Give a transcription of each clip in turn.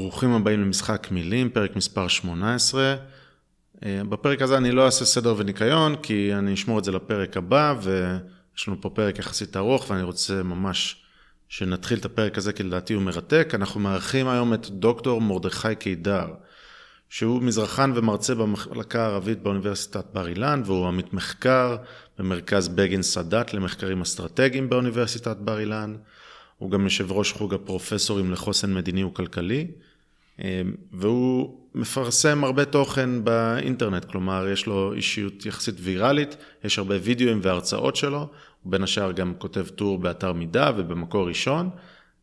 ברוכים הבאים למשחק מילים, פרק מספר 18. אה, בפרק הזה אני לא אעשה סדר וניקיון, כי אני אשמור את זה לפרק הבא, ויש לנו פה פרק יחסית ארוך, ואני רוצה ממש שנתחיל את הפרק הזה, כי לדעתי הוא מרתק. אנחנו מארחים היום את דוקטור מרדכי קידר, שהוא מזרחן ומרצה במחלקה הערבית באוניברסיטת בר אילן, והוא עמית מחקר במרכז בגין סאדאת למחקרים אסטרטגיים באוניברסיטת בר אילן. הוא גם יושב ראש חוג הפרופסורים לחוסן מדיני וכלכלי, והוא מפרסם הרבה תוכן באינטרנט, כלומר יש לו אישיות יחסית ויראלית, יש הרבה וידאוים והרצאות שלו, הוא בין השאר גם כותב טור באתר מידע ובמקור ראשון,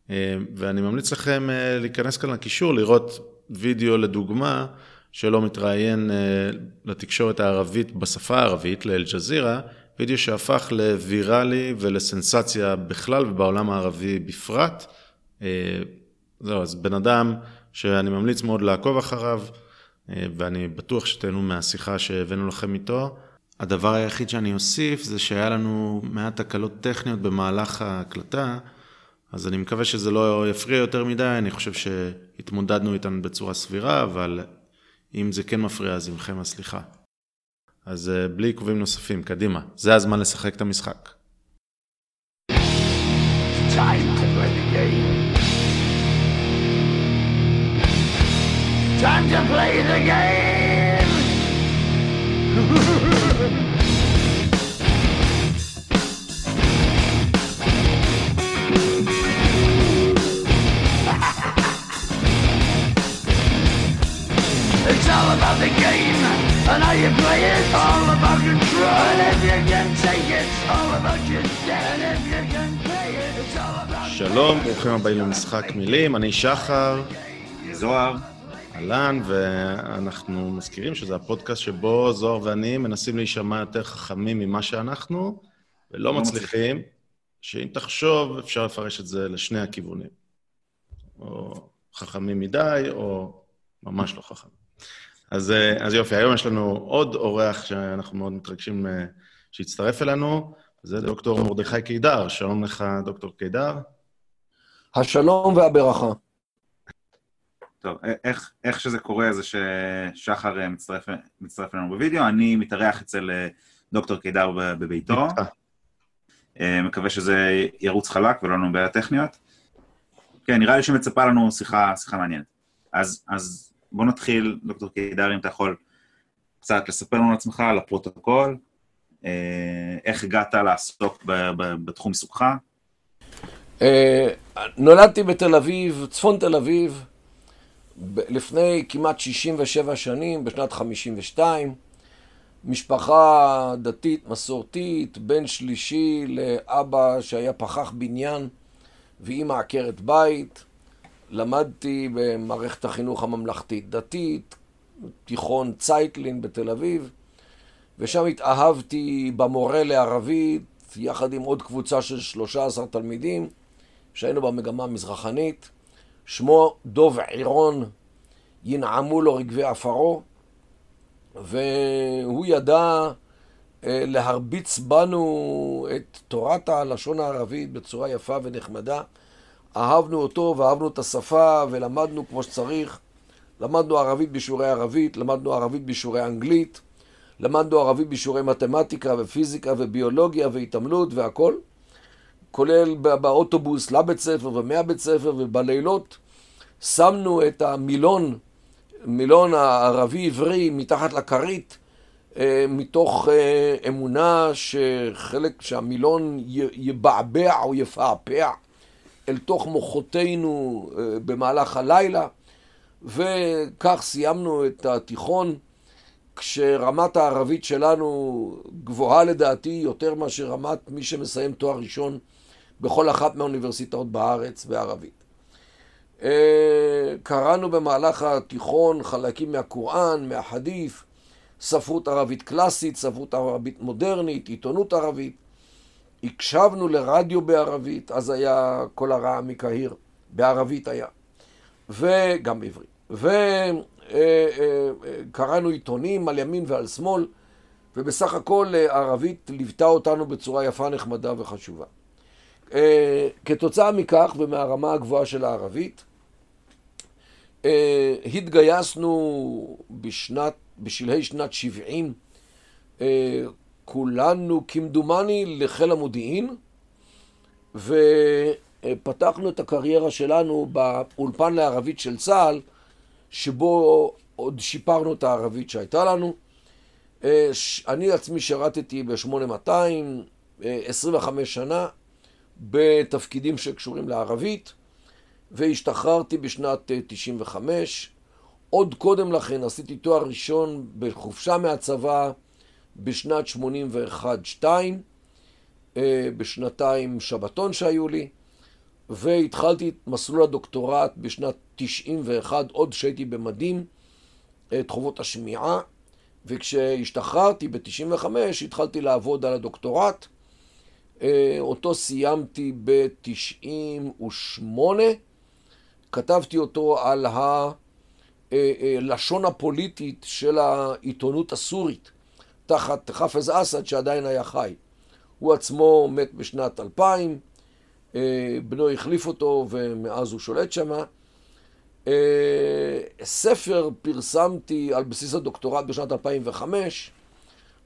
אה, ואני ממליץ לכם אה, להיכנס כאן לקישור, לראות וידאו לדוגמה שלא מתראיין לתקשורת הערבית בשפה הערבית, לאל-ג'זירה, וידאו שהפך לוויראלי ולסנסציה בכלל ובעולם הערבי בפרט. אה, זהו, אז בן אדם שאני ממליץ מאוד לעקוב אחריו, אה, ואני בטוח שתהנו מהשיחה שהבאנו לכם איתו. הדבר היחיד שאני אוסיף זה שהיה לנו מעט תקלות טכניות במהלך ההקלטה, אז אני מקווה שזה לא יפריע יותר מדי, אני חושב שהתמודדנו איתן בצורה סבירה, אבל אם זה כן מפריע אז עמכם הסליחה. אז אה, בלי עיכובים נוספים, קדימה. זה הזמן לשחק את המשחק. Time Time to play the game. it's all about the game. And how you play it, all about control. And if you can take it, all about your debt. And if you can pay it, it's all about... שלום, ברוכים הבאים למשחק מילים, אני שחר. זוהר. אהלן, ואנחנו מזכירים שזה הפודקאסט שבו זוהר ואני מנסים להישמע יותר חכמים ממה שאנחנו, ולא לא מצליחים, שאם תחשוב, אפשר לפרש את זה לשני הכיוונים. או חכמים מדי, או ממש לא חכמים. אז, אה, אז יופי, היום יש לנו עוד אורח שאנחנו מאוד מתרגשים אה, שיצטרף אלינו, זה דוקטור מרדכי קידר. שלום לך, דוקטור קידר. השלום והברכה. טוב, איך, איך שזה קורה זה ששחר אה, מצטרף, מצטרף אלינו בווידאו, אני מתארח אצל דוקטור קידר בביתו. מקווה שזה ירוץ חלק ולא לנו בעיות טכניות. כן, נראה לי שמצפה לנו שיחה, שיחה מעניינת. אז, אז בוא נתחיל, דוקטור קידר, אם אתה יכול קצת לספר לנו על עצמך, על הפרוטוקול, אה, איך הגעת לעסוק בתחום עיסוקך? אה, נולדתי בתל אביב, צפון תל אביב, לפני כמעט 67 שנים, בשנת 52. משפחה דתית, מסורתית, בן שלישי לאבא שהיה פחח בניין ואימא עקרת בית. למדתי במערכת החינוך הממלכתית-דתית, תיכון צייטלין בתל אביב, ושם התאהבתי במורה לערבית, יחד עם עוד קבוצה של 13 תלמידים, שהיינו במגמה המזרחנית. שמו דוב עירון, ינעמו לו רגבי עפרו, והוא ידע אה, להרביץ בנו את תורת הלשון הערבית בצורה יפה ונחמדה. אהבנו אותו ואהבנו את השפה ולמדנו כמו שצריך. למדנו ערבית בשיעורי ערבית, למדנו ערבית בשיעורי אנגלית, למדנו ערבית בשיעורי מתמטיקה ופיזיקה וביולוגיה והתעמלות והכל, כולל באוטובוס לבית ספר ומהבית ספר ובלילות שמנו את המילון, מילון הערבי-עברי מתחת לכרית, אה, מתוך אה, אמונה שחלק, שהמילון יבעבע או יפעפע אל תוך מוחותינו אה, במהלך הלילה, וכך סיימנו את התיכון, כשרמת הערבית שלנו גבוהה לדעתי יותר מאשר רמת מי שמסיים תואר ראשון בכל אחת מהאוניברסיטאות בארץ בערבית. אה, קראנו במהלך התיכון חלקים מהקוראן, מהחדיף, ספרות ערבית קלאסית, ספרות ערבית מודרנית, עיתונות ערבית. הקשבנו לרדיו בערבית, אז היה כל הרע מקהיר, בערבית היה, וגם בעברית. וקראנו עיתונים על ימין ועל שמאל, ובסך הכל הערבית ליוותה אותנו בצורה יפה, נחמדה וחשובה. כתוצאה מכך ומהרמה הגבוהה של הערבית, התגייסנו בשנת, בשלהי שנת 70, כולנו כמדומני לחיל המודיעין, ופתחנו את הקריירה שלנו באולפן לערבית של צה"ל, שבו עוד שיפרנו את הערבית שהייתה לנו. אני עצמי שירתתי ב-8200, 25 שנה, בתפקידים שקשורים לערבית, והשתחררתי בשנת 95. עוד קודם לכן עשיתי תואר ראשון בחופשה מהצבא בשנת 81-2, בשנתיים שבתון שהיו לי, והתחלתי את מסלול הדוקטורט בשנת 91, עוד שהייתי במדים, את חובות השמיעה, וכשהשתחררתי ב-95 התחלתי לעבוד על הדוקטורט. אותו סיימתי ב-98, כתבתי אותו על הלשון הפוליטית של העיתונות הסורית, תחת חאפז אסד שעדיין היה חי. הוא עצמו מת בשנת 2000, בנו החליף אותו ומאז הוא שולט שמה. ספר פרסמתי על בסיס הדוקטורט בשנת 2005,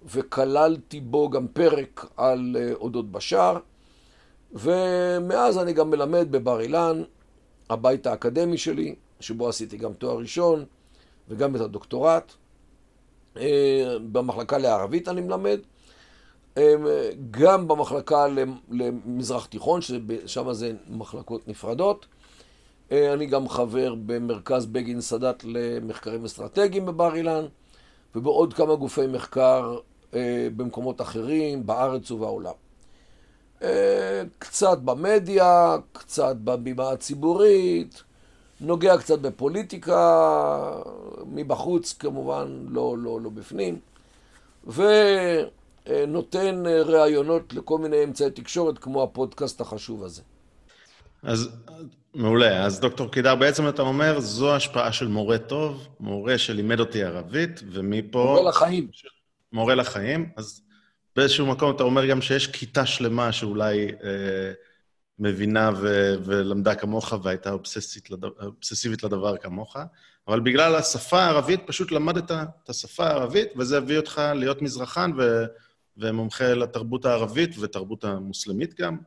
וכללתי בו גם פרק על אודות בשאר, ומאז אני גם מלמד בבר אילן, הבית האקדמי שלי, שבו עשיתי גם תואר ראשון וגם את הדוקטורט. במחלקה לערבית אני מלמד, גם במחלקה למזרח תיכון, ששם זה מחלקות נפרדות. אני גם חבר במרכז בגין סאדאת למחקרים אסטרטגיים בבר אילן, ובעוד כמה גופי מחקר במקומות אחרים, בארץ ובעולם. קצת במדיה, קצת בבימה הציבורית, נוגע קצת בפוליטיקה, מבחוץ כמובן, לא, לא, לא בפנים, ונותן ראיונות לכל מיני אמצעי תקשורת כמו הפודקאסט החשוב הזה. אז מעולה. אז דוקטור קידר, בעצם אתה אומר, זו השפעה של מורה טוב, מורה שלימד אותי ערבית, ומפה... מורה לחיים. מורה לחיים. אז באיזשהו מקום אתה אומר גם שיש כיתה שלמה שאולי אה, מבינה ו- ולמדה כמוך והייתה לדבר, אובססיבית לדבר כמוך, אבל בגלל השפה הערבית פשוט למדת את השפה הערבית, וזה הביא אותך להיות מזרחן ו- ומומחה לתרבות הערבית ותרבות המוסלמית גם.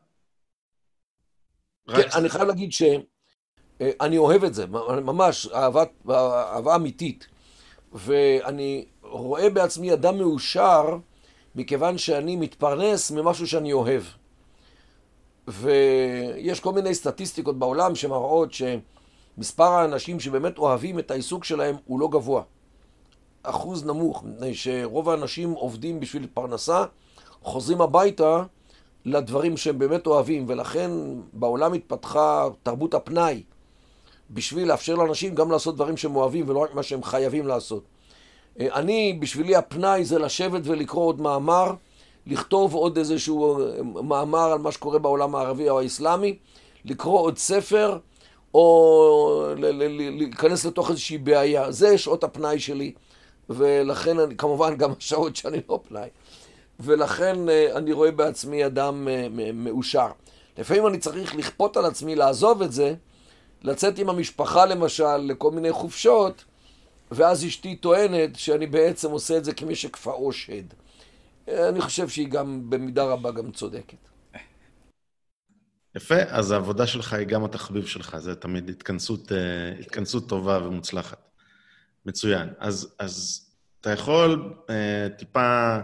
כן, אני חייב להגיד שאני אוהב את זה, ממש, אהבה, אהבה אמיתית. ואני רואה בעצמי אדם מאושר, מכיוון שאני מתפרנס ממשהו שאני אוהב. ויש כל מיני סטטיסטיקות בעולם שמראות שמספר האנשים שבאמת אוהבים את העיסוק שלהם הוא לא גבוה. אחוז נמוך, מפני שרוב האנשים עובדים בשביל פרנסה, חוזרים הביתה לדברים שהם באמת אוהבים, ולכן בעולם התפתחה תרבות הפנאי, בשביל לאפשר לאנשים גם לעשות דברים שהם אוהבים ולא רק מה שהם חייבים לעשות. אני, בשבילי הפנאי זה לשבת ולקרוא עוד מאמר, לכתוב עוד איזשהו מאמר על מה שקורה בעולם הערבי או האסלאמי, לקרוא עוד ספר, או להיכנס לתוך איזושהי בעיה. זה שעות הפנאי שלי, ולכן אני, כמובן גם השעות שאני לא פנאי. ולכן אני רואה בעצמי אדם מאושר. לפעמים אני צריך לכפות על עצמי לעזוב את זה, לצאת עם המשפחה למשל לכל מיני חופשות, ואז אשתי טוענת שאני בעצם עושה את זה כמי שכפאו שד. אני חושב שהיא גם במידה רבה גם צודקת. יפה, אז העבודה שלך היא גם התחביב שלך, זה תמיד התכנסות, התכנסות טובה ומוצלחת. מצוין. אז, אז אתה יכול אה, טיפה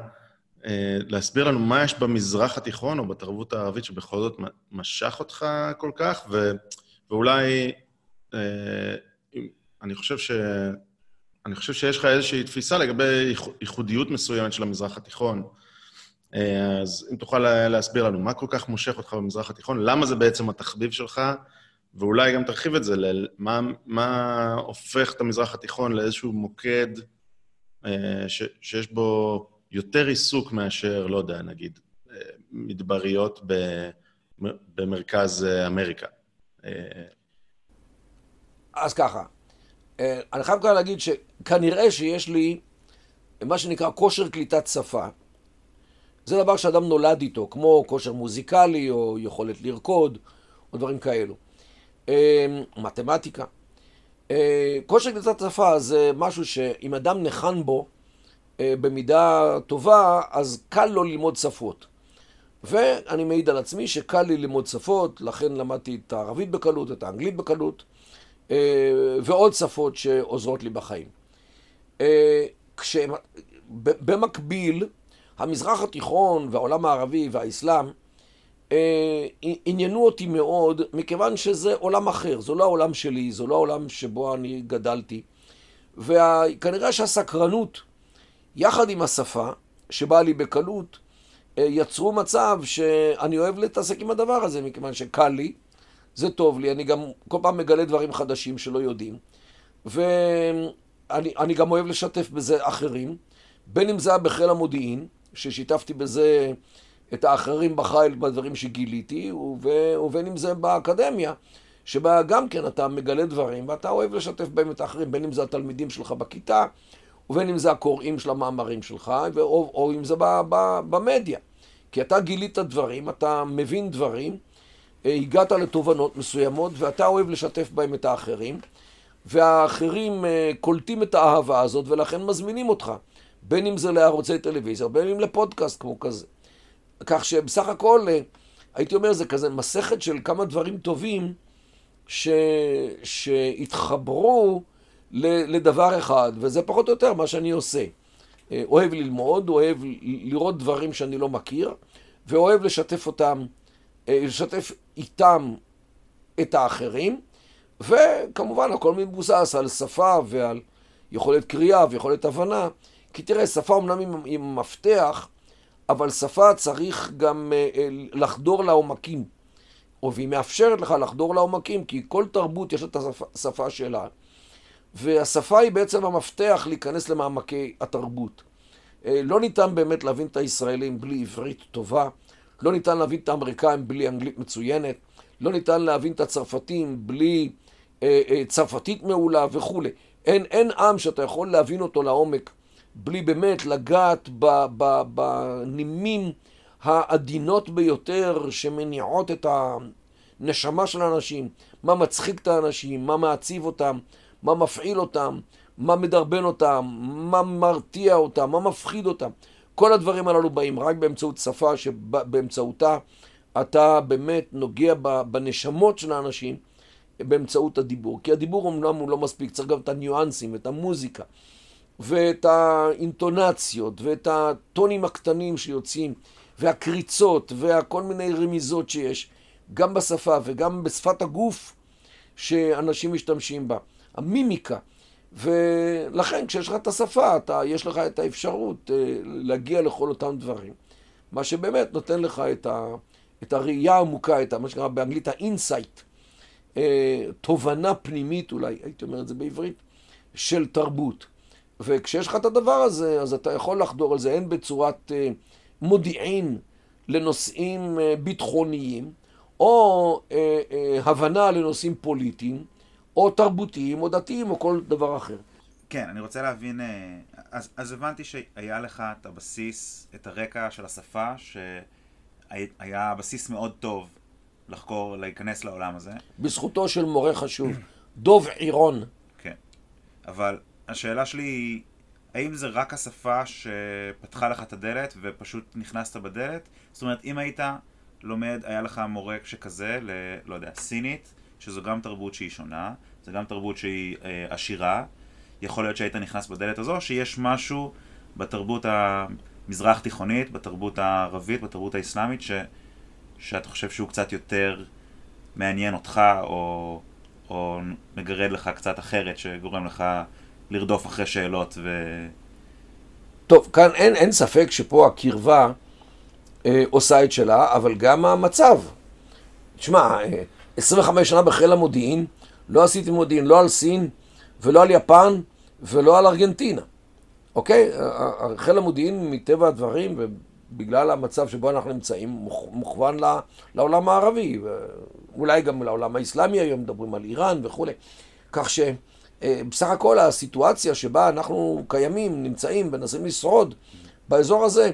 אה, להסביר לנו מה יש במזרח התיכון או בתרבות הערבית שבכל זאת משך אותך כל כך, ו, ואולי, אה, אני חושב ש... אני חושב שיש לך איזושהי תפיסה לגבי ייחודיות מסוימת של המזרח התיכון. אז אם תוכל להסביר לנו, מה כל כך מושך אותך במזרח התיכון? למה זה בעצם התחביב שלך? ואולי גם תרחיב את זה, למה, מה הופך את המזרח התיכון לאיזשהו מוקד ש, שיש בו יותר עיסוק מאשר, לא יודע, נגיד, מדבריות ב, במרכז אמריקה. אז ככה, אני חייב כאן להגיד שכנראה שיש לי מה שנקרא כושר קליטת שפה. זה דבר שאדם נולד איתו, כמו כושר מוזיקלי או יכולת לרקוד או דברים כאלו. מתמטיקה. אה, כושר קליטת שפה זה משהו שאם אדם ניחן בו אה, במידה טובה, אז קל לו ללמוד שפות. ואני מעיד על עצמי שקל לי ללמוד שפות, לכן למדתי את הערבית בקלות, את האנגלית בקלות, ועוד שפות שעוזרות לי בחיים. כש... במקביל, המזרח התיכון והעולם הערבי והאסלאם אה, עניינו אותי מאוד, מכיוון שזה עולם אחר, זה לא העולם שלי, זה לא העולם שבו אני גדלתי. וכנראה שהסקרנות, יחד עם השפה, שבאה לי בקלות, אה, יצרו מצב שאני אוהב להתעסק עם הדבר הזה, מכיוון שקל לי, זה טוב לי, אני גם כל פעם מגלה דברים חדשים שלא יודעים. ואני גם אוהב לשתף בזה אחרים, בין אם זה היה בחיל המודיעין, ששיתפתי בזה את האחרים בחיל בדברים שגיליתי, ובין אם זה באקדמיה, שבה גם כן אתה מגלה דברים ואתה אוהב לשתף בהם את האחרים, בין אם זה התלמידים שלך בכיתה, ובין אם זה הקוראים של המאמרים שלך, או, או אם זה במדיה. כי אתה גילית דברים, אתה מבין דברים, הגעת לתובנות מסוימות, ואתה אוהב לשתף בהם את האחרים, והאחרים אה, קולטים את האהבה הזאת, ולכן מזמינים אותך. בין אם זה לערוצי טלוויזיה, בין אם לפודקאסט כמו כזה. כך שבסך הכל, אה, הייתי אומר, זה כזה מסכת של כמה דברים טובים ש... שהתחברו לדבר אחד, וזה פחות או יותר מה שאני עושה. אה, אוהב ללמוד, אוהב לראות דברים שאני לא מכיר, ואוהב לשתף אותם, אה, לשתף איתם את האחרים, וכמובן הכל מבוסס על שפה ועל יכולת קריאה ויכולת הבנה. כי תראה, שפה אומנם היא מפתח, אבל שפה צריך גם אה, אה, לחדור לעומקים. או והיא מאפשרת לך לחדור לעומקים, כי כל תרבות יש את השפה שלה. והשפה היא בעצם המפתח להיכנס למעמקי התרבות. אה, לא ניתן באמת להבין את הישראלים בלי עברית טובה, לא ניתן להבין את האמריקאים בלי אנגלית מצוינת, לא ניתן להבין את הצרפתים בלי אה, אה, צרפתית מעולה וכולי. אין, אין עם שאתה יכול להבין אותו לעומק בלי באמת לגעת בנימים העדינות ביותר שמניעות את הנשמה של האנשים, מה מצחיק את האנשים, מה מעציב אותם, מה מפעיל אותם, מה מדרבן אותם, מה מרתיע אותם, מה מפחיד אותם. כל הדברים הללו באים רק באמצעות שפה שבאמצעותה אתה באמת נוגע בנשמות של האנשים באמצעות הדיבור. כי הדיבור אמנם הוא לא מספיק, צריך גם את הניואנסים, את המוזיקה. ואת האינטונציות, ואת הטונים הקטנים שיוצאים, והקריצות, וכל מיני רמיזות שיש, גם בשפה וגם בשפת הגוף שאנשים משתמשים בה. המימיקה. ולכן כשיש לך את השפה, אתה, יש לך את האפשרות אה, להגיע לכל אותם דברים. מה שבאמת נותן לך את, ה, את הראייה העמוקה, את מה שנקרא באנגלית ה-insight, אה, תובנה פנימית אולי, הייתי אומר את זה בעברית, של תרבות. וכשיש לך את הדבר הזה, אז אתה יכול לחדור על זה הן בצורת אה, מודיעין לנושאים אה, ביטחוניים, או אה, הבנה לנושאים פוליטיים, או תרבותיים, או דתיים, או כל דבר אחר. כן, אני רוצה להבין, אז, אז הבנתי שהיה לך את הבסיס, את הרקע של השפה, שהיה בסיס מאוד טוב לחקור, להיכנס לעולם הזה. בזכותו של מורה חשוב, דוב עירון. כן, אבל השאלה שלי היא, האם זה רק השפה שפתחה לך את הדלת ופשוט נכנסת בדלת? זאת אומרת, אם היית לומד, היה לך מורה שכזה, ל... לא יודע, סינית, שזו גם תרבות שהיא שונה, זו גם תרבות שהיא אה, עשירה, יכול להיות שהיית נכנס בדלת הזו, שיש משהו בתרבות המזרח תיכונית, בתרבות הערבית, בתרבות האסלאמית, ש... שאתה חושב שהוא קצת יותר מעניין אותך, או, או מגרד לך קצת אחרת, שגורם לך לרדוף אחרי שאלות ו... טוב, כאן אין, אין ספק שפה הקרבה אה, עושה את שלה, אבל גם המצב. תשמע, אה, 25 שנה בחיל המודיעין, לא עשיתי מודיעין לא על סין ולא על יפן ולא על ארגנטינה. אוקיי? חיל המודיעין מטבע הדברים ובגלל המצב שבו אנחנו נמצאים מוכוון לעולם הערבי, ואולי גם לעולם האסלאמי היום מדברים על איראן וכולי. כך ש... אה, הכל הסיטואציה שבה אנחנו קיימים, נמצאים, מנסים לשרוד באזור הזה,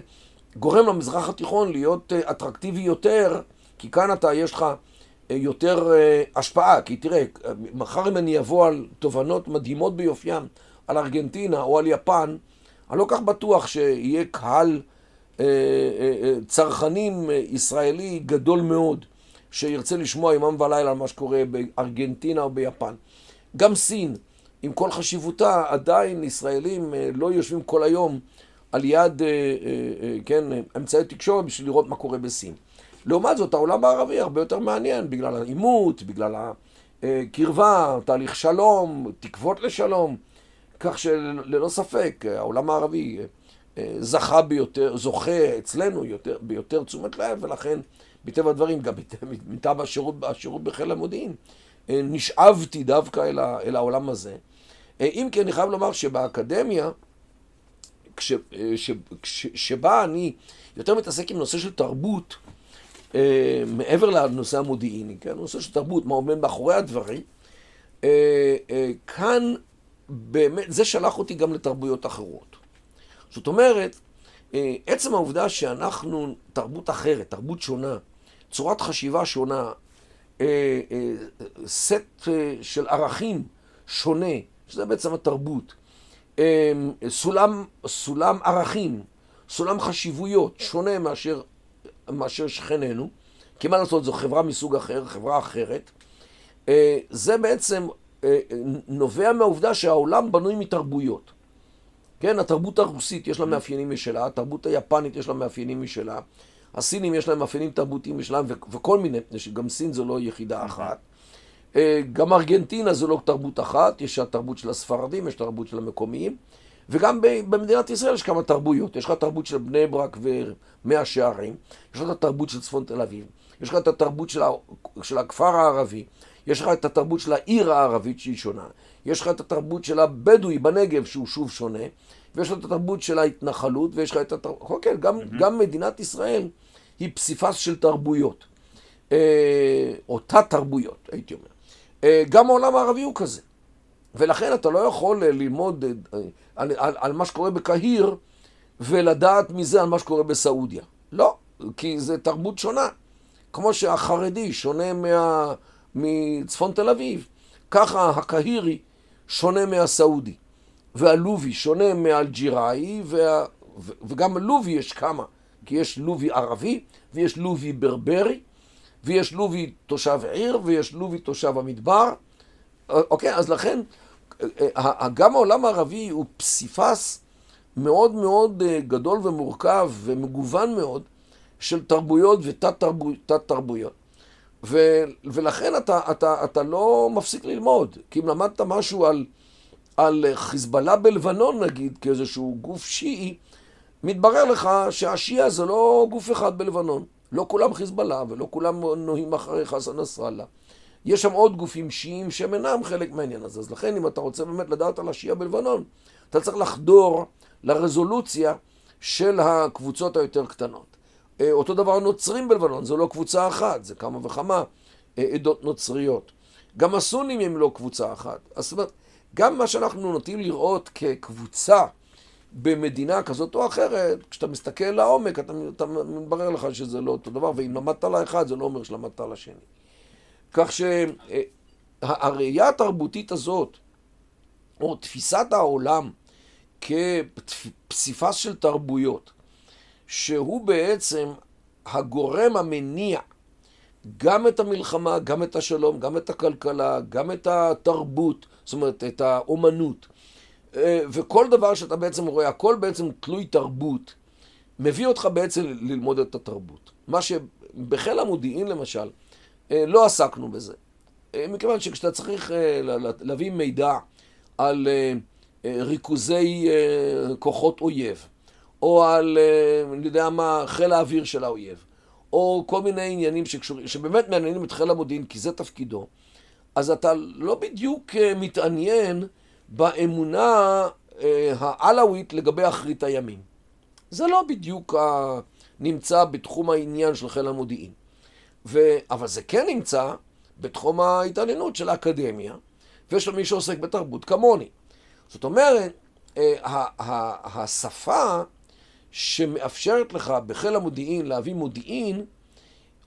גורם למזרח התיכון להיות אה, אטרקטיבי יותר, כי כאן אתה, יש לך יותר השפעה, כי תראה, מחר אם אני אבוא על תובנות מדהימות ביופיים על ארגנטינה או על יפן, אני לא כך בטוח שיהיה קהל צרכנים ישראלי גדול מאוד שירצה לשמוע ימם ולילה על מה שקורה בארגנטינה או ביפן. גם סין, עם כל חשיבותה, עדיין ישראלים לא יושבים כל היום על יד, כן, אמצעי תקשורת בשביל לראות מה קורה בסין. לעומת זאת, העולם הערבי הרבה יותר מעניין בגלל העימות, בגלל הקרבה, תהליך שלום, תקוות לשלום, כך שללא ספק, העולם הערבי זכה ביותר, זוכה אצלנו יותר, ביותר תשומת לב, ולכן, מטבע הדברים, גם מטעם השירות, השירות בחיל המודיעין, נשאבתי דווקא אל, ה, אל העולם הזה. אם כי אני חייב לומר שבאקדמיה, כש, ש, כש, שבה אני יותר מתעסק עם נושא של תרבות, מעבר לנושא המודיעיני, כן? נושא של תרבות, מה עומד מאחורי הדברים, כאן באמת, זה שלח אותי גם לתרבויות אחרות. זאת אומרת, עצם העובדה שאנחנו תרבות אחרת, תרבות שונה, צורת חשיבה שונה, סט של ערכים שונה, שזה בעצם התרבות, סולם, סולם ערכים, סולם חשיבויות, שונה מאשר, מאשר שכנינו, כי מה לעשות, זו חברה מסוג אחר, חברה אחרת, זה בעצם נובע מהעובדה שהעולם בנוי מתרבויות. כן, התרבות הרוסית יש לה מאפיינים משלה, התרבות היפנית יש לה מאפיינים משלה, הסינים יש להם מאפיינים תרבותיים משלהם וכל מיני, גם סין זו לא יחידה אחת. גם ארגנטינה זו לא תרבות אחת, יש התרבות של הספרדים, יש תרבות של המקומיים, וגם במדינת ישראל יש כמה תרבויות. יש לך תרבות של בני ברק ומאה שערים, יש לך את התרבות של צפון תל אביב, יש לך את התרבות של, של הכפר הערבי, יש לך את התרבות של העיר הערבית שהיא שונה, יש לך את התרבות של הבדואי בנגב שהוא שוב שונה, ויש לך את התרבות של ההתנחלות, ויש לך את התרבות... אוקיי, גם, mm-hmm. גם מדינת ישראל היא פסיפס של תרבויות, או תת-תרבויות, הייתי אומר. גם העולם הערבי הוא כזה. ולכן אתה לא יכול ללמוד על, על, על מה שקורה בקהיר ולדעת מזה על מה שקורה בסעודיה. לא, כי זה תרבות שונה. כמו שהחרדי שונה מה, מצפון תל אביב, ככה הקהירי שונה מהסעודי. והלובי שונה מאלג'יראי, וה... וגם לובי יש כמה, כי יש לובי ערבי, ויש לובי ברברי, ויש לובי תושב עיר, ויש לובי תושב המדבר. אוקיי, אז לכן, גם העולם הערבי הוא פסיפס מאוד מאוד גדול ומורכב ומגוון מאוד של תרבויות ותת-תרבויות. ו, ולכן אתה, אתה, אתה לא מפסיק ללמוד. כי אם למדת משהו על, על חיזבאללה בלבנון, נגיד, כאיזשהו גוף שיעי, מתברר לך שהשיעה זה לא גוף אחד בלבנון. לא כולם חיזבאללה ולא כולם נוהים אחרי חסן נסראללה. יש שם עוד גופים שיעים שהם אינם חלק מהעניין הזה. אז לכן, אם אתה רוצה באמת לדעת על השיעה בלבנון, אתה צריך לחדור לרזולוציה של הקבוצות היותר קטנות. אותו דבר נוצרים בלבנון, זו לא קבוצה אחת, זה כמה וכמה עדות נוצריות. גם הסונים הם לא קבוצה אחת. זאת אומרת, גם מה שאנחנו נוטים לראות כקבוצה במדינה כזאת או אחרת, כשאתה מסתכל לעומק, אתה, אתה מתברר לך שזה לא אותו דבר, ואם למדת לאחד, זה לא אומר שלמדת לשני. כך שהראייה התרבותית הזאת, או תפיסת העולם כפסיפס של תרבויות, שהוא בעצם הגורם המניע גם את המלחמה, גם את השלום, גם את הכלכלה, גם את התרבות, זאת אומרת, את האומנות. וכל דבר שאתה בעצם רואה, הכל בעצם תלוי תרבות, מביא אותך בעצם ללמוד את התרבות. מה שבחיל המודיעין למשל, לא עסקנו בזה. מכיוון שכשאתה צריך להביא מידע על ריכוזי כוחות אויב, או על, אני יודע מה, חיל האוויר של האויב, או כל מיני עניינים שקשורים, שבאמת מעניינים את חיל המודיעין, כי זה תפקידו, אז אתה לא בדיוק מתעניין באמונה העלאווית לגבי אחרית הימים. זה לא בדיוק נמצא בתחום העניין של חיל המודיעין. ו... אבל זה כן נמצא בתחום ההתעניינות של האקדמיה, ויש לו מי שעוסק בתרבות כמוני. זאת אומרת, השפה שמאפשרת לך בחיל המודיעין להביא מודיעין,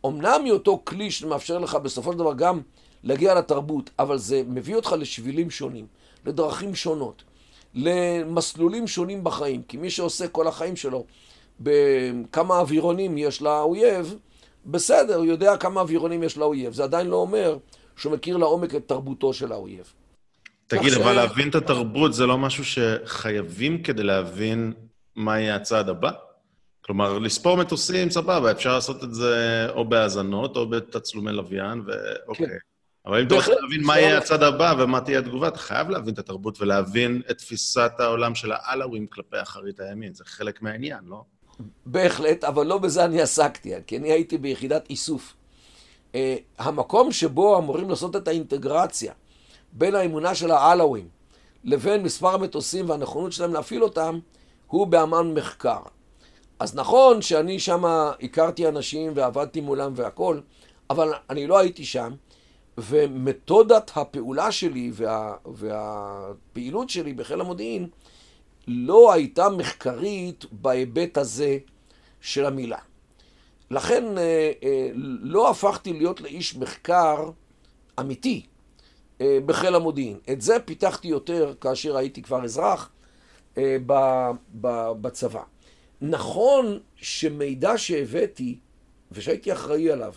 אומנם היא אותו כלי שמאפשר לך בסופו של דבר גם להגיע לתרבות, אבל זה מביא אותך לשבילים שונים, לדרכים שונות, למסלולים שונים בחיים. כי מי שעושה כל החיים שלו בכמה אווירונים יש לאויב, בסדר, הוא יודע כמה אווירונים יש לאויב. זה עדיין לא אומר שהוא מכיר לעומק את תרבותו של האויב. תגיד, אבל להבין את התרבות זה לא משהו שחייבים כדי להבין מה יהיה הצעד הבא? כלומר, לספור מטוסים, סבבה, אפשר לעשות את זה או בהאזנות או בתצלומי לוויין, ואוקיי. כן. אבל אם אתה רוצה להבין מה יהיה הצד הבא ומה תהיה התגובה, אתה חייב להבין את התרבות ולהבין את תפיסת העולם של האלאווים כלפי אחרית הימין. זה חלק מהעניין, לא? בהחלט, אבל לא בזה אני עסקתי, כי אני הייתי ביחידת איסוף. Uh, המקום שבו אמורים לעשות את האינטגרציה בין האמונה של האלאווים לבין מספר המטוסים והנכונות שלהם להפעיל אותם, הוא באמן מחקר. אז נכון שאני שם הכרתי אנשים ועבדתי מולם והכול, אבל אני לא הייתי שם, ומתודת הפעולה שלי וה, והפעילות שלי בחיל המודיעין לא הייתה מחקרית בהיבט הזה של המילה. לכן אה, אה, לא הפכתי להיות לאיש מחקר אמיתי אה, בחיל המודיעין. את זה פיתחתי יותר כאשר הייתי כבר אזרח בצבא. נכון שמידע שהבאתי ושהייתי אחראי עליו,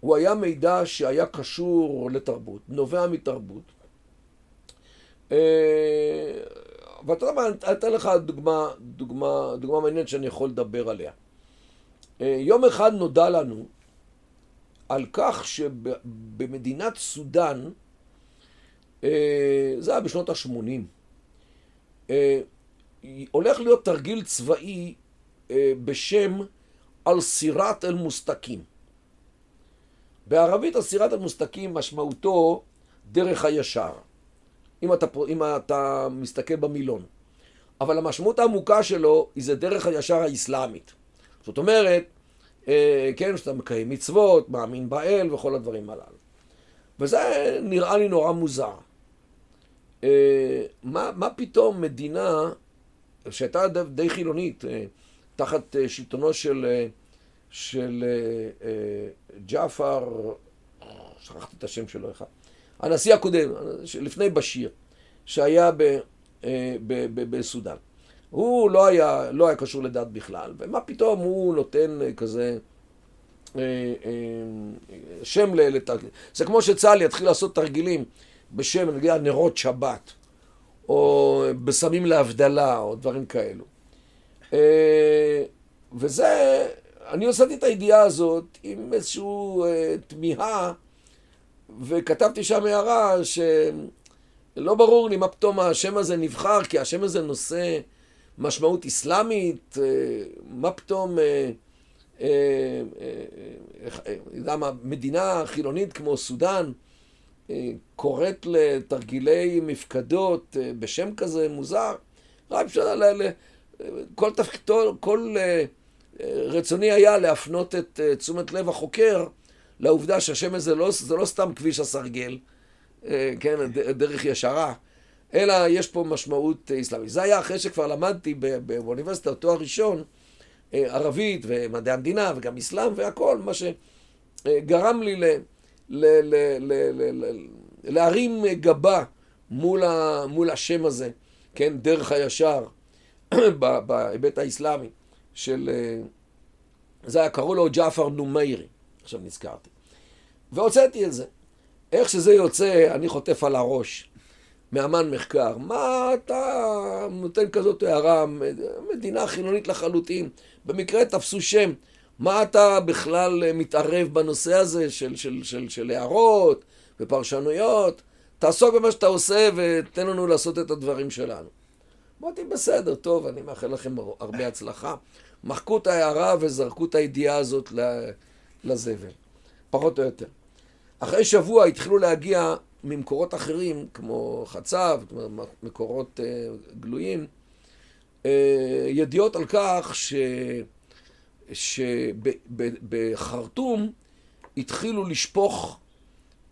הוא היה מידע שהיה קשור לתרבות, נובע מתרבות. ואתה יודע מה, אני אתן לך דוגמה, דוגמה, דוגמה מעניינת שאני יכול לדבר עליה. אה, יום אחד נודע לנו על כך שבמדינת סודאן, אה, זה היה בשנות ה-80, אה, הולך להיות תרגיל צבאי בשם אל-סירת אל-מוסתקים. בערבית אל-סירת אל-מוסתקים משמעותו דרך הישר. אם אתה, אם אתה מסתכל במילון. אבל המשמעות העמוקה שלו היא זה דרך הישר האסלאמית. זאת אומרת, אה, כן, שאתה מקיים מצוות, מאמין באל וכל הדברים הללו. וזה נראה לי נורא מוזר. אה, מה, מה פתאום מדינה שהייתה די, חילונית, אה, תחת שלטונו של, של ג'עפר, שכחתי את השם שלו אחד, הנשיא הקודם, לפני בשיר, שהיה אה, בסודאן. הוא לא היה, לא היה קשור לדת בכלל, ומה פתאום הוא נותן אה, כזה אה, שם לתרגיל. זה כמו שצה"ל יתחיל לעשות תרגילים בשם, נגיד, נרות שבת, או בסמים להבדלה, או דברים כאלו. וזה, אני הוספתי את הידיעה הזאת עם איזושהי תמיהה וכתבתי שם הערה שלא ברור לי מה פתאום השם הזה נבחר, כי השם הזה נושא משמעות אסלאמית, אה, מה פתאום, אה, אה, יודע מה, מדינה חילונית כמו סודאן קוראת לתרגילי מפקדות בשם כזה מוזר, רק אפשר, כל, תפקידו, כל רצוני היה להפנות את תשומת לב החוקר לעובדה שהשם הזה לא, זה לא סתם כביש הסרגל, אה, כן, דרך ישרה, אלא יש פה משמעות אסלאמית. זה היה אחרי שכבר למדתי באוניברסיטה, תואר ראשון, אה, ערבית ומדעי המדינה וגם אסלאם והכל, מה שגרם לי ל, ל, ל, ל, ל, ל, להרים גבה מול, ה, מול השם הזה, כן, דרך הישר, בהיבט האסלאמי של... אה, זה היה, קראו לו ג'עפר נומיירי. עכשיו נזכרתי. והוצאתי את זה. איך שזה יוצא, אני חוטף על הראש. מאמן מחקר, מה אתה נותן כזאת הערה, מדינה חילונית לחלוטין, במקרה תפסו שם, מה אתה בכלל מתערב בנושא הזה של, של, של, של הערות ופרשנויות? תעסוק במה שאתה עושה ותן לנו לעשות את הדברים שלנו. אמרתי, בסדר, טוב, אני מאחל לכם הרבה הצלחה. מחקו את ההערה וזרקו את הידיעה הזאת לזבל, פחות או יותר. אחרי שבוע התחילו להגיע ממקורות אחרים, כמו חצב, מקורות uh, גלויים, uh, ידיעות על כך שבחרטום התחילו לשפוך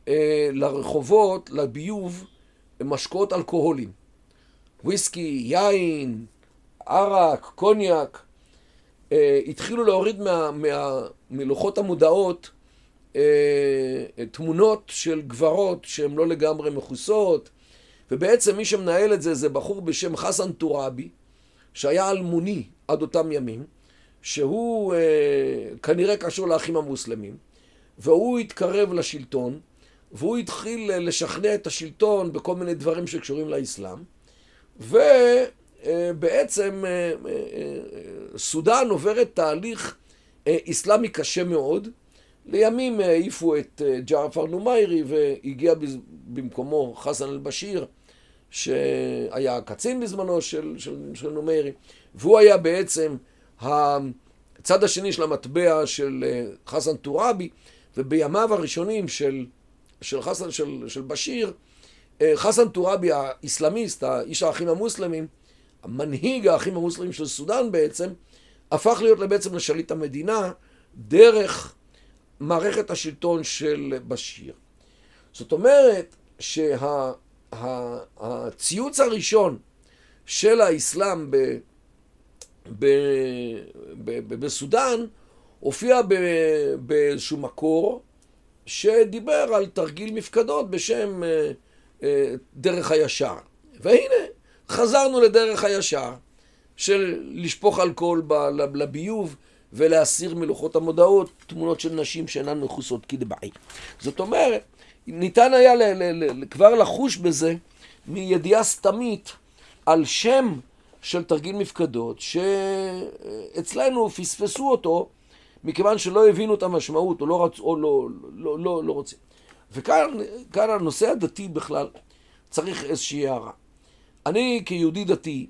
uh, לרחובות, לביוב, משקאות אלכוהולים. וויסקי, יין, ערק, קוניאק. אה, התחילו להוריד מה, מה, מלוחות המודעות אה, תמונות של גברות שהן לא לגמרי מכוסות, ובעצם מי שמנהל את זה זה בחור בשם חסן טוראבי, שהיה אלמוני עד אותם ימים, שהוא אה, כנראה קשור לאחים המוסלמים, והוא התקרב לשלטון, והוא התחיל לשכנע את השלטון בכל מיני דברים שקשורים לאסלאם, ובעצם אה, אה, אה, סודאן עוברת תהליך אסלאמי קשה מאוד. לימים העיפו את ג'עפר נומיירי והגיע במקומו חסן אל-בשיר, שהיה קצין בזמנו של, של, של נומיירי, והוא היה בעצם הצד השני של המטבע של חסן טוראבי, ובימיו הראשונים של של חסן, של, של בשיר, חסן טוראבי האיסלאמיסט, האיש האחים המוסלמים, המנהיג האחים המוסלמים של סודאן בעצם, הפך להיות בעצם לשליט המדינה דרך מערכת השלטון של בשיר. זאת אומרת שהציוץ שה, הראשון של האסלאם ב, ב, ב, ב, בסודאן הופיע באיזשהו מקור שדיבר על תרגיל מפקדות בשם אה, אה, דרך הישר. והנה, חזרנו לדרך הישר של לשפוך אלכוהול לביוב ולהסיר מלוחות המודעות תמונות של נשים שאינן מכוסות כדבעי. זאת אומרת, ניתן היה ל- ל- ל- כבר לחוש בזה מידיעה סתמית על שם של תרגיל מפקדות, שאצלנו פספסו אותו מכיוון שלא הבינו את המשמעות, או לא רצו, או לא, לא, לא, לא רוצים. וכאן הנושא הדתי בכלל צריך איזושהי הערה. אני כיהודי דתי,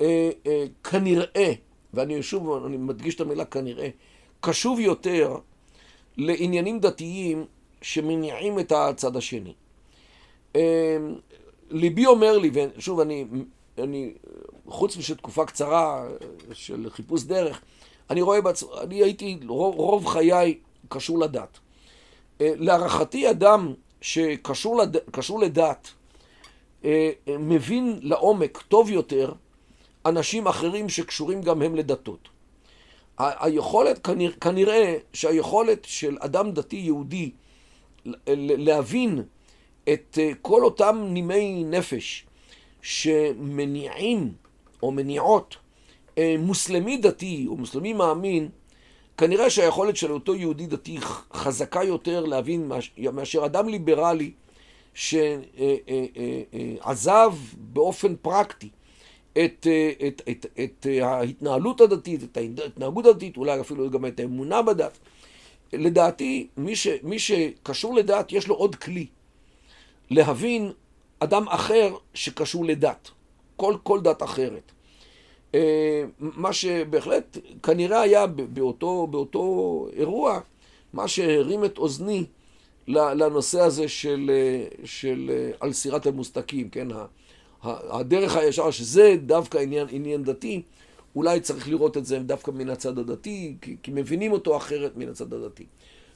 אה, אה, כנראה, ואני שוב, אני מדגיש את המילה כנראה, קשוב יותר לעניינים דתיים שמניעים את הצד השני. אה, ליבי אומר לי, ושוב, אני, אני, חוץ משל תקופה קצרה של חיפוש דרך, אני רואה, בעצ... אני הייתי רוב, רוב חיי קשור לדת. אה, להערכתי אדם שקשור לד... לדת אה, אה, מבין לעומק טוב יותר אנשים אחרים שקשורים גם הם לדתות. היכולת, כנראה, כנראה שהיכולת של אדם דתי יהודי להבין את כל אותם נימי נפש שמניעים או מניעות אה, מוסלמי דתי או מוסלמי מאמין, כנראה שהיכולת של אותו יהודי דתי חזקה יותר להבין מאשר אדם ליברלי שעזב אה, אה, באופן פרקטי את, את, את, את ההתנהלות הדתית, את ההתנהגות הדתית, אולי אפילו גם את האמונה בדת. לדעתי, מי, ש, מי שקשור לדת, יש לו עוד כלי להבין אדם אחר שקשור לדת, כל, כל דת אחרת. אה, מה שבהחלט כנראה היה באותו, באותו אירוע, מה שהרים את אוזני לנושא הזה של, אה, של אה, על סירת המוסתקים, כן? הדרך הישר, שזה דווקא עניין, עניין דתי, אולי צריך לראות את זה דווקא מן הצד הדתי, כי, כי מבינים אותו אחרת מן הצד הדתי.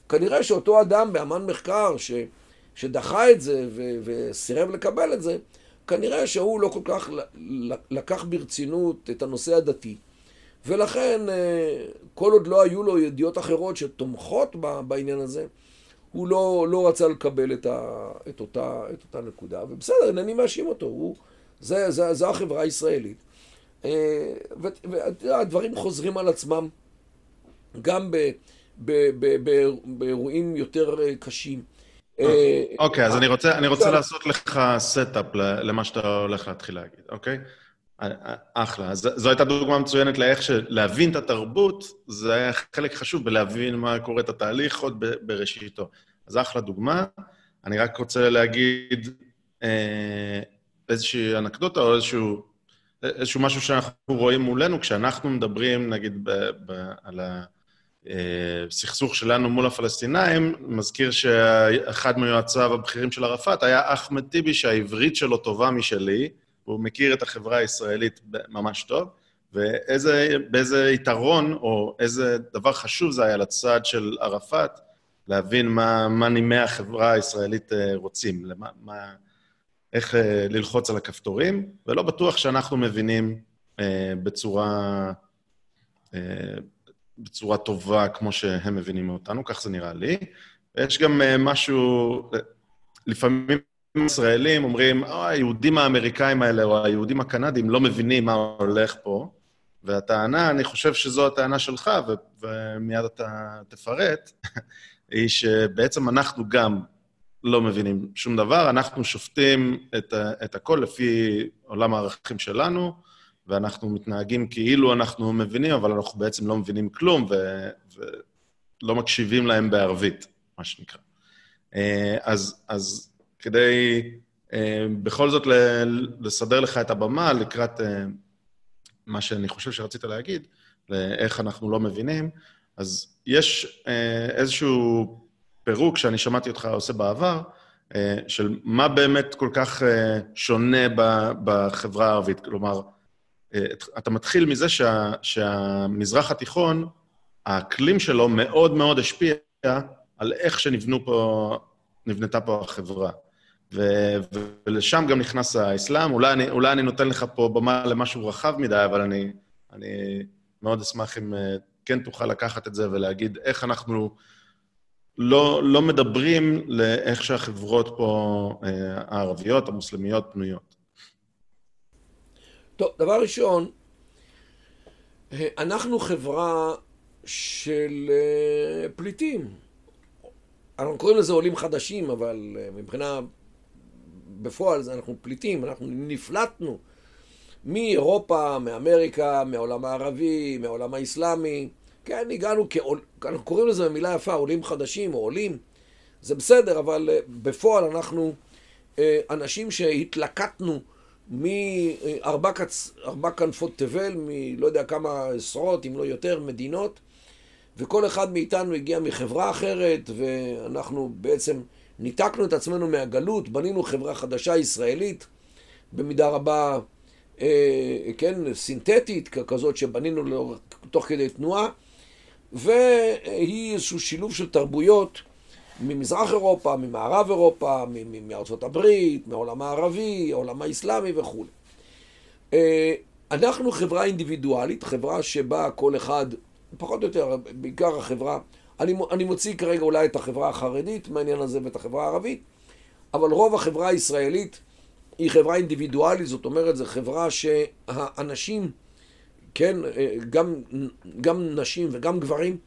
כנראה שאותו אדם באמן מחקר ש, שדחה את זה ו, וסירב לקבל את זה, כנראה שהוא לא כל כך לקח ברצינות את הנושא הדתי, ולכן אה, כל עוד לא היו לו ידיעות אחרות שתומכות בעניין הזה, הוא לא, לא רצה לקבל את, ה, את, אותה, את אותה נקודה, ובסדר, אינני מאשים אותו, הוא, זה, זה, זה החברה הישראלית. אה, והדברים חוזרים על עצמם גם ב, ב, ב, ב, באירועים יותר אה, קשים. אה, אוקיי, אז אני רוצה, אני רוצה לעשות לך setup למה שאתה הולך להתחיל להגיד, אוקיי? אה, אה, אחלה. אז זו הייתה דוגמה מצוינת לאיך שלהבין את התרבות, זה היה חלק חשוב בלהבין מה קורה את התהליך עוד בראשיתו. אז אחלה דוגמה. אני רק רוצה להגיד אה, איזושהי אנקדוטה או איזשהו, איזשהו משהו שאנחנו רואים מולנו כשאנחנו מדברים, נגיד, ב, ב, על ה... סכסוך שלנו מול הפלסטינאים, מזכיר שאחד מיועציו הבכירים של ערפאת היה אחמד טיבי, שהעברית שלו טובה משלי, והוא מכיר את החברה הישראלית ממש טוב, ובאיזה יתרון או איזה דבר חשוב זה היה לצד של ערפאת, להבין מה, מה נימי החברה הישראלית אה, רוצים, למה, מה, איך אה, ללחוץ על הכפתורים, ולא בטוח שאנחנו מבינים אה, בצורה בצורה טובה כמו שהם מבינים אותנו, כך זה נראה לי. יש גם משהו, לפעמים ישראלים אומרים, או, היהודים האמריקאים האלה או היהודים הקנדים לא מבינים מה הולך פה, והטענה, אני חושב שזו הטענה שלך, ו- ומיד אתה תפרט, היא שבעצם אנחנו גם לא מבינים שום דבר, אנחנו שופטים את, את הכל לפי עולם הערכים שלנו, ואנחנו מתנהגים כאילו אנחנו מבינים, אבל אנחנו בעצם לא מבינים כלום, ו, ולא מקשיבים להם בערבית, מה שנקרא. אה, אז, אז כדי אה, בכל זאת לסדר לך את הבמה לקראת אה, מה שאני חושב שרצית להגיד, לאיך אנחנו לא מבינים, אז יש איזשהו פירוק שאני שמעתי אותך עושה בעבר, של מה באמת כל כך שונה בחברה הערבית. כלומר, אתה מתחיל מזה שה, שהמזרח התיכון, האקלים שלו מאוד מאוד השפיע על איך שנבנו פה, נבנתה פה החברה. ו- ולשם גם נכנס האסלאם. אולי אני, אולי אני נותן לך פה במה למשהו רחב מדי, אבל אני, אני מאוד אשמח אם אה, כן תוכל לקחת את זה ולהגיד איך אנחנו לא, לא מדברים לאיך שהחברות פה, אה, הערביות, המוסלמיות, בנויות. טוב, דבר ראשון, אה, אנחנו חברה של פליטים. אנחנו קוראים לזה עולים חדשים, אבל מבחינה בפועל אנחנו פליטים, אנחנו נפלטנו מאירופה, מאמריקה, מהעולם הערבי, מהעולם האסלאמי. כן, הגענו כעול... אנחנו קוראים לזה במילה יפה, עולים חדשים או עולים. זה בסדר, אבל uh, בפועל אנחנו uh, אנשים שהתלקטנו מארבע קצ... כנפות תבל, מלא יודע כמה עשרות, אם לא יותר, מדינות, וכל אחד מאיתנו הגיע מחברה אחרת, ואנחנו בעצם... ניתקנו את עצמנו מהגלות, בנינו חברה חדשה ישראלית, במידה רבה, אה, כן, סינתטית, כזאת שבנינו לאור, תוך כדי תנועה, והיא איזשהו שילוב של תרבויות ממזרח אירופה, ממערב אירופה, מארצות הברית, מהעולם הערבי, העולם האסלאמי וכו'. אה, אנחנו חברה אינדיבידואלית, חברה שבה כל אחד, פחות או יותר, בעיקר החברה אני, אני מוציא כרגע אולי את החברה החרדית מהעניין הזה ואת החברה הערבית, אבל רוב החברה הישראלית היא חברה אינדיבידואלית, זאת אומרת, זו חברה שהאנשים, כן, גם, גם נשים וגם גברים,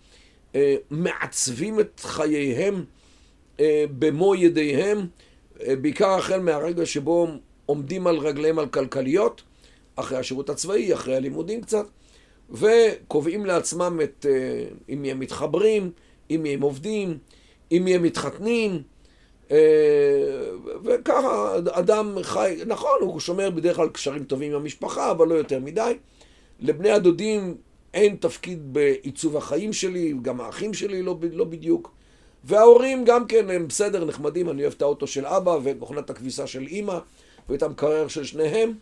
מעצבים את חייהם במו ידיהם, בעיקר החל מהרגע שבו עומדים על רגליהם על כלכליות, אחרי השירות הצבאי, אחרי הלימודים קצת, וקובעים לעצמם את, אה, אם הם מתחברים, אם הם עובדים, אם הם מתחתנים, אה, וככה אדם חי, נכון, הוא שומר בדרך כלל קשרים טובים עם המשפחה, אבל לא יותר מדי. לבני הדודים אין תפקיד בעיצוב החיים שלי, גם האחים שלי לא, לא בדיוק. וההורים גם כן הם בסדר, נחמדים, אני אוהב את האוטו של אבא ואת מכונת הכביסה של אימא ואת המקרר של שניהם.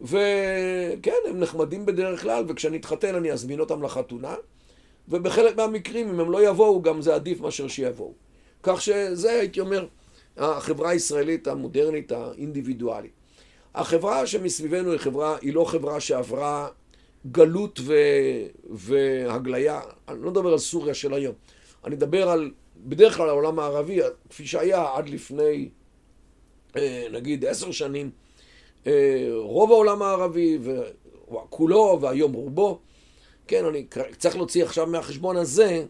וכן, הם נחמדים בדרך כלל, וכשאני אתחתן אני אזמין אותם לחתונה, ובחלק מהמקרים, אם הם לא יבואו, גם זה עדיף מאשר שיבואו. כך שזה, הייתי אומר, החברה הישראלית המודרנית, האינדיבידואלית. החברה שמסביבנו היא חברה, היא לא חברה שעברה גלות ו... והגליה. אני לא מדבר על סוריה של היום. אני מדבר על, בדרך כלל העולם הערבי, כפי שהיה עד לפני, אה, נגיד, עשר שנים, רוב העולם הערבי, כולו, והיום רובו. כן, אני צריך להוציא עכשיו מהחשבון הזה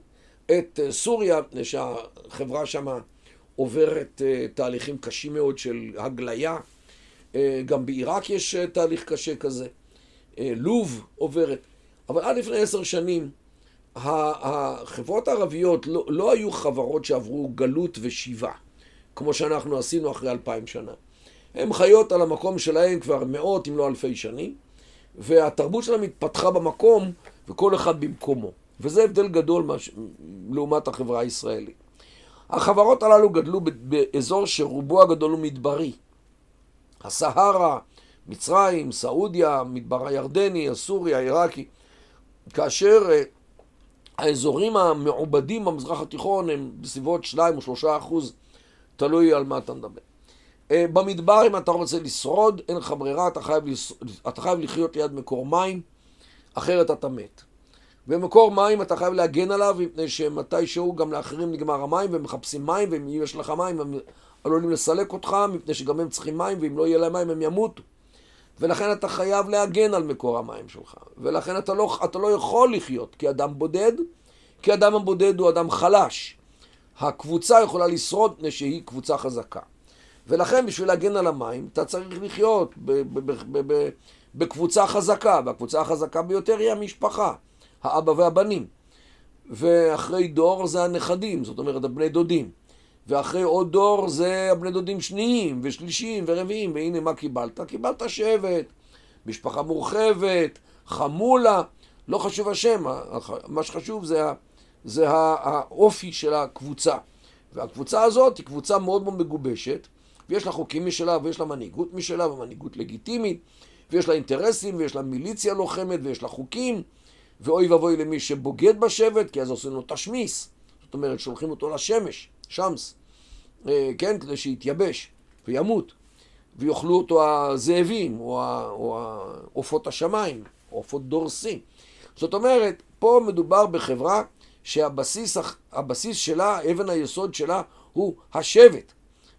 את אה, סוריה, שהחברה שם עוברת אה, תהליכים קשים מאוד של הגליה. גם בעיראק יש תהליך קשה כזה. לוב עוברת. אבל עד לפני עשר שנים, החברות הערביות לא, לא היו חברות שעברו גלות ושיבה, כמו שאנחנו עשינו אחרי אלפיים שנה. הן חיות על המקום שלהן כבר מאות אם לא אלפי שנים, והתרבות שלהן התפתחה במקום וכל אחד במקומו. וזה הבדל גדול מש... לעומת החברה הישראלית. החברות הללו גדלו באזור שרובו הגדול הוא מדברי. הסהרה, מצרים, סעודיה, מדבר הירדני, הסורי, העיראקי, כאשר אה, האזורים המעובדים במזרח התיכון הם בסביבות 2 או 3 אחוז, תלוי על מה אתה מדבר. אה, במדבר, אם אתה רוצה לשרוד, אין לך ברירה, אתה חייב, לש... אתה חייב לחיות ליד מקור מים, אחרת אתה מת. ומקור מים אתה חייב להגן עליו, מפני שמתישהו גם לאחרים נגמר המים והם מחפשים מים, ואם יש לך מים הם עלולים לסלק אותך, מפני שגם הם צריכים מים, ואם לא יהיה להם מים הם ימותו. ולכן אתה חייב להגן על מקור המים שלך. ולכן אתה לא, אתה לא יכול לחיות כאדם בודד, כי אדם הבודד הוא אדם חלש. הקבוצה יכולה לשרוד מפני שהיא קבוצה חזקה. ולכן בשביל להגן על המים, אתה צריך לחיות בקבוצה חזקה, והקבוצה החזקה ביותר היא המשפחה, האבא והבנים. ואחרי דור זה הנכדים, זאת אומרת הבני דודים. ואחרי עוד דור זה הבני דודים שניים ושלישיים ורביעים, והנה מה קיבלת? קיבלת שבט, משפחה מורחבת, חמולה, לא חשוב השם, מה שחשוב זה, זה האופי של הקבוצה. והקבוצה הזאת היא קבוצה מאוד מאוד מגובשת, ויש לה חוקים משלה, ויש לה מנהיגות משלה, ומנהיגות לגיטימית, ויש לה אינטרסים, ויש לה מיליציה לוחמת, ויש לה חוקים, ואוי ואבוי למי שבוגד בשבט, כי אז עושים לו תשמיס. זאת אומרת, שולחים אותו לשמש. שמס, אה, כן, כדי שיתייבש וימות, ויאכלו אותו הזאבים, או עופות השמיים, או עופות דורסים. זאת אומרת, פה מדובר בחברה שהבסיס הבסיס שלה, אבן היסוד שלה, הוא השבט,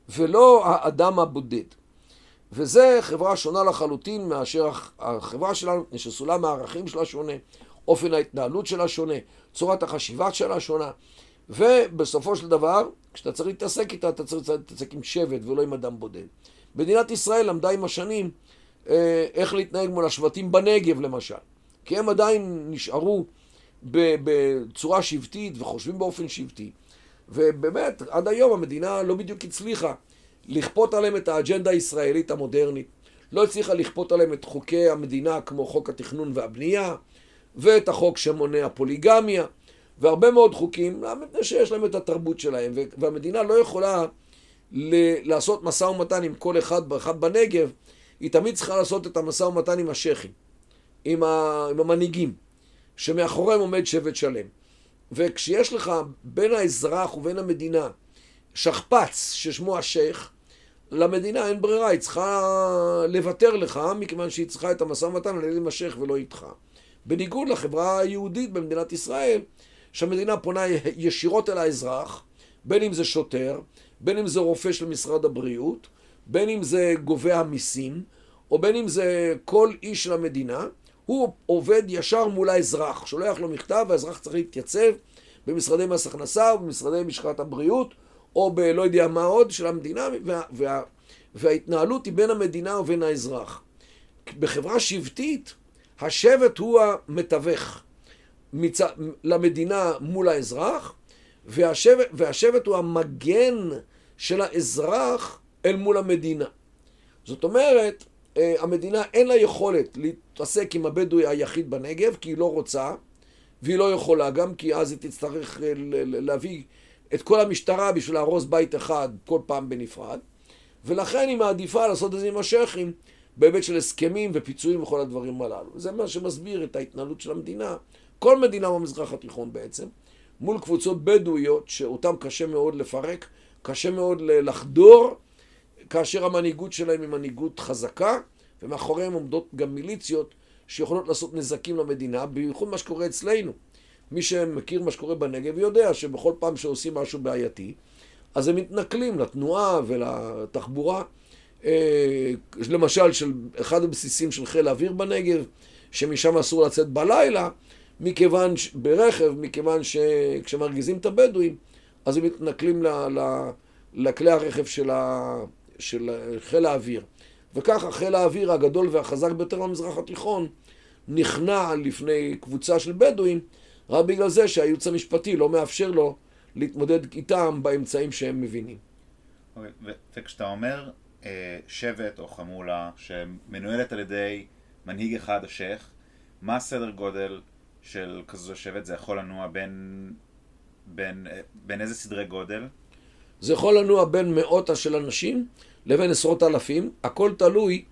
ולא האדם הבודד. וזה חברה שונה לחלוטין מאשר החברה שלנו, שסולם הערכים שלה שונה, אופן ההתנהלות שלה שונה, צורת החשיבה שלה שונה. ובסופו של דבר, כשאתה צריך להתעסק איתה, אתה צריך להתעסק עם שבט ולא עם אדם בודד. מדינת ישראל למדה עם השנים אה, איך להתנהג מול השבטים בנגב למשל. כי הם עדיין נשארו בצורה שבטית וחושבים באופן שבטי. ובאמת, עד היום המדינה לא בדיוק הצליחה לכפות עליהם את האג'נדה הישראלית המודרנית. לא הצליחה לכפות עליהם את חוקי המדינה כמו חוק התכנון והבנייה, ואת החוק שמונע פוליגמיה. והרבה מאוד חוקים, מפני שיש להם את התרבות שלהם, והמדינה לא יכולה ל- לעשות משא ומתן עם כל אחד ואחד בנגב, היא תמיד צריכה לעשות את המשא ומתן עם השייחים, עם, ה- עם המנהיגים, שמאחוריהם עומד שבט שלם. וכשיש לך בין האזרח ובין המדינה שכפ"ץ ששמו השייח, למדינה אין ברירה, היא צריכה לוותר לך, מכיוון שהיא צריכה את המשא ומתן על ידי השייח ולא איתך. בניגוד לחברה היהודית במדינת ישראל, שהמדינה פונה ישירות אל האזרח, בין אם זה שוטר, בין אם זה רופא של משרד הבריאות, בין אם זה גובה המיסים, או בין אם זה כל איש של המדינה, הוא עובד ישר מול האזרח, שולח לו מכתב והאזרח צריך להתייצב במשרדי מס הכנסה או במשרדי משקעת הבריאות, או בלא יודע מה עוד של המדינה, וה, וה, וההתנהלות היא בין המדינה ובין האזרח. בחברה שבטית, השבט הוא המתווך. מצ... למדינה מול האזרח, והשבט, והשבט הוא המגן של האזרח אל מול המדינה. זאת אומרת, המדינה אין לה יכולת להתעסק עם הבדואי היחיד בנגב, כי היא לא רוצה, והיא לא יכולה גם, כי אז היא תצטרך אה, להביא את כל המשטרה בשביל להרוס בית אחד כל פעם בנפרד, ולכן היא מעדיפה לעשות את זה עם השייחים בהיבט של הסכמים ופיצויים וכל הדברים הללו. זה מה שמסביר את ההתנהלות של המדינה כל מדינה במזרח התיכון בעצם, מול קבוצות בדואיות שאותן קשה מאוד לפרק, קשה מאוד לחדור, כאשר המנהיגות שלהם היא מנהיגות חזקה, ומאחוריהם עומדות גם מיליציות שיכולות לעשות נזקים למדינה, בייחוד מה שקורה אצלנו. מי שמכיר מה שקורה בנגב יודע שבכל פעם שעושים משהו בעייתי, אז הם מתנכלים לתנועה ולתחבורה. אה, למשל, של אחד הבסיסים של חיל האוויר בנגב, שמשם אסור לצאת בלילה, מכיוון, ש... ברכב, מכיוון שכשמרגיזים את הבדואים, אז הם מתנכלים ל... ל... לכלי הרכב של, ה... של חיל האוויר. וככה חיל האוויר הגדול והחזק ביותר במזרח התיכון נכנע לפני קבוצה של בדואים, רק בגלל זה שהייעוץ המשפטי לא מאפשר לו להתמודד איתם באמצעים שהם מבינים. אוקיי, וכשאתה אומר אה, שבט או חמולה שמנוהלת על ידי מנהיג אחד, השייח, מה הסדר גודל של כזו שבט, זה יכול לנוע בין, בין, בין איזה סדרי גודל? זה יכול לנוע בין מאות של אנשים לבין עשרות אלפים, הכל תלוי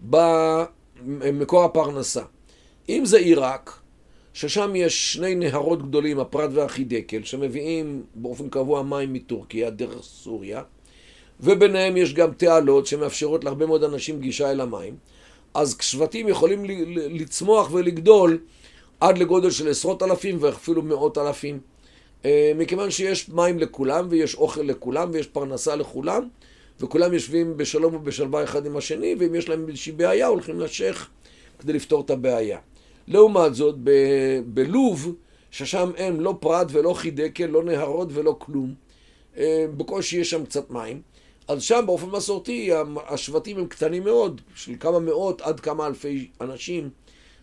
במקור הפרנסה. אם זה עיראק, ששם יש שני נהרות גדולים, הפרת והחידקל, שמביאים באופן קבוע מים מטורקיה דרך סוריה, וביניהם יש גם תעלות שמאפשרות להרבה מאוד אנשים גישה אל המים, אז שבטים יכולים לצמוח ולגדול עד לגודל של עשרות אלפים ואפילו מאות אלפים. אה, מכיוון שיש מים לכולם ויש אוכל לכולם ויש פרנסה לכולם וכולם יושבים בשלום ובשלווה אחד עם השני ואם יש להם איזושהי בעיה הולכים לשייח כדי לפתור את הבעיה. לעומת זאת, ב- בלוב, ששם אין לא פרת ולא חידקל, לא נהרות ולא כלום, אה, בקושי יש שם קצת מים, אז שם באופן מסורתי השבטים הם קטנים מאוד, של כמה מאות עד כמה אלפי אנשים,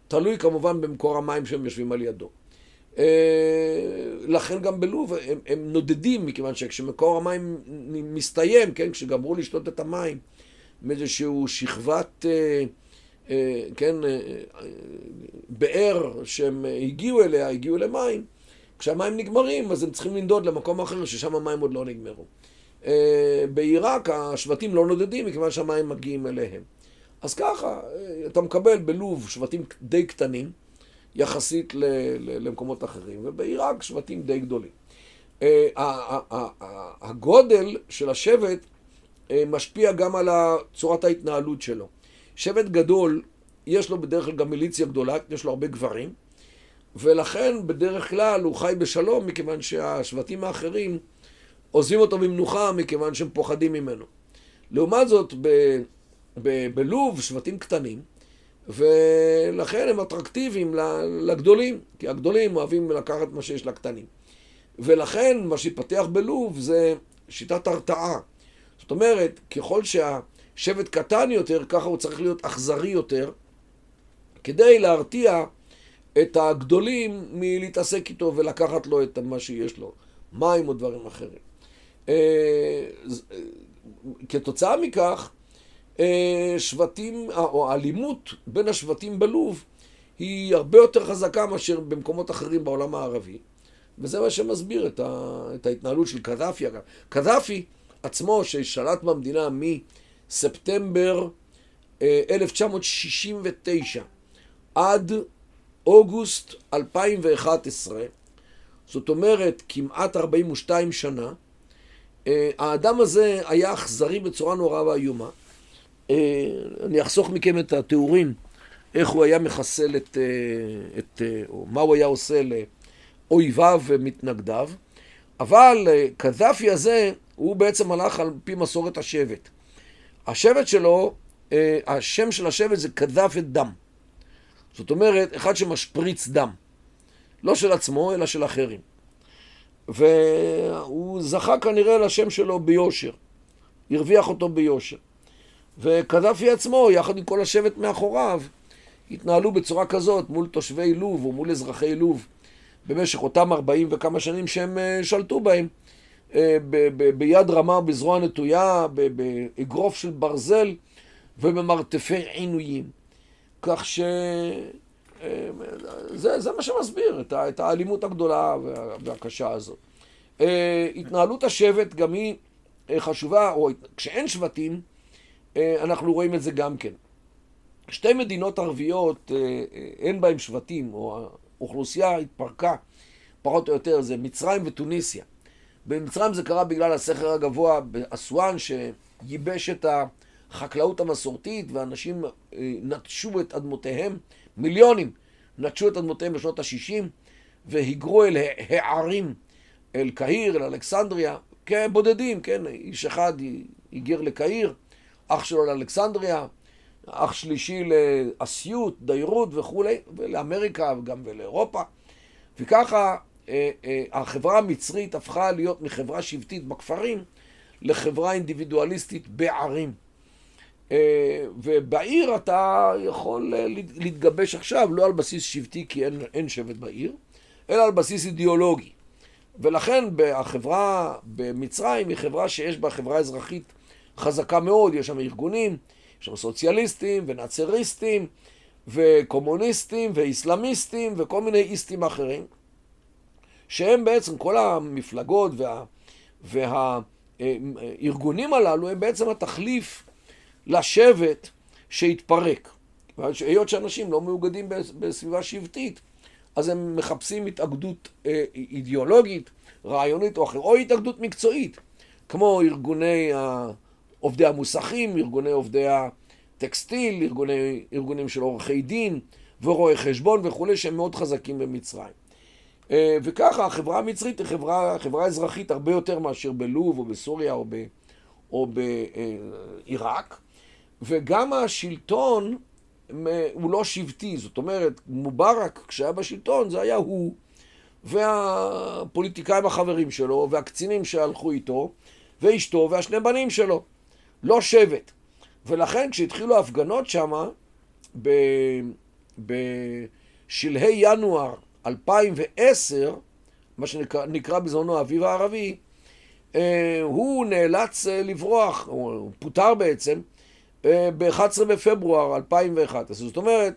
תלוי כמובן במקור המים שהם יושבים על ידו. אה, לכן גם בלוב הם, הם נודדים, מכיוון שכשמקור המים מסתיים, כן, כשגמרו לשתות את המים מאיזשהו שכבת, אה, אה, כן, באר שהם הגיעו אליה, הגיעו למים, כשהמים נגמרים אז הם צריכים לנדוד למקום אחר ששם המים עוד לא נגמרו. בעיראק השבטים לא נודדים מכיוון שהמים מגיעים אליהם. אז ככה, אתה מקבל בלוב שבטים די קטנים, יחסית למקומות אחרים, ובעיראק שבטים די גדולים. אה, הגודל של השבט אה, משפיע גם על צורת ההתנהלות שלו. שבט גדול, יש לו בדרך כלל גם מיליציה גדולה, יש לו הרבה גברים, ולכן בדרך כלל הוא חי בשלום, מכיוון שהשבטים האחרים עוזבים אותו במנוחה, מכיוון שהם פוחדים ממנו. לעומת זאת, בלוב, שבטים קטנים, ולכן הם אטרקטיביים לגדולים, כי הגדולים אוהבים לקחת מה שיש לקטנים. ולכן מה שהתפתח בלוב זה שיטת הרתעה. זאת אומרת, ככל שהשבט קטן יותר, ככה הוא צריך להיות אכזרי יותר, כדי להרתיע את הגדולים מלהתעסק איתו ולקחת לו את מה שיש לו, מים או דברים אחרים. אה, אה, כתוצאה מכך, שבטים, אה, או האלימות בין השבטים בלוב היא הרבה יותר חזקה מאשר במקומות אחרים בעולם הערבי. וזה מה שמסביר את, ה, את ההתנהלות של קדאפי. קדאפי עצמו, ששלט במדינה מספטמבר 1969 אה, עד אוגוסט 2011, זאת אומרת כמעט 42 שנה, האדם הזה היה אכזרי בצורה נורא ואיומה. אה, אני אחסוך מכם את התיאורים, איך הוא היה מחסל את, אה, את, אה, או מה הוא היה עושה לאויביו ומתנגדיו, אבל קדאפי הזה, הוא בעצם הלך על פי מסורת השבט. השבט שלו, השם של השבט זה קדאפת דם. זאת אומרת, אחד שמשפריץ דם. לא של עצמו, אלא של אחרים. והוא זכה כנראה לשם שלו ביושר. הרוויח אותו ביושר. וקדאפי עצמו, יחד עם כל השבט מאחוריו, התנהלו בצורה כזאת מול תושבי לוב או מול אזרחי לוב במשך אותם ארבעים וכמה שנים שהם אה, שלטו בהם. אה, ביד רמה, בזרוע נטויה, באגרוף של ברזל ובמרתפי עינויים. כך ש... אה, זה, זה מה שמסביר את, את האלימות הגדולה והקשה הזאת. התנהלות השבט גם היא חשובה, או כשאין שבטים, אנחנו רואים את זה גם כן. שתי מדינות ערביות, אה, אה, אין בהן שבטים, או האוכלוסייה התפרקה, פחות או יותר, זה מצרים וטוניסיה. במצרים זה קרה בגלל הסכר הגבוה באסואן, שייבש את החקלאות המסורתית, ואנשים נטשו את אדמותיהם, מיליונים נטשו את אדמותיהם בשנות ה-60, והיגרו אל הערים, אל קהיר, אל אלכסנדריה, כבודדים, כן, איש אחד היגר לקהיר, אח שלו לאלכסנדריה, אח שלישי לאסיות, דיירות וכולי, ולאמריקה וגם ולאירופה. וככה אה, אה, החברה המצרית הפכה להיות מחברה שבטית בכפרים לחברה אינדיבידואליסטית בערים. אה, ובעיר אתה יכול להתגבש עכשיו לא על בסיס שבטי כי אין, אין שבט בעיר, אלא על בסיס אידיאולוגי. ולכן החברה במצרים היא חברה שיש בה חברה אזרחית חזקה מאוד, יש שם ארגונים, יש שם סוציאליסטים ונאצריסטים וקומוניסטים ואיסלאמיסטים וכל מיני איסטים אחרים, שהם בעצם, כל המפלגות וה, והארגונים הללו הם בעצם התחליף לשבט שהתפרק. היות שאנשים לא מאוגדים בסביבה שבטית, אז הם מחפשים התאגדות אה, אידיאולוגית, רעיונית או אחרת, או התאגדות מקצועית, כמו ארגוני עובדי המוסכים, ארגוני עובדי הטקסטיל, ארגוני, ארגונים של עורכי דין ורואי חשבון וכולי, שהם מאוד חזקים במצרים. אה, וככה החברה המצרית היא חברה, חברה אזרחית הרבה יותר מאשר בלוב או בסוריה או, ב, או בעיראק. וגם השלטון הוא לא שבטי, זאת אומרת, מובארק כשהיה בשלטון זה היה הוא והפוליטיקאים החברים שלו והקצינים שהלכו איתו ואשתו והשני בנים שלו, לא שבט. ולכן כשהתחילו ההפגנות שם, בשלהי ינואר 2010, מה שנקרא בזמנו האביב הערבי, אה, הוא נאלץ אה, לברוח, הוא פוטר בעצם, אה, ב-11 בפברואר 2011. זאת אומרת,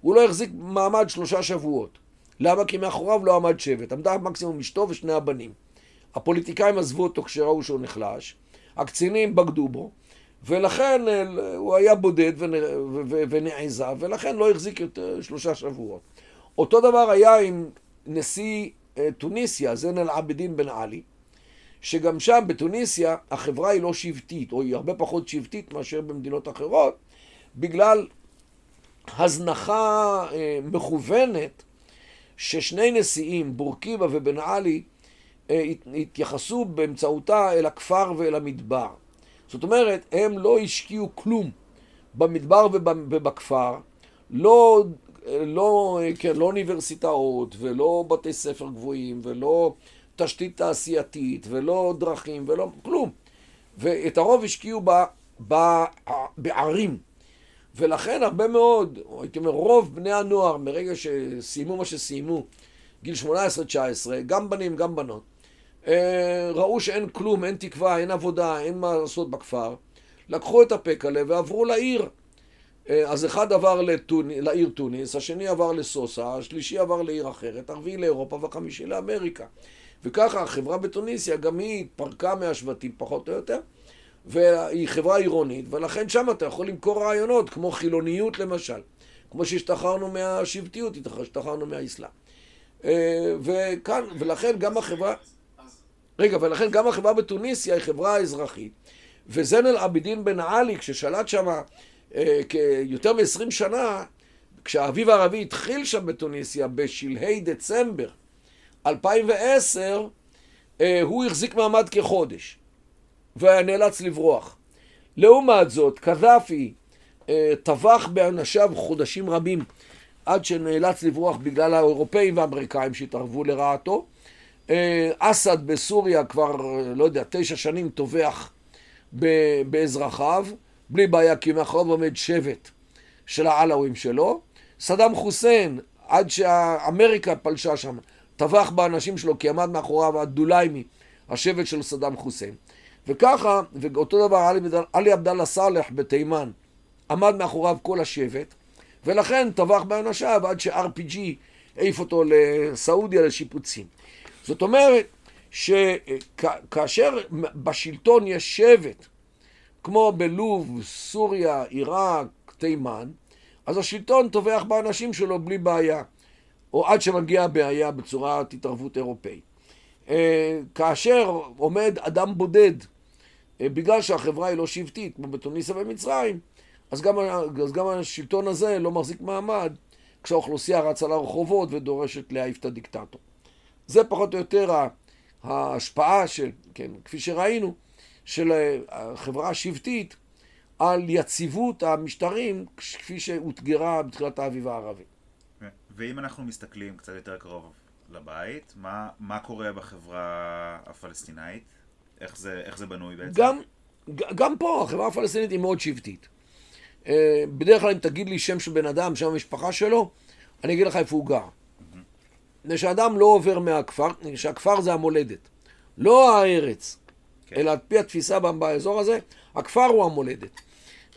הוא לא החזיק מעמד שלושה שבועות. למה? כי מאחוריו לא עמד שבט. עמדה מקסימום אשתו ושני הבנים. הפוליטיקאים עזבו אותו כשראו שהוא נחלש, הקצינים בגדו בו, ולכן הוא היה בודד ונעזב, ולכן לא החזיק יותר שלושה שבועות. אותו דבר היה עם נשיא אה, טוניסיה, זן אל-עבדין בן עלי, שגם שם בתוניסיה החברה היא לא שבטית, או היא הרבה פחות שבטית מאשר במדינות אחרות, בגלל הזנחה אה, מכוונת ששני נשיאים, בורקיבה ובן עלי, אה, התייחסו באמצעותה אל הכפר ואל המדבר. זאת אומרת, הם לא השקיעו כלום במדבר ובכפר, לא לא, כן, לא אוניברסיטאות, ולא בתי ספר גבוהים, ולא תשתית תעשייתית, ולא דרכים, ולא כלום. ואת הרוב השקיעו ב, ב, בערים. ולכן הרבה מאוד, הייתי אומר, רוב בני הנוער, מרגע שסיימו מה שסיימו, גיל 18-19, גם בנים, גם בנות, ראו שאין כלום, אין תקווה, אין עבודה, אין מה לעשות בכפר, לקחו את הפקלה ועברו לעיר. אה, אז אחד עבר לתונ... לעיר טוניס, השני עבר לסוסה, השלישי עבר לעיר אחרת, הרביעי לאירופה והחמישי לאמריקה. וככה החברה בתוניסיה גם היא התפרקה מהשבטים פחות או יותר, והיא חברה עירונית, ולכן שם אתה יכול למכור רעיונות, כמו חילוניות למשל. כמו שהשתחררנו מהשבטיות, השתחררנו מהאסלאם. אה, וכאן, ולכן גם החברה... רגע, ולכן גם החברה בתוניסיה היא חברה אזרחית. וזן אל-עבידין בן עלי, כששלט שמה אה, כיותר מ-20 שנה, כשהאביב הערבי התחיל שם בתוניסיה בשלהי דצמבר 2010, אה, הוא החזיק מעמד כחודש והיה נאלץ לברוח. לעומת זאת, קדאפי אה, טבח באנשיו חודשים רבים עד שנאלץ לברוח בגלל האירופאים והאמריקאים שהתערבו לרעתו. אסד בסוריה כבר, לא יודע, תשע שנים טובח באזרחיו. בלי בעיה, כי מאחוריו עומד שבט של העלאווים שלו. סדאם חוסיין, עד שאמריקה פלשה שם, טבח באנשים שלו, כי עמד מאחוריו הדוליימי, השבט של סדאם חוסיין. וככה, ואותו דבר עלי עבדאללה סאלח בתימן, עמד מאחוריו כל השבט, ולכן טבח באנשיו עד ש-RPG העיף אותו לסעודיה לשיפוצים. זאת אומרת שכאשר בשלטון יש שבט כמו בלוב, סוריה, עיראק, תימן, אז השלטון טובח באנשים שלו בלי בעיה, או עד שמגיעה הבעיה בצורת התערבות אירופאית. אה, כאשר עומד אדם בודד, אה, בגלל שהחברה היא לא שבטית, כמו בתוניסיה ומצרים, אז גם, אז גם השלטון הזה לא מחזיק מעמד כשהאוכלוסייה רצה לרחובות ודורשת להעיף את הדיקטטור. זה פחות או יותר ההשפעה של, כן, כפי שראינו, של החברה השבטית על יציבות המשטרים כפי שאותגרה בתחילת האביב הערבי. ואם אנחנו מסתכלים קצת יותר קרוב לבית, מה, מה קורה בחברה הפלסטינאית? איך זה, איך זה בנוי בעצם? גם, גם פה החברה הפלסטינית היא מאוד שבטית. אה, בדרך כלל אם תגיד לי שם של בן אדם, שם המשפחה שלו, אני אגיד לך איפה הוא גר. מפני שאדם לא עובר מהכפר, שהכפר זה המולדת, לא הארץ. כן. אלא על פי התפיסה באזור הזה, הכפר הוא המולדת,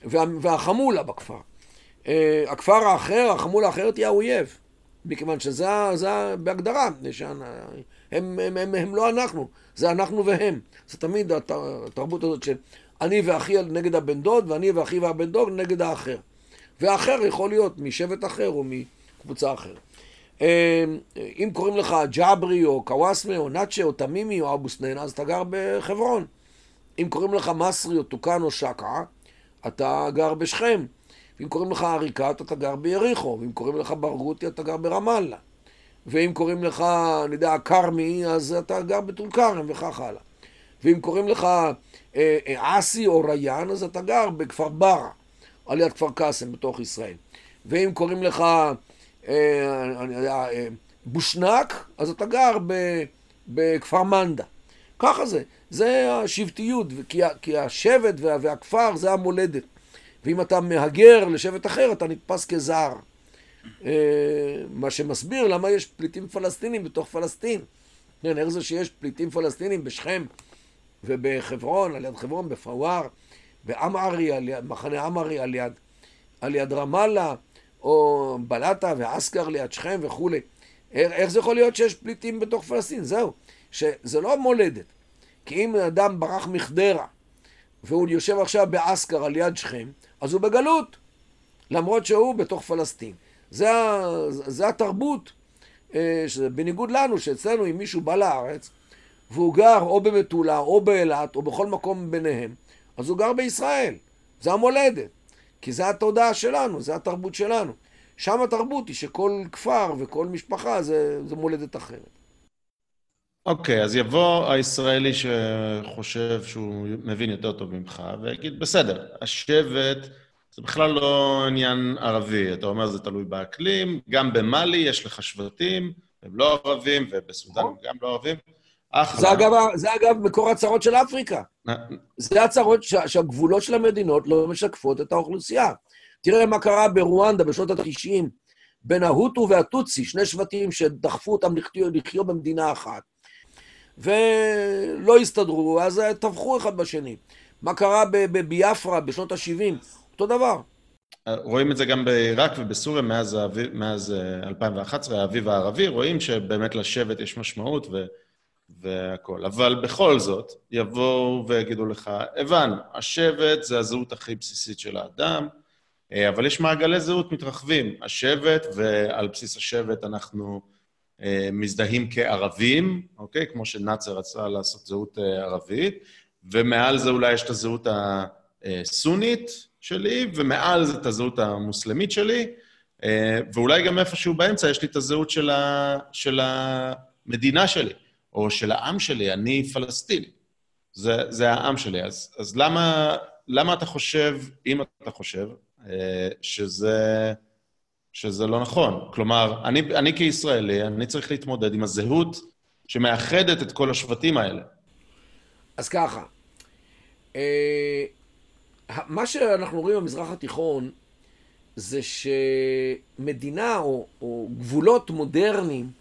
וה, והחמולה בכפר. אה, הכפר האחר, החמולה האחרת היא האויב, מכיוון שזה זה בהגדרה, הם, הם, הם, הם, הם לא אנחנו, זה אנחנו והם. זה תמיד התרבות הזאת של אני ואחי נגד הבן דוד, ואני ואחי והבן דוד נגד האחר. והאחר יכול להיות משבט אחר או מקבוצה אחרת. אה, אם קוראים לך ג'אברי או קוואסמה או נאצ'ה או תמימי או אבו סנן, אז אתה גר בחברון. אם קוראים לך מסרי או טוקן או שקעה, אתה גר בשכם. ואם קוראים לך עריקאת, אתה גר ביריחו, ואם קוראים לך ברגותי, אתה גר ברמאללה. ואם קוראים לך, אני יודע, כרמי, אז אתה גר בטול כרם, וכך הלאה. ואם קוראים לך אה, אה, אסי או ריאן, אז אתה גר בכפר ברא, על יד כפר קאסם בתוך ישראל. ואם קוראים לך, אני יודע, בושנק, אז אתה גר בכפר מנדה. ככה זה, זה השבטיות, כי, כי השבט והכפר זה המולדת. ואם אתה מהגר לשבט אחר, אתה נתפס כזר. מה שמסביר למה יש פליטים פלסטינים בתוך פלסטין. כן, איך זה שיש פליטים פלסטינים בשכם ובחברון, על יד חברון, בפוואר, באמערי, מחנה אמערי על יד, על יד רמאללה, או בלטה ואסכר ליד שכם וכולי. איך זה יכול להיות שיש פליטים בתוך פלסטין? זהו, שזה לא מולדת. כי אם אדם ברח מחדרה, והוא יושב עכשיו באסכר על יד שכם, אז הוא בגלות, למרות שהוא בתוך פלסטין. זה, זה התרבות, אה, שזה בניגוד לנו, שאצלנו אם מישהו בא לארץ, והוא גר או במטולה, או באילת, או בכל מקום ביניהם, אז הוא גר בישראל. זה המולדת. כי זה התודעה שלנו, זה התרבות שלנו. שם התרבות היא שכל כפר וכל משפחה זה, זה מולדת אחרת. אוקיי, okay, אז יבוא הישראלי שחושב שהוא מבין יותר טוב ממך, ויגיד, בסדר, השבט זה בכלל לא עניין ערבי. אתה אומר, זה תלוי באקלים, גם במאלי יש לך שבטים, הם לא ערבים, ובסודאן הם גם לא ערבים. אחלה. זה אגב, זה אגב מקור הצרות של אפריקה. זה הצרות שה, שהגבולות של המדינות לא משקפות את האוכלוסייה. תראה מה קרה ברואנדה בשנות ה-90, בין ההוטו והטוצי, שני שבטים שדחפו אותם לחיות, לחיות במדינה אחת. ולא הסתדרו, אז טבחו אחד בשני. מה קרה בביאפרה בשנות ה-70? אותו דבר. רואים את זה גם בעיראק ובסוריה מאז, מאז 2011, אה, האביב הערבי, רואים שבאמת לשבט יש משמעות, ו... והכול. אבל בכל זאת, יבואו ויגידו לך, הבנו, השבט זה הזהות הכי בסיסית של האדם, אה, אבל יש מעגלי זהות מתרחבים. השבט, ועל בסיס השבט אנחנו אה, מזדהים כערבים, אוקיי? כמו שנאצר רצה לעשות זהות אה, ערבית, ומעל זה אולי יש את הזהות הסונית שלי, ומעל זה את הזהות המוסלמית שלי, ואולי גם איפשהו באמצע יש לי את הזהות של, ה... של המדינה שלי. או של העם שלי, אני פלסטיני. זה, זה העם שלי. אז, אז למה, למה אתה חושב, אם אתה חושב, אה, שזה, שזה לא נכון? כלומר, אני, אני כישראלי, אני צריך להתמודד עם הזהות שמאחדת את כל השבטים האלה. אז ככה, אה, מה שאנחנו רואים במזרח התיכון זה שמדינה או, או גבולות מודרניים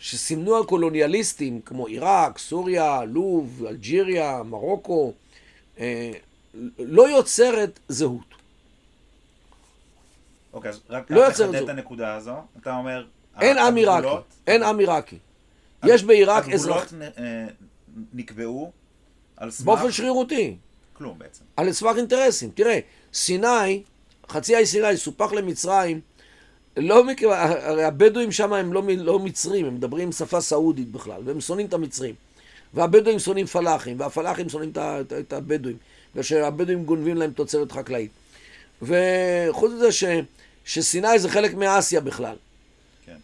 שסימנו הקולוניאליסטים, כמו עיראק, סוריה, לוב, אלג'יריה, מרוקו, אה, לא יוצרת זהות. אוקיי, אז רק לא לחדד את הנקודה הזו. אתה אומר... אין עם עיראקי, אין עם עיראקי. יש בעיראק אזרח... הגבולות אה, נקבעו על סמך... באופן שרירותי. כלום בעצם. על סמך אינטרסים. תראה, סיני, חצי האי סיני סופח למצרים לא מכיוון, הרי הבדואים שם הם לא, לא מצרים, הם מדברים שפה סעודית בכלל, והם שונאים את המצרים. והבדואים שונאים פלאחים, והפלאחים שונאים את, את הבדואים, ושהבדואים גונבים להם תוצרת חקלאית. וחוץ מזה ש, שסיני זה חלק מאסיה בכלל. כן.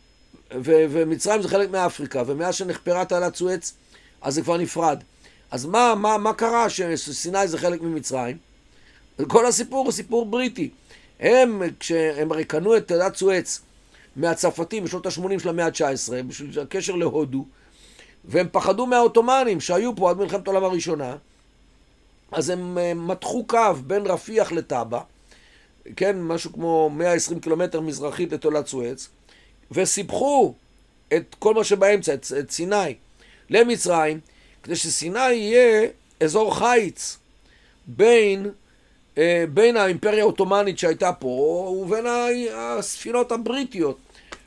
ו, ומצרים זה חלק מאפריקה, ומאז שנחפרה תעלת סואץ, אז זה כבר נפרד. אז מה, מה, מה קרה שסיני זה חלק ממצרים? כל הסיפור הוא סיפור בריטי. הם, כשהם הרי קנו את תעודת סואץ מהצרפתים בשנות ה-80 של המאה ה-19, בשביל הקשר להודו, והם פחדו מהעות'מאנים שהיו פה עד מלחמת העולם הראשונה, אז הם אה, מתחו קו בין רפיח לטאבה, כן, משהו כמו 120 קילומטר מזרחית לתעולת סואץ, וסיפחו את כל מה שבאמצע, את, את סיני, למצרים, כדי שסיני יהיה אזור חיץ בין בין האימפריה העות'מאנית שהייתה פה ובין הספינות הבריטיות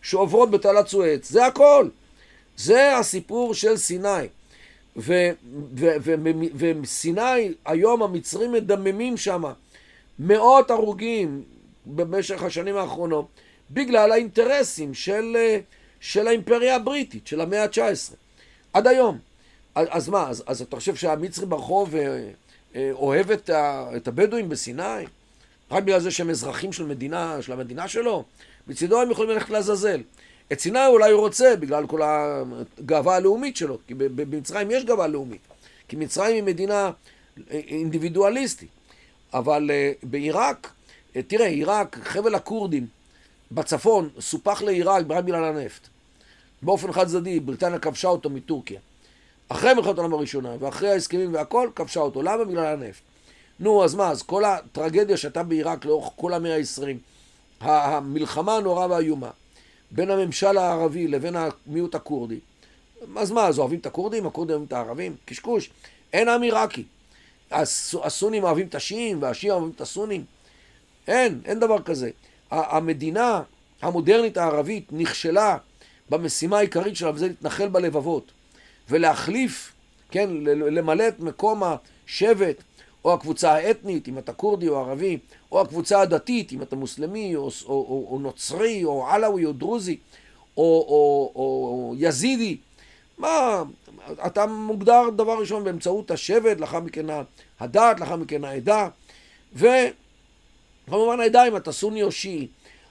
שעוברות בתעלת סואץ. זה הכל. זה הסיפור של סיני. וסיני, היום המצרים מדממים שם מאות הרוגים במשך השנים האחרונות בגלל האינטרסים של, של האימפריה הבריטית, של המאה ה-19. עד היום. אז מה, אז, אז אתה חושב שהמצרים ברחוב אה, אה, אוהב את, ה, את הבדואים בסיני? רק בגלל זה שהם אזרחים של מדינה, של המדינה שלו, מצידו הם יכולים ללכת לעזאזל. את סיני אולי הוא רוצה בגלל כל הגאווה הלאומית שלו, כי במצרים יש גאווה לאומית. כי מצרים היא מדינה אינדיבידואליסטית. אבל אה, בעיראק, אה, תראה, עיראק, חבל הכורדים בצפון סופח לעיראק רק בגלל הנפט. באופן חד צדדי, בריטניה כבשה אותו מטורקיה. אחרי מלחמת העולם הראשונה, ואחרי ההסכמים והכל, כבשה אותו. למה? בגלל הנפט. נו, אז מה, אז כל הטרגדיה שהייתה בעיראק לאורך כל המאה ה-20, המלחמה הנוראה והאיומה, בין הממשל הערבי לבין המיעוט הכורדי, אז מה, אז אוהבים את הכורדים? הכורדים אוהבים את הערבים? קשקוש. אין עם עיראקי. הסונים אוהבים את השיעים והשיעים אוהבים את הסונים. אין, אין דבר כזה. המדינה המודרנית הערבית נכשלה במשימה העיקרית שלה, וזה להתנחל בלבבות. ולהחליף, כן, למלא את מקום השבט או הקבוצה האתנית, אם אתה כורדי או ערבי, או הקבוצה הדתית, אם אתה מוסלמי או, או, או, או נוצרי או עלאווי או דרוזי או, או, או, או יזידי. מה, אתה מוגדר דבר ראשון באמצעות השבט, לאחר מכן הדת, לאחר מכן העדה, וכמובן העדה אם אתה סוני או שיעי.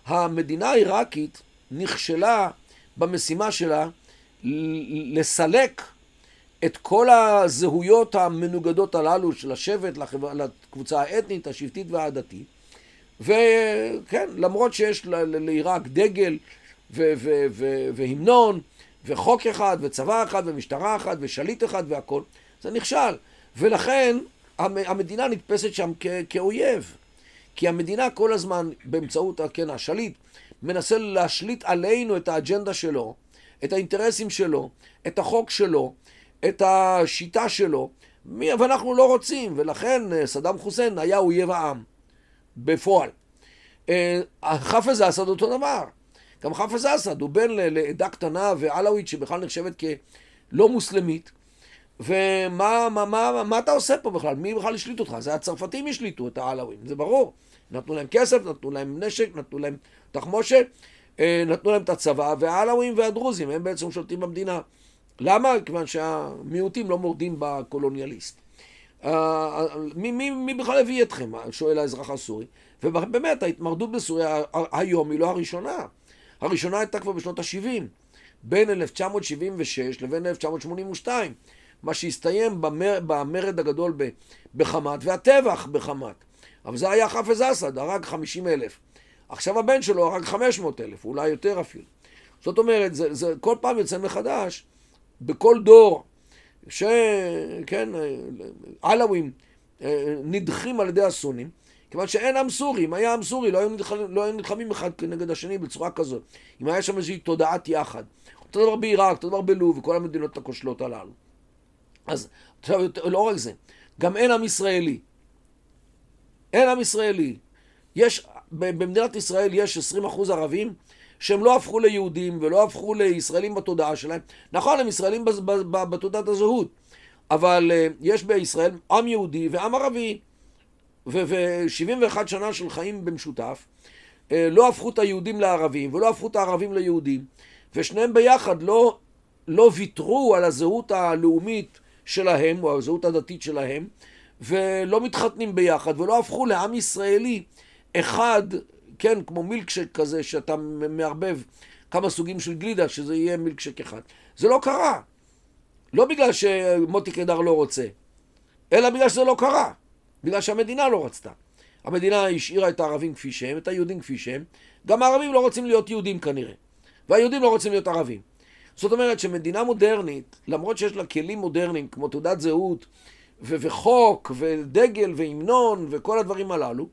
המדינה העיראקית נכשלה במשימה שלה לסלק את כל הזהויות המנוגדות הללו של השבט לקבוצה האתנית, השבטית והעדתית. וכן, למרות שיש לעיראק דגל והמנון וחוק אחד וצבא אחד ומשטרה אחת ושליט אחד והכל, זה נכשל. ולכן המדינה נתפסת שם כאויב. כי המדינה כל הזמן, באמצעות, כן, השליט, מנסה להשליט עלינו את האג'נדה שלו, את האינטרסים שלו, את החוק שלו, את השיטה שלו, ואנחנו לא רוצים, ולכן אה, סדאם חוסיין היה אויב העם, בפועל. אה, חאפז אסד אותו דבר. גם חאפז אסד הוא בן לעדה קטנה ועלאווית שבכלל נחשבת כלא מוסלמית. ומה מה, מה, מה אתה עושה פה בכלל? מי בכלל השליט אותך? זה הצרפתים השליטו את העלאווים, זה ברור. נתנו להם כסף, נתנו להם נשק, נתנו להם תחמושת, נתנו להם את הצבא, והעלאווים והדרוזים הם בעצם שולטים במדינה. למה? כיוון שהמיעוטים לא מורדים בקולוניאליסט. אה, מי, מי, מי בכלל הביא אתכם? שואל האזרח הסורי. ובאמת, ההתמרדות בסוריה היום היא לא הראשונה. הראשונה הייתה כבר בשנות ה-70, בין 1976 לבין 1982, מה שהסתיים במר, במרד הגדול בחמת והטבח בחמת. אבל זה היה חאפז אסד, הרג 50 אלף. עכשיו הבן שלו הרג 500 אלף, אולי יותר אפילו. זאת אומרת, זה, זה כל פעם יוצא מחדש, בכל דור, שכן, עלאווים אה, נדחים על ידי הסונים, כיוון שאין עם סורי, אם היה עם סורי לא היו, נלחמים, לא היו נלחמים אחד כנגד השני בצורה כזאת. אם היה שם איזושהי תודעת יחד. אותו דבר בעיראק, אותו דבר בלוב וכל המדינות הכושלות הללו. אז עכשיו, לא רק זה, גם אין עם ישראלי. אין עם ישראלי. יש, במדינת ישראל יש 20% ערבים שהם לא הפכו ליהודים ולא הפכו לישראלים בתודעה שלהם. נכון, הם ישראלים בתודעת הזהות, אבל uh, יש בישראל עם יהודי ועם ערבי. ו-71 שנה של חיים במשותף, uh, לא הפכו את היהודים לערבים ולא הפכו את הערבים ליהודים, ושניהם ביחד לא, לא ויתרו על הזהות הלאומית שלהם או הזהות הדתית שלהם, ולא מתחתנים ביחד ולא הפכו לעם ישראלי אחד כן, כמו מילקשק כזה, שאתה מערבב כמה סוגים של גלידה, שזה יהיה מילקשק אחד. זה לא קרה. לא בגלל שמוטי קדר לא רוצה, אלא בגלל שזה לא קרה. בגלל שהמדינה לא רצתה. המדינה השאירה את הערבים כפי שהם, את היהודים כפי שהם. גם הערבים לא רוצים להיות יהודים כנראה. והיהודים לא רוצים להיות ערבים. זאת אומרת שמדינה מודרנית, למרות שיש לה כלים מודרניים כמו תעודת זהות וחוק ודגל והמנון וכל הדברים הללו,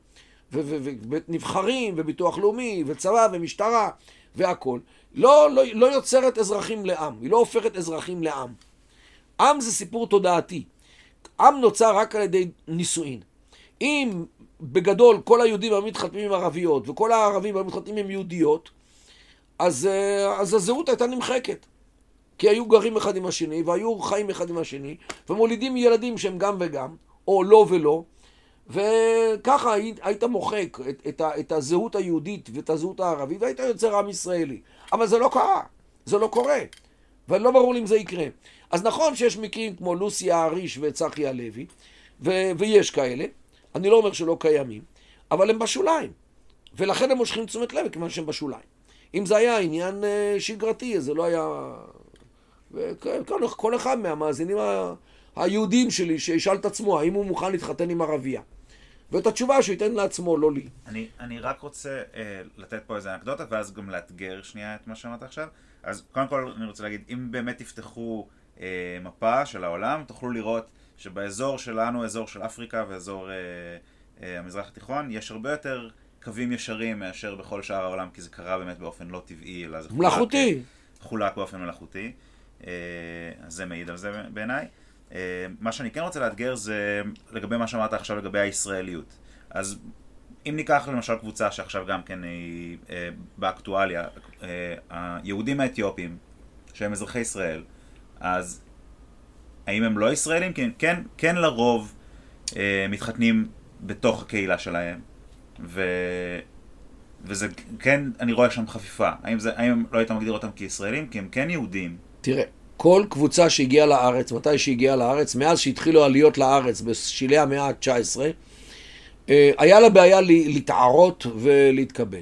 ונבחרים, וביטוח לאומי, וצבא, ומשטרה, והכול. לא, לא, לא יוצרת אזרחים לעם, היא לא הופכת אזרחים לעם. עם זה סיפור תודעתי. עם נוצר רק על ידי נישואין. אם בגדול כל היהודים היו מתחתנים עם ערביות, וכל הערבים היו מתחתנים עם יהודיות, אז, אה, אז הזהות הייתה נמחקת. כי היו גרים אחד עם השני, והיו חיים אחד עם השני, ומולידים ילדים שהם גם וגם, או לא ולא, וככה היית, היית מוחק את, את, את הזהות היהודית ואת הזהות הערבית והיית יוצר עם ישראלי. אבל זה לא קרה, זה לא קורה. ולא ברור לי אם זה יקרה. אז נכון שיש מקרים כמו לוסי האריש וצחי הלוי, ו- ויש כאלה, אני לא אומר שלא קיימים, אבל הם בשוליים. ולכן הם מושכים תשומת לב, כיוון שהם בשוליים. אם זה היה עניין אה, שגרתי, זה לא היה... וכל, כל אחד מהמאזינים היהודים שלי שישאל את עצמו האם הוא מוכן להתחתן עם ערבייה. ואת התשובה שהוא ייתן לעצמו, לא לי. אני, אני רק רוצה אה, לתת פה איזה אנקדוטה, ואז גם לאתגר שנייה את מה שאמרת עכשיו. אז קודם כל אני רוצה להגיד, אם באמת תפתחו אה, מפה של העולם, תוכלו לראות שבאזור שלנו, אזור של אפריקה ואזור אה, אה, המזרח התיכון, יש הרבה יותר קווים ישרים מאשר בכל שאר העולם, כי זה קרה באמת באופן לא טבעי, אלא זה חולק, מלאכותי. חולק באופן מלאכותי. אה, אז זה מעיד על זה בעיניי. אה, מה שאני כן רוצה לאתגר זה לגבי מה שאמרת עכשיו לגבי הישראליות. אז אם ניקח למשל קבוצה שעכשיו גם כן היא אה, באקטואליה, היהודים האתיופים, שהם אזרחי ישראל, אז האם הם לא ישראלים? כן, כן, כן לרוב מתחתנים בתוך הקהילה שלהם, ו... וזה כן, אני רואה שם חפיפה. האם, זה, האם לא היית מגדיר אותם כישראלים? כי הם כן יהודים. תראה, כל קבוצה שהגיעה לארץ, מתי שהגיעה לארץ, מאז שהתחילו עליות לארץ בשלהי המאה ה-19, אה, היה לה בעיה להתערות ולהתקבל.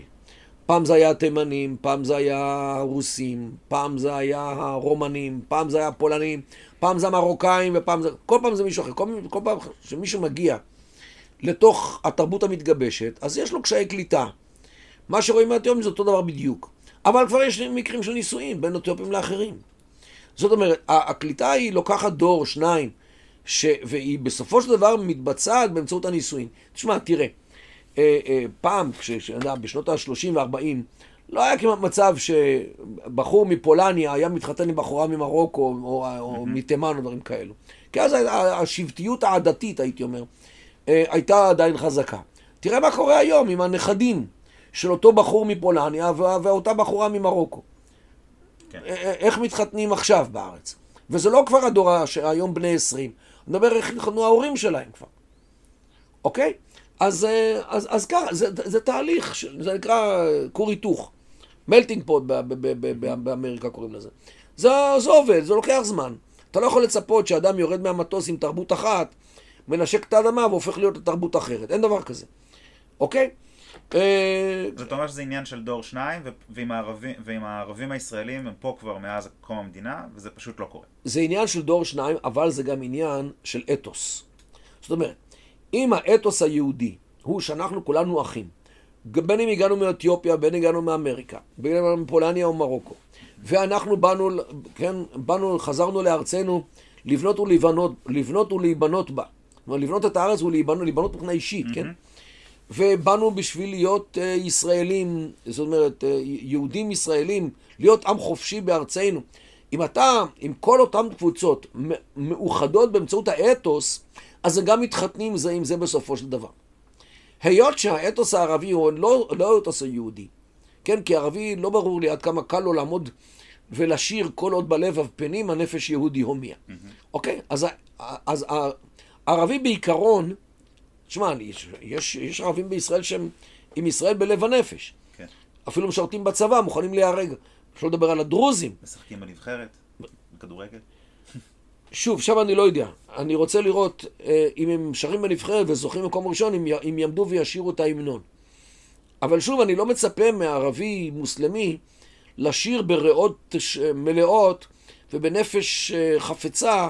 פעם זה היה התימנים, פעם זה היה הרוסים, פעם זה היה הרומנים, פעם זה היה הפולנים, פעם זה המרוקאים ופעם זה... כל פעם זה מישהו אחר. כל, כל פעם שמישהו מגיע לתוך התרבות המתגבשת, אז יש לו קשיי קליטה. מה שרואים מהאתיופים זה אותו דבר בדיוק. אבל כבר יש מקרים של נישואים בין אתיופים לאחרים. זאת אומרת, הקליטה היא לוקחת דור, שניים, ש... והיא בסופו של דבר מתבצעת באמצעות הנישואין. תשמע, תראה, אה, אה, פעם, כש... בשנות ה-30 וה-40, לא היה כמעט מצב שבחור מפולניה היה מתחתן עם בחורה ממרוקו או, או מתימן או דברים כאלו. כי אז השבטיות העדתית, הייתי אומר, אה, הייתה עדיין חזקה. תראה מה קורה היום עם הנכדים של אותו בחור מפולניה ואותה בחורה ממרוקו. כן. איך מתחתנים עכשיו בארץ. וזה לא כבר הדור שהיום בני 20, אני מדבר איך התחתנו ההורים שלהם כבר, אוקיי? אז, אז, אז ככה, זה, זה תהליך, זה נקרא כור היתוך, מלטינג פוד באמריקה קוראים לזה. זה, זה עובד, זה לוקח זמן. אתה לא יכול לצפות שאדם יורד מהמטוס עם תרבות אחת, מנשק את האדמה והופך להיות לתרבות אחרת. אין דבר כזה, אוקיי? אה, זאת אומרת שזה עניין של דור שניים, ועם הערבים, ועם הערבים הישראלים הם פה כבר מאז קום המדינה, וזה פשוט לא קורה. זה עניין של דור שניים, אבל זה גם עניין של אתוס. זאת אומרת, אם האתוס היהודי הוא שאנחנו כולנו אחים, בין אם הגענו מאתיופיה, בין אם הגענו מאמריקה, בין אם מפולניה או מרוקו, ואנחנו באנו, כן, באנו, חזרנו לארצנו לבנות ולהיבנות, לבנות ולהיבנות בה. זאת אומרת, לבנות את הארץ ולהיבנות מבחינה אישית, mm-hmm. כן? ובאנו בשביל להיות uh, ישראלים, זאת אומרת, uh, יהודים ישראלים, להיות עם חופשי בארצנו. אם אתה, אם כל אותן קבוצות מאוחדות באמצעות האתוס, אז הם גם מתחתנים זה עם זה בסופו של דבר. היות שהאתוס הערבי הוא לא, לא האתוס היהודי, כן, כי ערבי לא ברור לי עד כמה קל לו לעמוד ולשיר כל עוד בלב אבפנים הנפש יהודי הומיה. Mm-hmm. אוקיי? אז, אז הערבי בעיקרון, תשמע, יש, יש, ערבים בישראל שהם עם ישראל בלב הנפש. כן. אפילו משרתים בצבא, מוכנים להיהרג. אפשר לדבר על הדרוזים. משחקים בנבחרת, בכדורגל. שוב, שם אני לא יודע. אני רוצה לראות אה, אם הם שרים בנבחרת וזוכים במקום ראשון, אם, אם יעמדו וישירו את ההמנון. אבל שוב, אני לא מצפה מערבי מוסלמי לשיר בריאות מלאות ובנפש אה, חפצה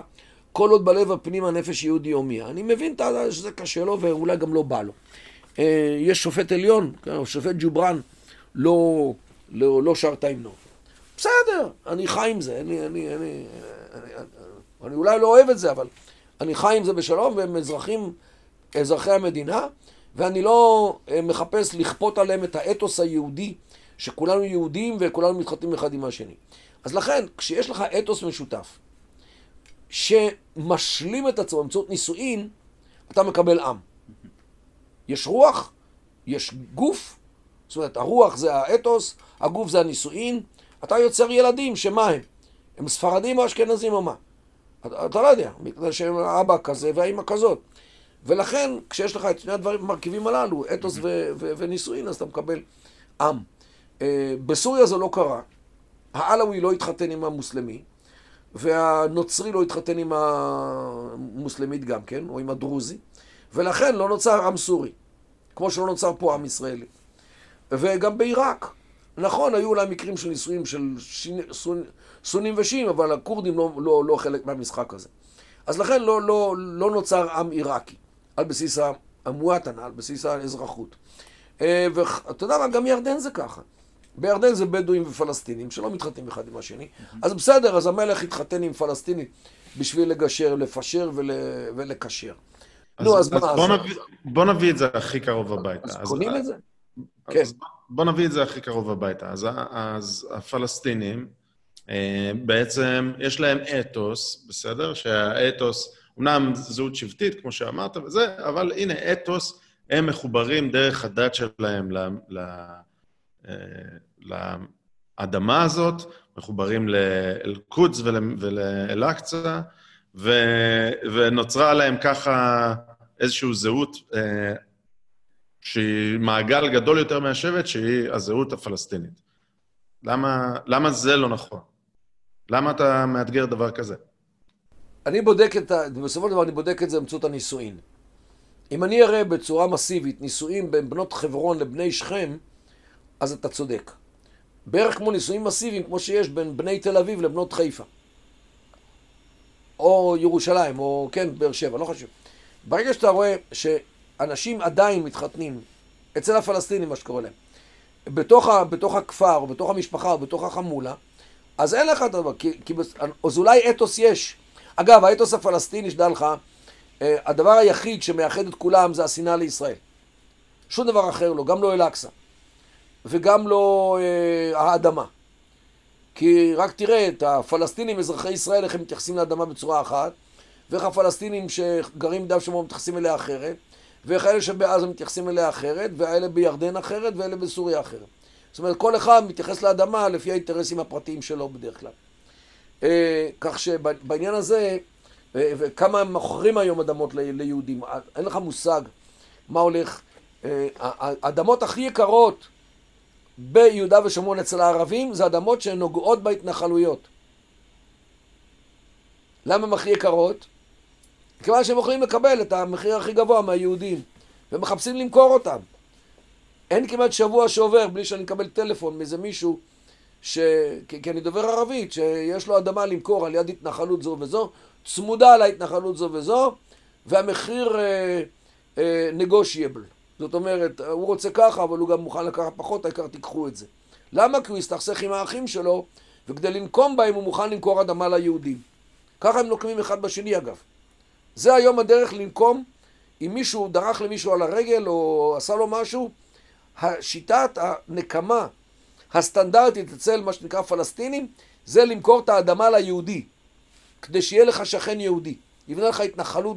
כל עוד בלב הפנים הנפש יהודי הומיה. אני מבין שזה קשה לו ואולי גם לא בא לו. אה, יש שופט עליון, כן, שופט ג'ובראן, לא, לא, לא שר את ההמנון. בסדר, אני חי עם זה, אני, אני, אני, אני, אני, אני אולי לא אוהב את זה, אבל אני חי עם זה בשלום, והם אזרחים, אזרחי המדינה, ואני לא אה, מחפש לכפות עליהם את האתוס היהודי, שכולנו יהודים וכולנו מתחתנים אחד עם השני. אז לכן, כשיש לך אתוס משותף, שמשלים את עצמו באמצעות נישואין, אתה מקבל עם. יש רוח, יש גוף, זאת אומרת, הרוח זה האתוס, הגוף זה הנישואין, אתה יוצר ילדים, שמה הם? הם ספרדים או אשכנזים או מה? אתה, אתה לא יודע, בגלל שהם אבא כזה והאימא כזאת. ולכן, כשיש לך את שני הדברים, המרכיבים הללו, אתוס ו- ו- ונישואין, אז אתה מקבל עם. Uh, בסוריה זה לא קרה. העלאווי לא התחתן עם המוסלמי, והנוצרי לא התחתן עם המוסלמית גם כן, או עם הדרוזי, ולכן לא נוצר עם סורי. כמו שלא נוצר פה עם ישראלי. וגם בעיראק, נכון, היו אולי מקרים של נישואים של סונים ושיעים, אבל הכורדים לא, לא, לא חלק מהמשחק הזה. אז לכן לא, לא, לא נוצר עם עיראקי, על בסיס המואטנה, על בסיס האזרחות. אה, ואתה יודע מה, גם ירדן זה ככה. בירדן זה בדואים ופלסטינים שלא מתחתנים אחד עם השני. אז בסדר, אז המלך התחתן עם פלסטינית בשביל לגשר, לפשר ול, ולקשר. אז, נו, אז, אז מה? בוא, נביא, בוא נביא את זה הכי קרוב הביתה. אז, אז קונים אז, את זה? כן. אז בוא נביא את זה הכי קרוב הביתה. אז, אז הפלסטינים, אה, בעצם יש להם אתוס, בסדר? שהאתוס, אמנם זהות שבטית, כמו שאמרת וזה, אבל הנה, אתוס, הם מחוברים דרך הדת שלהם ל, ל, לאדמה הזאת, מחוברים לאל-קודס ולאל-אקצא, ונוצרה להם ככה איזושהי זהות אה, שהיא מעגל גדול יותר מהשבט, שהיא הזהות הפלסטינית. למה, למה זה לא נכון? למה אתה מאתגר דבר כזה? אני בודק את ה... בסופו של דבר אני בודק את זה באמצעות הנישואין. אם אני אראה בצורה מסיבית נישואים בין בנות חברון לבני שכם, אז אתה צודק. בערך כמו נישואים מסיביים, כמו שיש בין בני תל אביב לבנות חיפה. או ירושלים, או כן, באר שבע, לא חשוב. ברגע שאתה רואה שאנשים עדיין מתחתנים, אצל הפלסטינים, מה שקורה להם, בתוך, ה, בתוך הכפר, או בתוך המשפחה, או בתוך החמולה, אז אין לך את הדבר, כי, כי אז אולי אתוס יש. אגב, האתוס הפלסטיני, שדע לך, אה, הדבר היחיד שמאחד את כולם זה השנאה לישראל. שום דבר אחר לא, גם לא אל-אקצא. וגם לא אה, האדמה. כי רק תראה את הפלסטינים, אזרחי ישראל, איך הם מתייחסים לאדמה בצורה אחת, ואיך הפלסטינים שגרים ביהודה ושומרון מתייחסים אליה אחרת, ואיך אלה שבעזה מתייחסים אליה אחרת, ואלה בירדן אחרת, ואלה בסוריה אחרת. זאת אומרת, כל אחד מתייחס לאדמה לפי האינטרסים הפרטיים שלו בדרך כלל. אה, כך שבעניין הזה, אה, וכמה הם מוכרים היום אדמות ליהודים, אין לך מושג מה הולך. אה, האדמות הכי יקרות ביהודה ושומרון אצל הערבים זה אדמות שהן נוגעות בהתנחלויות. למה הן הכי יקרות? מכיוון שהם יכולים לקבל את המחיר הכי גבוה מהיהודים ומחפשים למכור אותם. אין כמעט שבוע שעובר בלי שאני מקבל טלפון מאיזה מישהו ש... כי אני דובר ערבית, שיש לו אדמה למכור על יד התנחלות זו וזו, צמודה להתנחלות זו וזו, והמחיר נגושייבל. Uh, uh, זאת אומרת, הוא רוצה ככה, אבל הוא גם מוכן לקחת פחות, העיקר תיקחו את זה. למה? כי הוא הסתכסך עם האחים שלו, וכדי לנקום בהם הוא מוכן למכור אדמה ליהודים. ככה הם נוקמים אחד בשני אגב. זה היום הדרך לנקום, אם מישהו דרך למישהו על הרגל או עשה לו משהו, השיטת הנקמה הסטנדרטית אצל מה שנקרא פלסטינים, זה למכור את האדמה ליהודי, כדי שיהיה לך שכן יהודי. יבנה לך התנחלות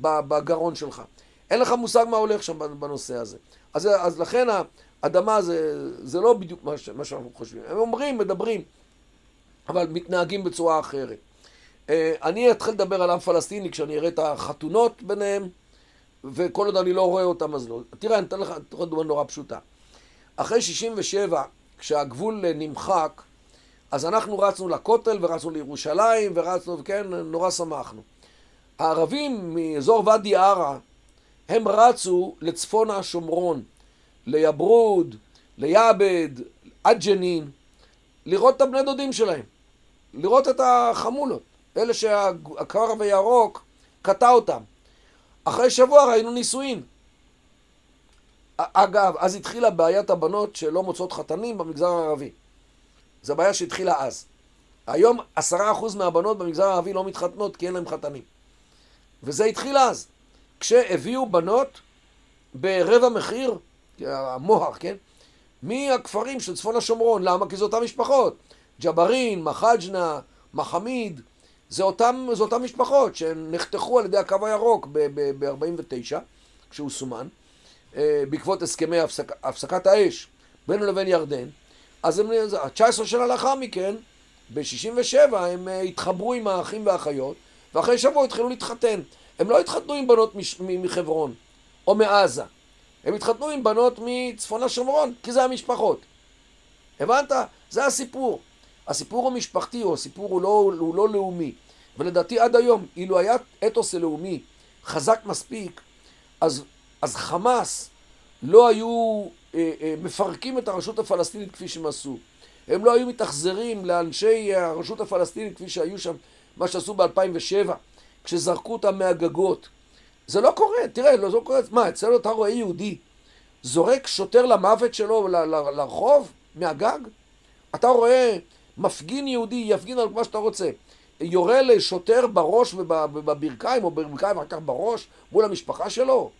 בגרון שלך. אין לך מושג מה הולך שם בנושא הזה. אז, אז לכן האדמה זה, זה לא בדיוק מה, מה שאנחנו חושבים. הם אומרים, מדברים, אבל מתנהגים בצורה אחרת. אה, אני אתחיל לדבר על עם פלסטיני כשאני אראה את החתונות ביניהם, וכל עוד אני לא רואה אותם אז לא. תראה, אני אתן לך דוגמה נורא פשוטה. אחרי 67, כשהגבול נמחק, אז אנחנו רצנו לכותל ורצנו לירושלים ורצנו, וכן, נורא שמחנו. הערבים מאזור ואדי ערה, הם רצו לצפון השומרון, ליברוד, ליעבד, עד ג'נין, לראות את הבני דודים שלהם, לראות את החמולות, אלה שהקרב הירוק קטע אותם. אחרי שבוע ראינו נישואין. אגב, אז התחילה בעיית הבנות שלא מוצאות חתנים במגזר הערבי. זו בעיה שהתחילה אז. היום עשרה אחוז מהבנות במגזר הערבי לא מתחתנות כי אין להם חתנים. וזה התחיל אז. כשהביאו בנות ברבע מחיר, המוהר, כן? מהכפרים של צפון השומרון. למה? כי זה אותן משפחות. ג'בארין, מחג'נה, מחמיד, זה אותן, זה אותן משפחות שנחתכו על ידי הקו הירוק ב-49, כשהוא סומן, אה, בעקבות הסכמי הפסק, הפסקת האש בינו לבין ירדן. אז הם, 19 שנה לאחר מכן, ב-67 הם אה, התחברו עם האחים והאחיות, ואחרי שבוע התחילו להתחתן. הם לא התחתנו עם בנות מחברון או מעזה, הם התחתנו עם בנות מצפון השומרון, כי זה המשפחות. הבנת? זה הסיפור. הסיפור הוא משפחתי, או הסיפור הוא לא, הוא לא לאומי. ולדעתי עד היום, אילו היה אתוס לאומי חזק מספיק, אז אז חמאס לא היו אה, אה, מפרקים את הרשות הפלסטינית כפי שהם עשו. הם לא היו מתאכזרים לאנשי הרשות הפלסטינית כפי שהיו שם, מה שעשו ב-2007, כשזרקו אותם מהגגות. זה לא קורה, תראה, לא, לא קורה, מה, אצלנו אתה רואה יהודי זורק שוטר למוות שלו ל- ל- לרחוב, מהגג? אתה רואה מפגין יהודי, יפגין על מה שאתה רוצה, יורה לשוטר בראש ובברכיים, או בברכיים ואחר כך בראש, מול המשפחה שלו?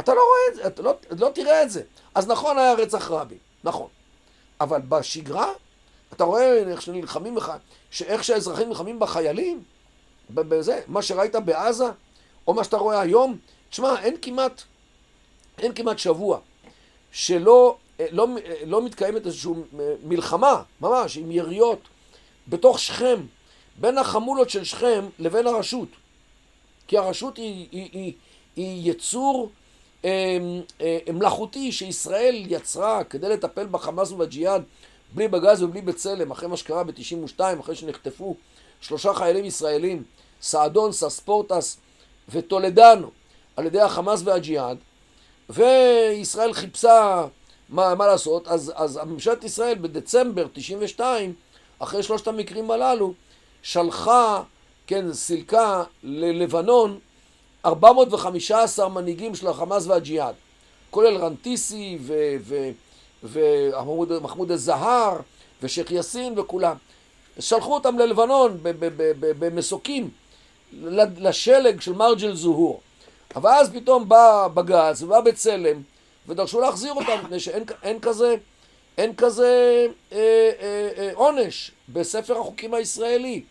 אתה לא רואה את זה, אתה לא, לא תראה את זה. אז נכון היה רצח רבין, נכון. אבל בשגרה, אתה רואה איך שנלחמים, איך שהאזרחים נלחמים בחיילים, בזה, מה שראית בעזה, או מה שאתה רואה היום, תשמע, אין כמעט, אין כמעט שבוע שלא לא, לא מתקיימת איזושהי מלחמה, ממש, עם יריות, בתוך שכם, בין החמולות של שכם לבין הרשות. כי הרשות היא, היא, היא, היא יצור אה, אה, מלאכותי שישראל יצרה כדי לטפל בחמאס ובג'יהאד בלי בגז ובלי בצלם, אחרי מה שקרה ב-92, אחרי שנחטפו שלושה חיילים ישראלים, סעדון, סספורטס וטולדנו, על ידי החמאס והג'יהאד, וישראל חיפשה מה, מה לעשות, אז, אז ממשלת ישראל בדצמבר 92, אחרי שלושת המקרים הללו, שלחה, כן, סילקה ללבנון 415 מנהיגים של החמאס והג'יהאד, כולל רנטיסי ומחמוד א-זהר ושייח' יאסין וכולם. שלחו אותם ללבנון במסוקים לשלג של מרג'ל זוהור. אבל אז פתאום בא בג"ץ ובא בצלם ודרשו להחזיר אותם מפני שאין כזה, אין כזה אה, אה, אה, עונש בספר החוקים הישראלי.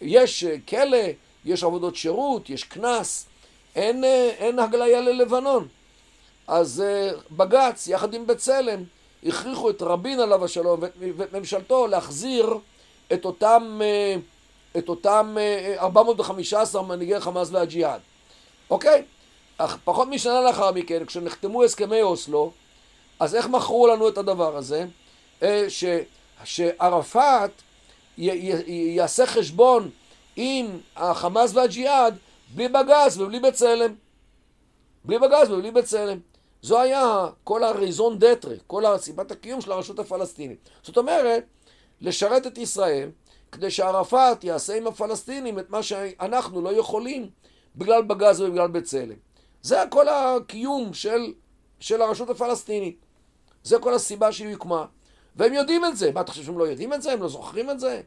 יש אה, כלא, יש עבודות שירות, יש קנס, אין, אה, אין הגליה ללבנון. אז אה, בג"ץ, יחד עם בצלם, הכריחו את רבין עליו השלום ואת ממשלתו להחזיר את אותם, אה, את אותם 415 מנהיגי חמאס והג'יהאד. אוקיי? אך פחות משנה לאחר מכן, כשנחתמו הסכמי אוסלו, אז איך מכרו לנו את הדבר הזה? ש, שערפאת י, י, יעשה חשבון עם החמאס והג'יהאד בלי בג"ץ ובלי בצלם. בלי בג"ץ ובלי בצלם. זו היה כל הרזון דטרה, כל הסיבת הקיום של הרשות הפלסטינית. זאת אומרת, לשרת את ישראל, כדי שערפאת יעשה עם הפלסטינים את מה שאנחנו לא יכולים בגלל בגז ובגלל בצלם. זה כל הקיום של, של הרשות הפלסטינית. זה כל הסיבה שהיא הוקמה. והם יודעים את זה. מה, אתה חושב שהם לא יודעים את זה? הם לא זוכרים את זה?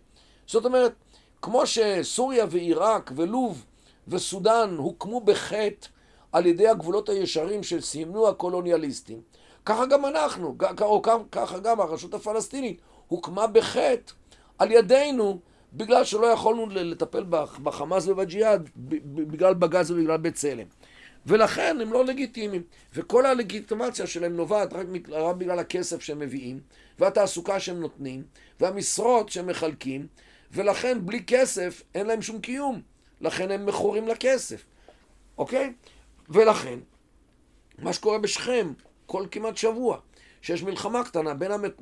זאת אומרת, כמו שסוריה ועיראק ולוב וסודאן הוקמו בחטא על ידי הגבולות הישרים שסימנו הקולוניאליסטים, ככה גם אנחנו, או ככה גם הרשות הפלסטינית הוקמה בחטא על ידינו בגלל שלא יכולנו לטפל בחמאס ובג'יהאד בגלל בגז ובגלל בצלם. ולכן הם לא לגיטימיים. וכל הלגיטימציה שלהם נובעת רק, רק בגלל הכסף שהם מביאים, והתעסוקה שהם נותנים, והמשרות שהם מחלקים, ולכן בלי כסף אין להם שום קיום. לכן הם מכורים לכסף, אוקיי? ולכן, מה שקורה בשכם כל כמעט שבוע, שיש מלחמה קטנה בין, המק...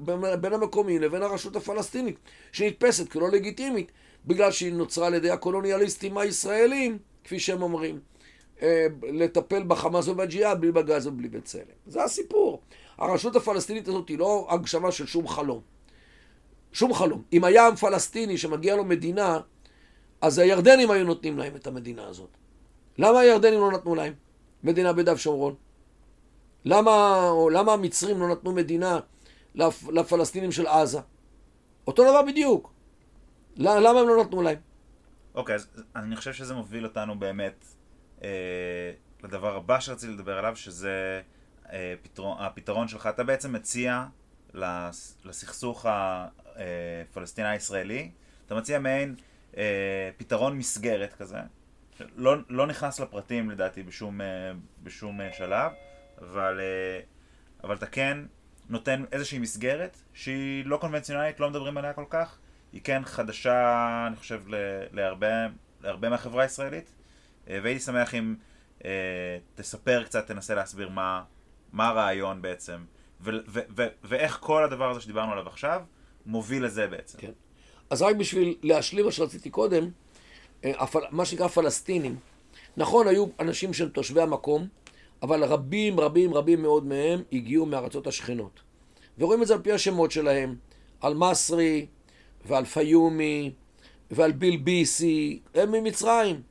בין המקומיים לבין הרשות הפלסטינית, שנתפסת כלא לגיטימית, בגלל שהיא נוצרה על ידי הקולוניאליסטים הישראלים, כפי שהם אומרים. אה, לטפל בחמאס ובג'יהאד בלי בגז ובלי בצלם. זה הסיפור. הרשות הפלסטינית הזאת היא לא הגשמה של שום חלום. שום חלום. אם היה עם פלסטיני שמגיע לו מדינה, אז הירדנים היו נותנים להם את המדינה הזאת. למה הירדנים לא נתנו להם מדינה ביהודה ושומרון? למה, או למה המצרים לא נתנו מדינה לפ, לפלסטינים של עזה? אותו דבר בדיוק. למה הם לא נתנו להם? אוקיי, okay, אז אני חושב שזה מוביל אותנו באמת אה, לדבר הבא שרציתי לדבר עליו, שזה אה, פתרון, הפתרון שלך. אתה בעצם מציע לסכסוך הפלסטיני-ישראלי, אתה מציע מעין אה, פתרון מסגרת כזה, לא, לא נכנס לפרטים לדעתי בשום, בשום שלב, אבל, אבל אתה כן נותן איזושהי מסגרת שהיא לא קונבנציונלית, לא מדברים עליה כל כך, היא כן חדשה, אני חושב, להרבה, להרבה מהחברה הישראלית. אה, והייתי שמח אם אה, תספר קצת, תנסה להסביר מה, מה הרעיון בעצם, ו- ו- ו- ואיך כל הדבר הזה שדיברנו עליו עכשיו מוביל לזה בעצם. כן. אז רק בשביל להשלים מה שרציתי קודם, אה, מה שנקרא פלסטינים, נכון, היו אנשים שהם תושבי המקום, אבל רבים רבים רבים מאוד מהם הגיעו מארצות השכנות. ורואים את זה על פי השמות שלהם, על מסרי ועל פיומי ועל בילביסי, הם ממצרים.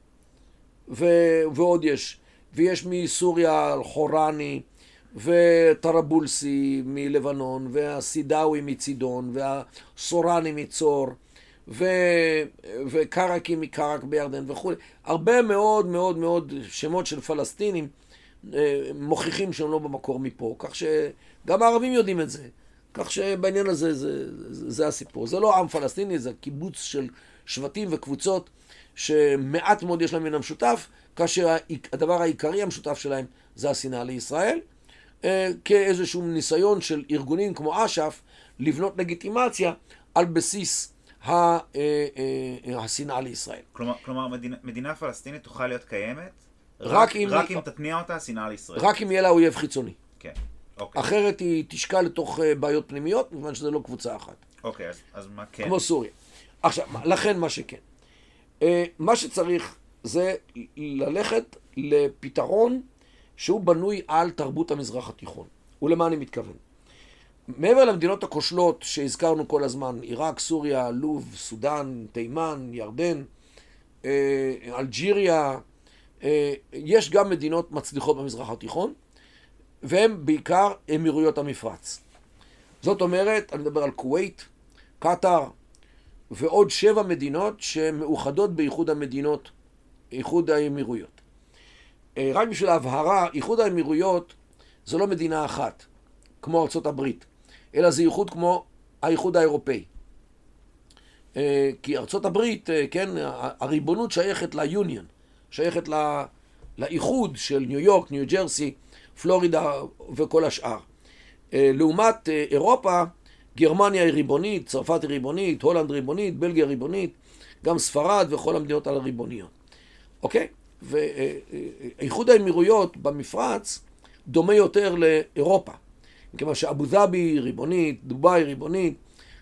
ו- ועוד יש. ויש מסוריה על חורני, וטרבולסי מלבנון, והסידאווי מצידון, והסורני מצור, ו... וקרקי מקרק בירדן וכולי. הרבה מאוד מאוד מאוד שמות של פלסטינים מוכיחים שהם לא במקור מפה, כך שגם הערבים יודעים את זה. כך שבעניין הזה זה, זה, זה הסיפור. זה לא עם פלסטיני, זה קיבוץ של שבטים וקבוצות שמעט מאוד יש להם מן המשותף, כאשר הדבר העיקרי המשותף שלהם זה השנאה לישראל, אה, כאיזשהו ניסיון של ארגונים כמו אש"ף לבנות לגיטימציה על בסיס אה, השנאה לישראל. כלומר, כלומר מדינה, מדינה פלסטינית תוכל להיות קיימת רק, אם, רק אם תתניע אותה השנאה לישראל. רק אם יהיה לה אויב חיצוני. כן, אוקיי. אחרת היא תשקע לתוך אה, בעיות פנימיות, מכיוון שזה לא קבוצה אחת. אוקיי, אז, אז מה כן? כמו סוריה. עכשיו, לכן מה שכן. אה, מה שצריך זה ללכת לפתרון שהוא בנוי על תרבות המזרח התיכון. ולמה אני מתכוון? מעבר למדינות הכושלות שהזכרנו כל הזמן, עיראק, סוריה, לוב, סודאן, תימן, ירדן, אה, אלג'יריה, יש גם מדינות מצליחות במזרח התיכון, והן בעיקר אמירויות המפרץ. זאת אומרת, אני מדבר על כווית, קטאר, ועוד שבע מדינות שמאוחדות באיחוד המדינות, איחוד האמירויות. אה, רק בשביל ההבהרה, איחוד האמירויות זו לא מדינה אחת, כמו הברית, אלא זה איחוד כמו האיחוד האירופאי. אה, כי ארצות הברית, אה, כן, הריבונות שייכת ליוניון, שייכת ל- לאיחוד של ניו יורק, ניו ג'רסי, פלורידה וכל השאר. אה, לעומת אה, אירופה, גרמניה היא ריבונית, צרפת היא ריבונית, הולנד ריבונית, בלגיה ריבונית, גם ספרד וכל המדינות הללו ריבוניות. אוקיי? ואיחוד האמירויות במפרץ דומה יותר לאירופה. מכיוון שאבו דאבי ריבונית, דובאי ריבונית,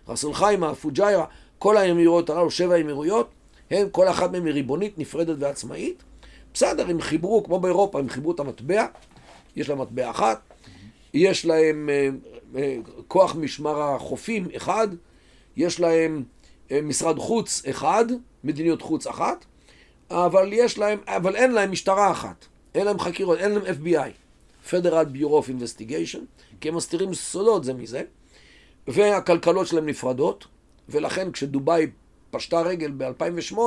ראס אל חיימה, פוג'יירה, כל האמירויות הללו, שבע האמירויות, הן, כל אחת מהן היא ריבונית, נפרדת ועצמאית. בסדר, הם חיברו, כמו באירופה, הם חיברו את המטבע, יש להם מטבע אחת, יש להם אה, אה, כוח משמר החופים אחד, יש להם אה, משרד חוץ אחד, מדיניות חוץ אחת, אבל יש להם, אבל אין להם משטרה אחת, אין להם חקירות, אין להם FBI, Federal Bureau of Investigation, כי הם מסתירים סודות זה מזה, והכלכלות שלהם נפרדות, ולכן כשדובאי פשטה רגל ב-2008,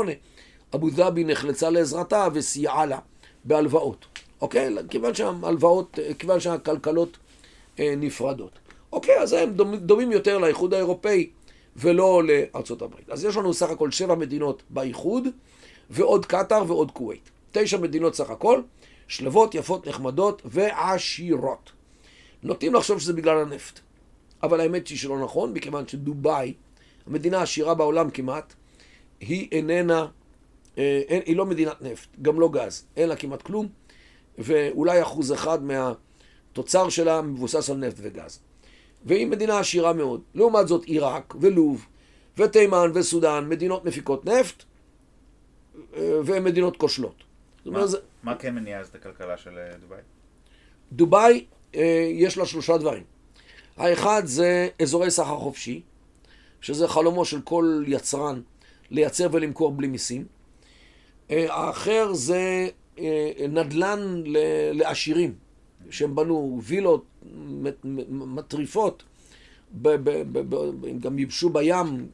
אבו דאבי נחלצה לעזרתה וסייעה לה בהלוואות, אוקיי? כיוון שההלוואות, כיוון שהכלכלות אה, נפרדות. אוקיי, אז הם דומים, יותר לאיחוד האירופאי ולא לארצות הברית. אז יש לנו סך הכל שבע מדינות באיחוד, ועוד קטאר ועוד כווית. תשע מדינות סך הכל, שלוות, יפות, נחמדות ועשירות. נוטים לחשוב שזה בגלל הנפט, אבל האמת היא שלא נכון, מכיוון שדובאי, המדינה העשירה בעולם כמעט, היא איננה, אה, אין, היא לא מדינת נפט, גם לא גז, אין לה כמעט כלום, ואולי אחוז אחד מהתוצר שלה מבוסס על נפט וגז. והיא מדינה עשירה מאוד. לעומת זאת עיראק ולוב ותימן וסודאן, מדינות מפיקות נפט אה, והן מדינות כושלות. מה, אומרת, מה כן מניע אז את הכלכלה של אה, דובאי? דובאי, יש לה שלושה דברים. האחד זה אזורי סחר חופשי, שזה חלומו של כל יצרן לייצר ולמכור בלי מיסים. אה, האחר זה אה, נדל"ן לעשירים, שהם בנו וילות מטריפות, הם גם ייבשו בים,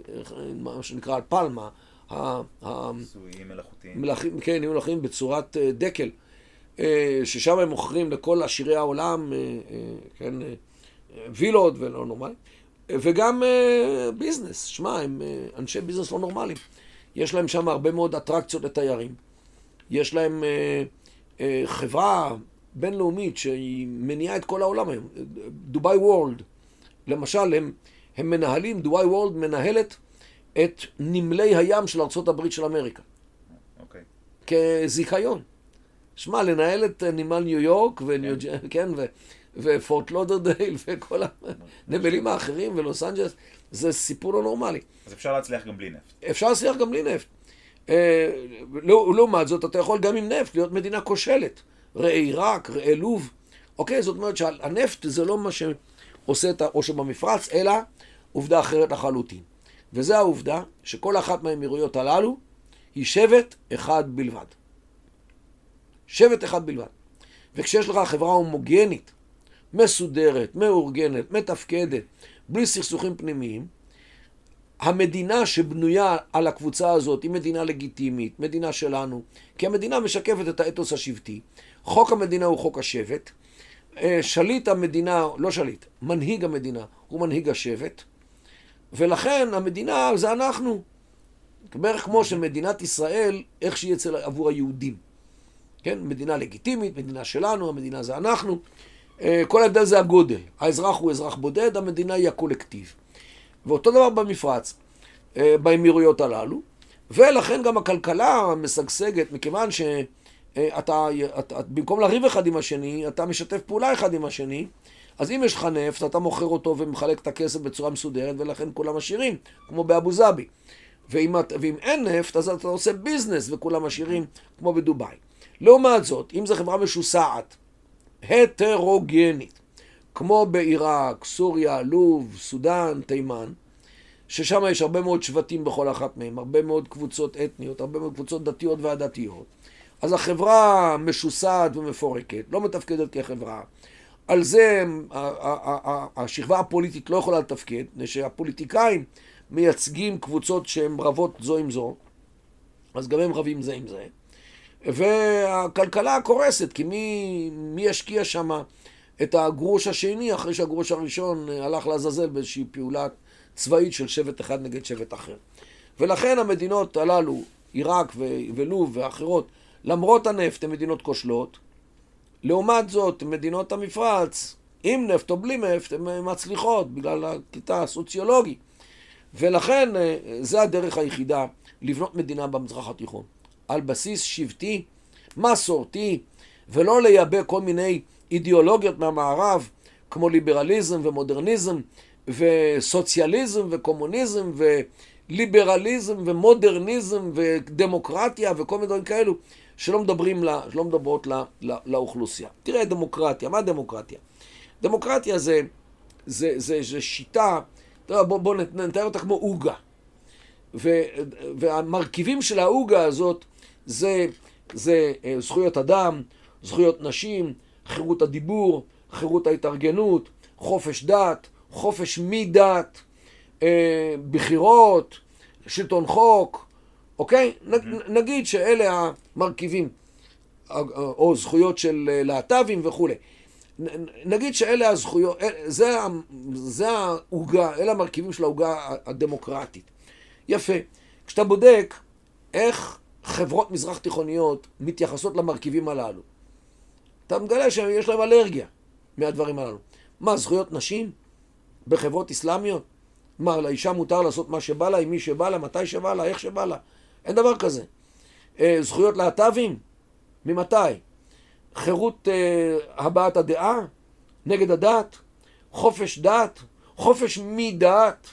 מה שנקרא פלמה, ה- ה- ניסויים מלאכותיים. כן, יהיו מלאכים בצורת אה, דקל, ששם הם מוכרים לכל עשירי העולם, כן, וילות ולא נורמלי, וגם אה, ביזנס, שמע, הם אה, אנשי ביזנס לא נורמליים. יש להם שם הרבה מאוד אטרקציות לתיירים. יש להם אה, אה, חברה בינלאומית שהיא מניעה את כל העולם היום, דובאי וורלד. למשל, הם, הם מנהלים, דובאי וורלד מנהלת את נמלי הים של ארה"ב של אמריקה. אוקיי. כזיכיון. שמע, לנהל את נמל ניו יורק, וניו ג'... כן, ו... ופורט לודרדייל, וכל הנמלים האחרים, ולוס אנג'לס, זה סיפור לא נורמלי. אז אפשר להצליח גם בלי נפט. אפשר להצליח גם בלי נפט. אה, לא- לעומת זאת, אתה יכול גם עם נפט להיות מדינה כושלת. ראה עיראק, ראה לוב, אוקיי? זאת אומרת שהנפט זה לא מה שעושה את העושר במפרץ, אלא עובדה אחרת לחלוטין. וזו העובדה שכל אחת מהאמירויות הללו היא שבט אחד בלבד. שבט אחד בלבד. וכשיש לך חברה הומוגנית, מסודרת, מאורגנת, מתפקדת, בלי סכסוכים פנימיים, המדינה שבנויה על הקבוצה הזאת היא מדינה לגיטימית, מדינה שלנו, כי המדינה משקפת את האתוס השבטי. חוק המדינה הוא חוק השבט. אה, שליט המדינה, לא שליט, מנהיג המדינה הוא מנהיג השבט, ולכן המדינה זה אנחנו. בערך כמו שמדינת ישראל, איך שהיא אצל עבור היהודים. כן, מדינה לגיטימית, מדינה שלנו, המדינה זה אנחנו. אה, כל ההבדל זה הגודל. האזרח הוא אזרח בודד, המדינה היא הקולקטיב. ואותו דבר במפרץ, אה, באמירויות הללו, ולכן גם הכלכלה משגשגת, מכיוון שאתה, אתה, במקום לריב אחד עם השני, אתה משתף פעולה אחד עם השני, אז אם יש לך נפט, אתה מוכר אותו ומחלק את הכסף בצורה מסודרת, ולכן כולם עשירים, כמו באבו זאבי. ואם, ואם אין נפט, אז אתה עושה ביזנס וכולם עשירים, כמו בדובאי. לעומת זאת, אם זו חברה משוסעת, הטרוגנית, כמו בעיראק, סוריה, לוב, סודאן, תימן, ששם יש הרבה מאוד שבטים בכל אחת מהם, הרבה מאוד קבוצות אתניות, הרבה מאוד קבוצות דתיות ועדתיות. אז החברה משוסעת ומפורקת, לא מתפקדת כחברה. על זה השכבה הפוליטית לא יכולה לתפקד, מפני שהפוליטיקאים מייצגים קבוצות שהן רבות זו עם זו, אז גם הם רבים זה עם זה. והכלכלה קורסת, כי מי, מי ישקיע שם את הגרוש השני אחרי שהגרוש הראשון הלך לעזאזל באיזושהי פעולה צבאית של שבט אחד נגד שבט אחר. ולכן המדינות הללו, עיראק ולוב ואחרות, למרות הנפט הן מדינות כושלות. לעומת זאת, מדינות המפרץ, עם נפט או בלי נפט, הן מצליחות בגלל הקטע הסוציולוגי. ולכן אה, זה הדרך היחידה לבנות מדינה במזרח התיכון. על בסיס שבטי, מסורתי, ולא לייבא כל מיני אידיאולוגיות מהמערב, כמו ליברליזם ומודרניזם, וסוציאליזם וקומוניזם וליברליזם ומודרניזם ודמוקרטיה וכל מיני דברים כאלו שלא, מדברים לה, שלא מדברות לה, לה, לאוכלוסייה. תראה דמוקרטיה, מה דמוקרטיה? דמוקרטיה זה, זה, זה, זה שיטה, בוא, בוא נתאר אותה כמו עוגה. והמרכיבים של העוגה הזאת זה, זה אה, זכויות אדם, זכויות נשים, חירות הדיבור, חירות ההתארגנות, חופש דת, חופש מדת, אה, בחירות, שלטון חוק, אוקיי? נגיד שאלה המרכיבים, או זכויות של אה, להט"בים וכולי. נגיד שאלה הזכויות, זה העוגה, אלה המרכיבים של העוגה הדמוקרטית. יפה. כשאתה בודק איך חברות מזרח תיכוניות מתייחסות למרכיבים הללו, אתה מגלה שיש להם אלרגיה מהדברים הללו. מה, זכויות נשים בחברות אסלאמיות? מה, לאישה מותר לעשות מה שבא לה, עם מי שבא לה, מתי שבא לה, איך שבא לה? אין דבר כזה. אה, זכויות להט"בים? ממתי? חירות אה, הבעת הדעה? נגד הדת? חופש דת? חופש מדת?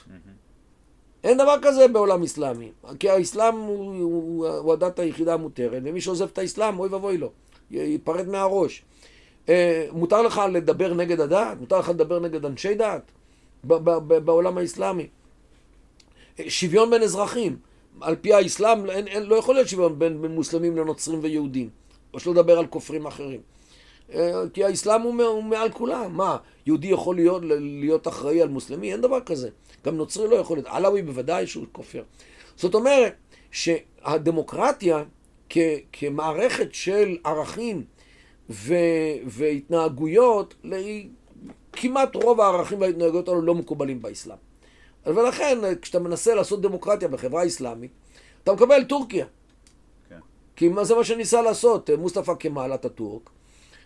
אין דבר כזה בעולם אסלאמי, כי האסלאם הוא, הוא, הוא הדת היחידה המותרת, ומי שעוזב את האסלאם, אוי ואבוי לו, ייפרד מהראש. אה, מותר לך לדבר נגד הדת? מותר לך לדבר נגד אנשי דת? בעולם האסלאמי. אה, שוויון בין אזרחים. על פי האסלאם אין, אין, לא יכול להיות שוויון בין, בין מוסלמים לנוצרים ויהודים. או שלא לדבר על כופרים אחרים. אה, כי האסלאם הוא, הוא מעל כולם. מה, יהודי יכול להיות, להיות אחראי על מוסלמי? אין דבר כזה. גם נוצרי לא יכול להיות. עלאווי בוודאי שהוא כופר. זאת אומרת שהדמוקרטיה כ, כמערכת של ערכים ו, והתנהגויות, כמעט רוב הערכים וההתנהגויות האלו לא מקובלים באסלאם. ולכן, כשאתה מנסה לעשות דמוקרטיה בחברה אסלאמית, אתה מקבל טורקיה. כן. כי זה מה שניסה לעשות מוסטפא כמאל אטאטורק.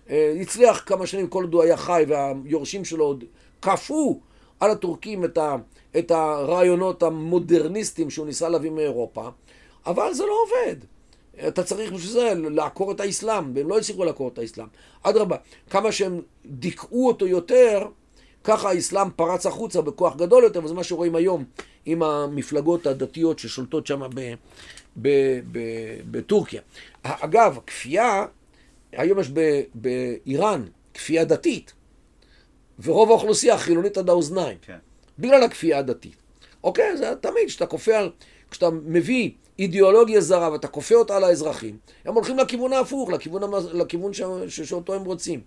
אה, הצליח כמה שנים, כל עוד הוא היה חי, והיורשים שלו עוד כפו על הטורקים את, ה, את הרעיונות המודרניסטיים שהוא ניסה להביא מאירופה, אבל זה לא עובד. אתה צריך בשביל זה לעקור את האסלאם, והם לא הצליחו לעקור את האסלאם. אדרבה, כמה שהם דיכאו אותו יותר, ככה האסלאם פרץ החוצה בכוח גדול יותר, וזה מה שרואים היום עם המפלגות הדתיות ששולטות שם בטורקיה. אגב, כפייה, היום יש באיראן כפייה דתית, ורוב האוכלוסייה חילונית עד האוזניים, כן. בגלל הכפייה הדתית. אוקיי? זה תמיד, כשאתה כופה על... כשאתה מביא אידיאולוגיה זרה ואתה כופה אותה על האזרחים, הם הולכים לכיוון ההפוך, לכיוון, המ... לכיוון ש... ש... שאותו הם רוצים.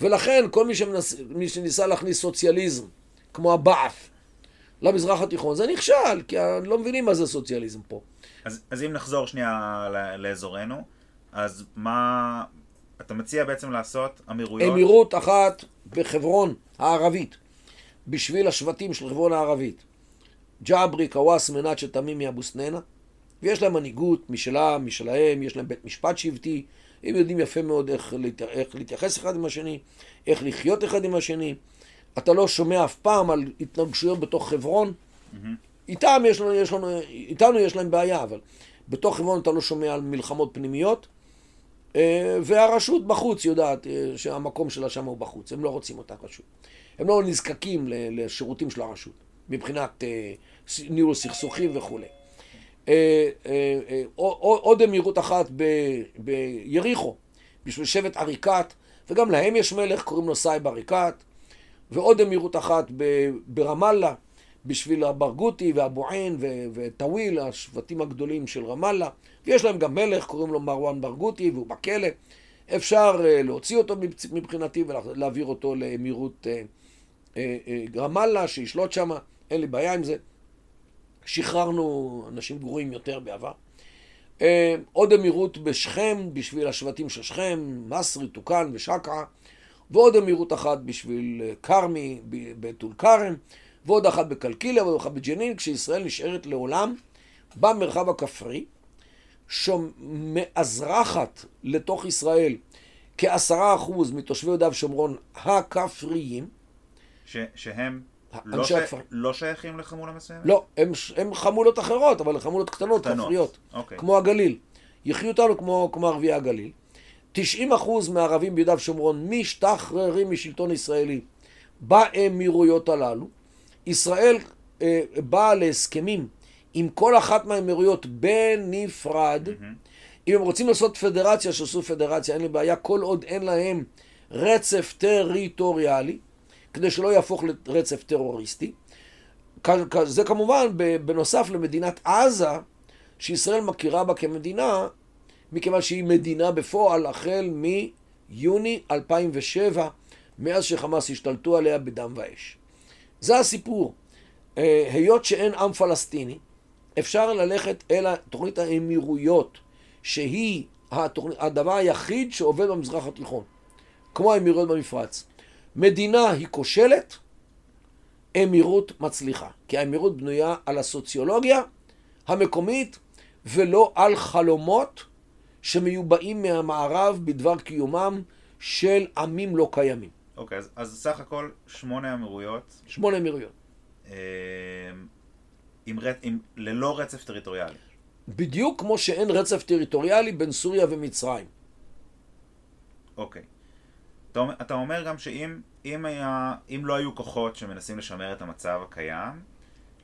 ולכן כל מי, שמנס... מי שניסה להכניס סוציאליזם, כמו הבעף, למזרח התיכון, זה נכשל, כי לא מבינים מה זה סוציאליזם פה. אז, אז אם נחזור שנייה לאזורנו, אז מה... אתה מציע בעצם לעשות אמירויות? אמירות אחת בחברון הערבית, בשביל השבטים של חברון הערבית. ג'אברי, קוואס, מנאצ'ה, תמימי, אבו סננה, ויש להם מנהיגות משלם, משלהם, יש להם בית משפט שבטי, הם יודעים יפה מאוד איך, להת... איך להתייחס אחד עם השני, איך לחיות אחד עם השני. אתה לא שומע אף פעם על התנגשויות בתוך חברון. איתם יש לנו, יש לנו, איתנו יש להם בעיה, אבל בתוך חברון אתה לא שומע על מלחמות פנימיות. אה, והרשות בחוץ יודעת אה, שהמקום שלה שם הוא בחוץ, הם לא רוצים אותה רשות. הם לא נזקקים לשירותים של הרשות, מבחינת אה, ניהול סכסוכים וכולי. אה, אה, עוד אמירות אחת ביריחו, בשביל שבט עריקאת, וגם להם יש מלך, קוראים לו סאיב עריקאת, ועוד אמירות אחת ברמאללה, בשביל הברגותי והבועין ו- וטוויל, השבטים הגדולים של רמאללה, ויש להם גם מלך, קוראים לו מרואן ברגותי, והוא בכלא. אפשר להוציא אותו מבחינתי ולהעביר אותו לאמירות רמאללה, שישלוט שם, אין לי בעיה עם זה. שחררנו אנשים גרועים יותר בעבר. אה, עוד אמירות בשכם, בשביל השבטים של שכם, מסרי, טוקן ושקעה, ועוד אמירות אחת בשביל אה, כרמי בטול כרם, ועוד אחת בקלקיליה ועוד אחת בג'נין, כשישראל נשארת לעולם במרחב הכפרי, שמאזרחת לתוך ישראל כעשרה אחוז מתושבי יהודה ושומרון הכפריים, ש, שהם לא, ש... הכפר. לא שייכים לחמולה מסוימת? לא, הם, הם חמולות אחרות, אבל חמולות קטנות, קטנות, כפריות, אוקיי. כמו הגליל. יחיו אותנו כמו, כמו ערביי הגליל. 90% מהערבים ביהודה ושומרון משתחררים משלטון ישראלי באמירויות הללו. ישראל אה, באה להסכמים עם כל אחת מהאמירויות בנפרד. אם הם רוצים לעשות פדרציה, שיעשו פדרציה, אין לי בעיה, כל עוד אין להם רצף טריטוריאלי, כדי שלא יהפוך לרצף טרוריסטי. זה כמובן בנוסף למדינת עזה, שישראל מכירה בה כמדינה, מכיוון שהיא מדינה בפועל החל מיוני 2007, מאז שחמאס השתלטו עליה בדם ואש. זה הסיפור. אה, היות שאין עם פלסטיני, אפשר ללכת אל תוכנית האמירויות, שהיא הדבר היחיד שעובד במזרח התיכון, כמו האמירויות במפרץ. מדינה היא כושלת, אמירות מצליחה. כי האמירות בנויה על הסוציולוגיה המקומית ולא על חלומות שמיובאים מהמערב בדבר קיומם של עמים לא קיימים. אוקיי, אז, אז סך הכל שמונה אמירויות שמונה אמירויות. אה, עם, עם, ללא רצף טריטוריאלי. בדיוק כמו שאין רצף טריטוריאלי בין סוריה ומצרים. אוקיי. אתה, אומר- אתה אומר גם שאם אם היה, אם לא היו כוחות שמנסים לשמר את המצב הקיים,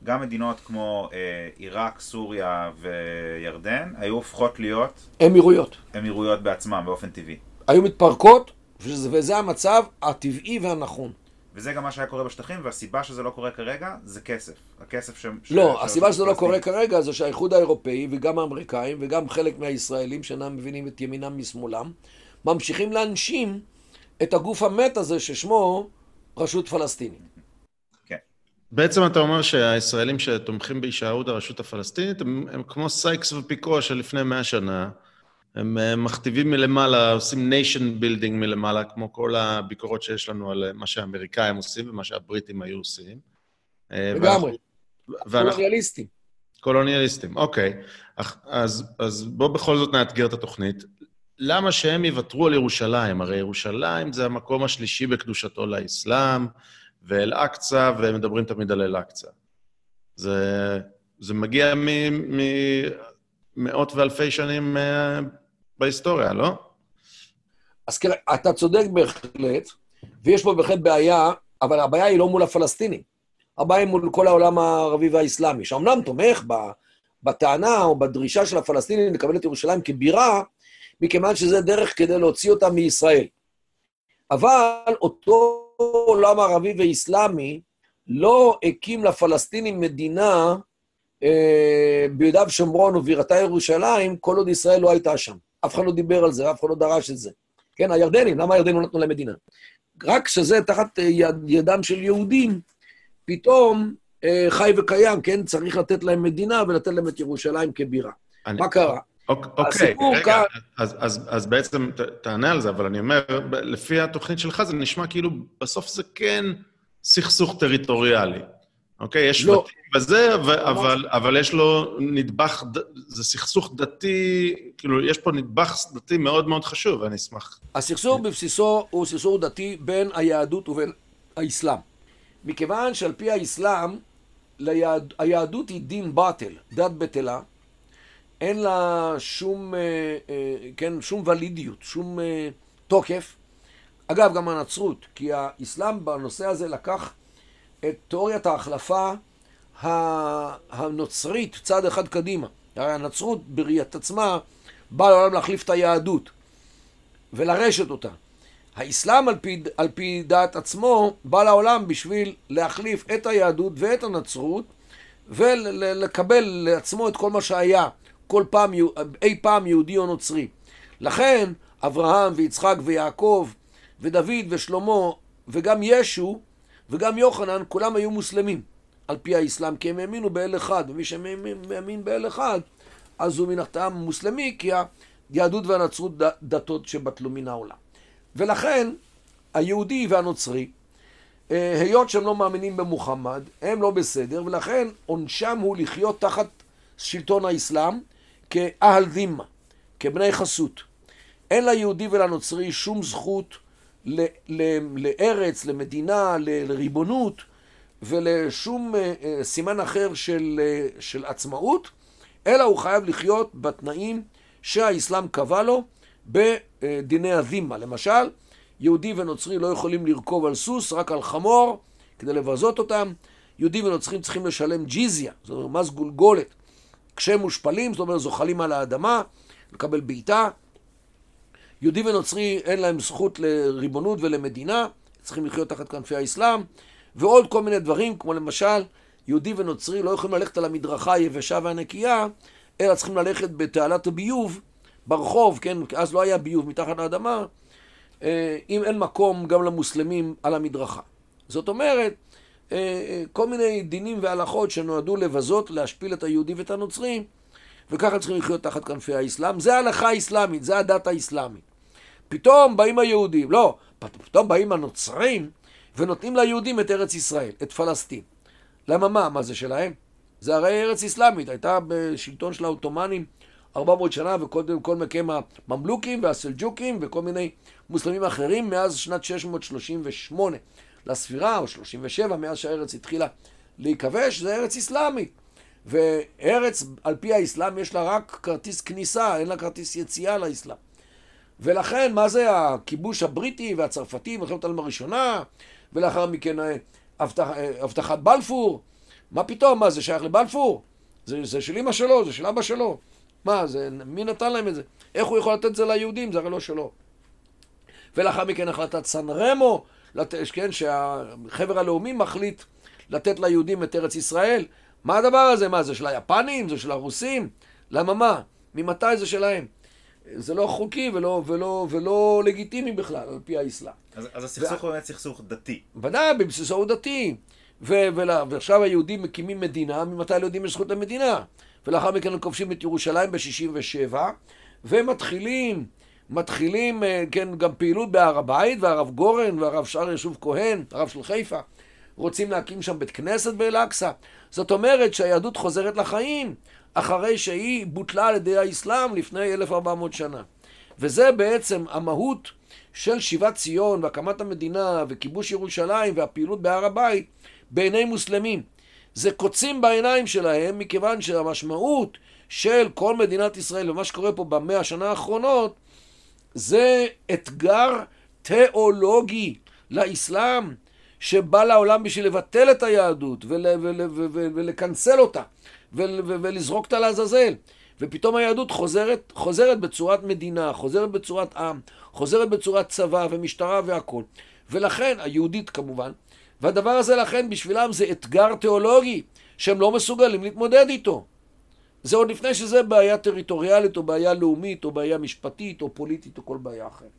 גם מדינות כמו אה, עיראק, סוריה וירדן היו הופכות להיות אמירויות. אמירויות בעצמם באופן טבעי. היו מתפרקות, וזה, וזה המצב הטבעי והנכון. וזה גם מה שהיה קורה בשטחים, והסיבה שזה לא קורה כרגע זה כסף. הכסף ש... לא, ש- הסיבה שזה לא קורה כרגע זה שהאיחוד האירופאי וגם האמריקאים וגם חלק מהישראלים שאינם מבינים את ימינם משמאלם, ממשיכים להנשים את הגוף המת הזה ששמו רשות פלסטינית. כן. בעצם אתה אומר שהישראלים שתומכים בהישארות הרשות הפלסטינית הם, הם כמו סייקס ופיקו של לפני מאה שנה. הם אה, מכתיבים מלמעלה, עושים nation building מלמעלה, כמו כל הביקורות שיש לנו על מה שהאמריקאים עושים ומה שהבריטים היו עושים. אה, לגמרי. ואנחנו- קולוניאליסטים. קולוניאליסטים, אוקיי. אז, אז בואו בכל זאת נאתגר את התוכנית. למה שהם יוותרו על ירושלים? הרי ירושלים זה המקום השלישי בקדושתו לאסלאם, ואל-אקצא, והם מדברים תמיד על אל-אקצא. זה, זה מגיע ממאות ואלפי שנים אה, בהיסטוריה, לא? אז כן, אתה צודק בהחלט, ויש פה בהחלט בעיה, אבל הבעיה היא לא מול הפלסטינים. הבעיה היא מול כל העולם הערבי והאסלאמי, שאומנם תומך בטענה או בדרישה של הפלסטינים לקבל את ירושלים כבירה, מכיוון שזה דרך כדי להוציא אותם מישראל. אבל אותו עולם ערבי ואיסלאמי לא הקים לפלסטינים מדינה אה, ביהודה ושומרון ובירתה ירושלים, כל עוד ישראל לא הייתה שם. אף אחד לא דיבר על זה, אף אחד לא דרש את זה. כן, הירדנים, למה הירדנים לא נתנו להם מדינה? רק כשזה תחת יד, ידם של יהודים, פתאום אה, חי וקיים, כן? צריך לתת להם מדינה ולתת להם את ירושלים כבירה. אני... מה קרה? אוקיי, רגע, כאן... אז, אז, אז בעצם ת, תענה על זה, אבל אני אומר, לפי התוכנית שלך זה נשמע כאילו בסוף זה כן סכסוך טריטוריאלי. אוקיי? יש לא. בתים וזה, ו- אבל, אבל יש לו נדבך, זה סכסוך דתי, כאילו, יש פה נדבך דתי מאוד מאוד חשוב, ואני אשמח. הסכסוך בבסיסו הוא סכסוך דתי בין היהדות ובין האסלאם. מכיוון שעל פי האסלאם, ליהד... היהדות היא דין באטל, דת בטלה, אין לה שום, אה, אה, כן, שום ולידיות, שום אה, תוקף. אגב, גם הנצרות, כי האסלאם בנושא הזה לקח את תיאוריית ההחלפה הנוצרית צעד אחד קדימה. הרי הנצרות בראיית עצמה באה לעולם להחליף את היהדות ולרשת אותה. האסלאם על פי, על פי דעת עצמו בא לעולם בשביל להחליף את היהדות ואת הנצרות ולקבל לעצמו את כל מה שהיה כל פעם, אי פעם יהודי או נוצרי. לכן אברהם ויצחק ויעקב ודוד ושלמה וגם ישו וגם יוחנן, כולם היו מוסלמים על פי האסלאם, כי הם האמינו באל אחד, ומי שמאמין באל אחד, אז הוא מן הטעם מוסלמי, כי היהדות והנצרות דתות שבטלו מן העולם. ולכן, היהודי והנוצרי, אה, היות שהם לא מאמינים במוחמד, הם לא בסדר, ולכן עונשם הוא לחיות תחת שלטון האסלאם כאהל דימה, כבני חסות. אין ליהודי ולנוצרי שום זכות לארץ, למדינה, לריבונות ולשום אה, אה, סימן אחר של, אה, של עצמאות, אלא הוא חייב לחיות בתנאים שהאסלאם קבע לו בדיני הזימה. למשל, יהודי ונוצרי לא יכולים לרכוב על סוס, רק על חמור, כדי לבזות אותם. יהודים ונוצרים צריכים לשלם ג'יזיה, זאת אומרת מס גולגולת. כשהם מושפלים, זאת אומרת זוחלים על האדמה, לקבל בעיטה. יהודי ונוצרי אין להם זכות לריבונות ולמדינה, צריכים לחיות תחת כנפי האסלאם, ועוד כל מיני דברים, כמו למשל, יהודי ונוצרי לא יכולים ללכת על המדרכה היבשה והנקייה, אלא צריכים ללכת בתעלת הביוב, ברחוב, כן, אז לא היה ביוב מתחת לאדמה, אה, אם אין מקום גם למוסלמים על המדרכה. זאת אומרת, כל מיני דינים והלכות שנועדו לבזות, להשפיל את היהודי ואת הנוצרים, וככה צריכים לחיות תחת כנפי האסלאם. זה ההלכה האסלאמית, זה הדת האסלאמית. פתאום באים היהודים, לא, פתאום באים הנוצרים ונותנים ליהודים את ארץ ישראל, את פלסטין. למה מה? מה זה שלהם? זה הרי ארץ אסלאמית, הייתה בשלטון של העות'מאנים 400 שנה, וקודם כל מכם הממלוכים והסלג'וקים וכל מיני מוסלמים אחרים מאז שנת 638 לספירה, או 37, מאז שהארץ התחילה להיכבש, זה ארץ אסלאמית. וארץ, על פי האסלאם, יש לה רק כרטיס כניסה, אין לה כרטיס יציאה לאסלאם. ולכן, מה זה הכיבוש הבריטי והצרפתי במלחמת העולם הראשונה, ולאחר מכן אה, הבטח, אה, הבטחת בלפור? מה פתאום, מה זה שייך לבלפור? זה, זה של אמא שלו, זה של אבא שלו. מה, זה, מי נתן להם את זה? איך הוא יכול לתת את זה ליהודים? זה הרי לא שלו. ולאחר מכן החלטת סן רמו. כן, שהחבר הלאומי מחליט לתת ליהודים את ארץ ישראל. מה הדבר הזה? מה, זה של היפנים? זה של הרוסים? למה מה? ממתי זה שלהם? זה לא חוקי ולא, ולא, ולא לגיטימי בכלל, על פי האסלאם. אז, אז הסכסוך הוא באמת סכסוך דתי. ודאי, בבסיסו הוא דתי. ו- ולה, ועכשיו היהודים מקימים מדינה, ממתי ליהודים יש זכות למדינה? ולאחר מכן הם כובשים את ירושלים ב-67, ומתחילים, מתחילים, אה, כן, גם פעילות בהר הבית, והרב גורן והרב שאר יישוב כהן, הרב של חיפה, רוצים להקים שם בית כנסת באל-אקצא. זאת אומרת שהיהדות חוזרת לחיים אחרי שהיא בוטלה על ידי האסלאם לפני 1400 שנה. וזה בעצם המהות של שיבת ציון והקמת המדינה וכיבוש ירושלים והפעילות בהר הבית בעיני מוסלמים. זה קוצים בעיניים שלהם מכיוון שהמשמעות של כל מדינת ישראל ומה שקורה פה במאה השנה האחרונות זה אתגר תיאולוגי לאסלאם שבא לעולם בשביל לבטל את היהדות ול, ול, ול, ול, ולקנסל אותה ול, ולזרוק אותה לעזאזל. ופתאום היהדות חוזרת, חוזרת בצורת מדינה, חוזרת בצורת עם, חוזרת בצורת צבא ומשטרה והכול. ולכן, היהודית כמובן, והדבר הזה לכן בשבילם זה אתגר תיאולוגי שהם לא מסוגלים להתמודד איתו. זה עוד לפני שזה בעיה טריטוריאלית או בעיה לאומית או בעיה משפטית או פוליטית או כל בעיה אחרת.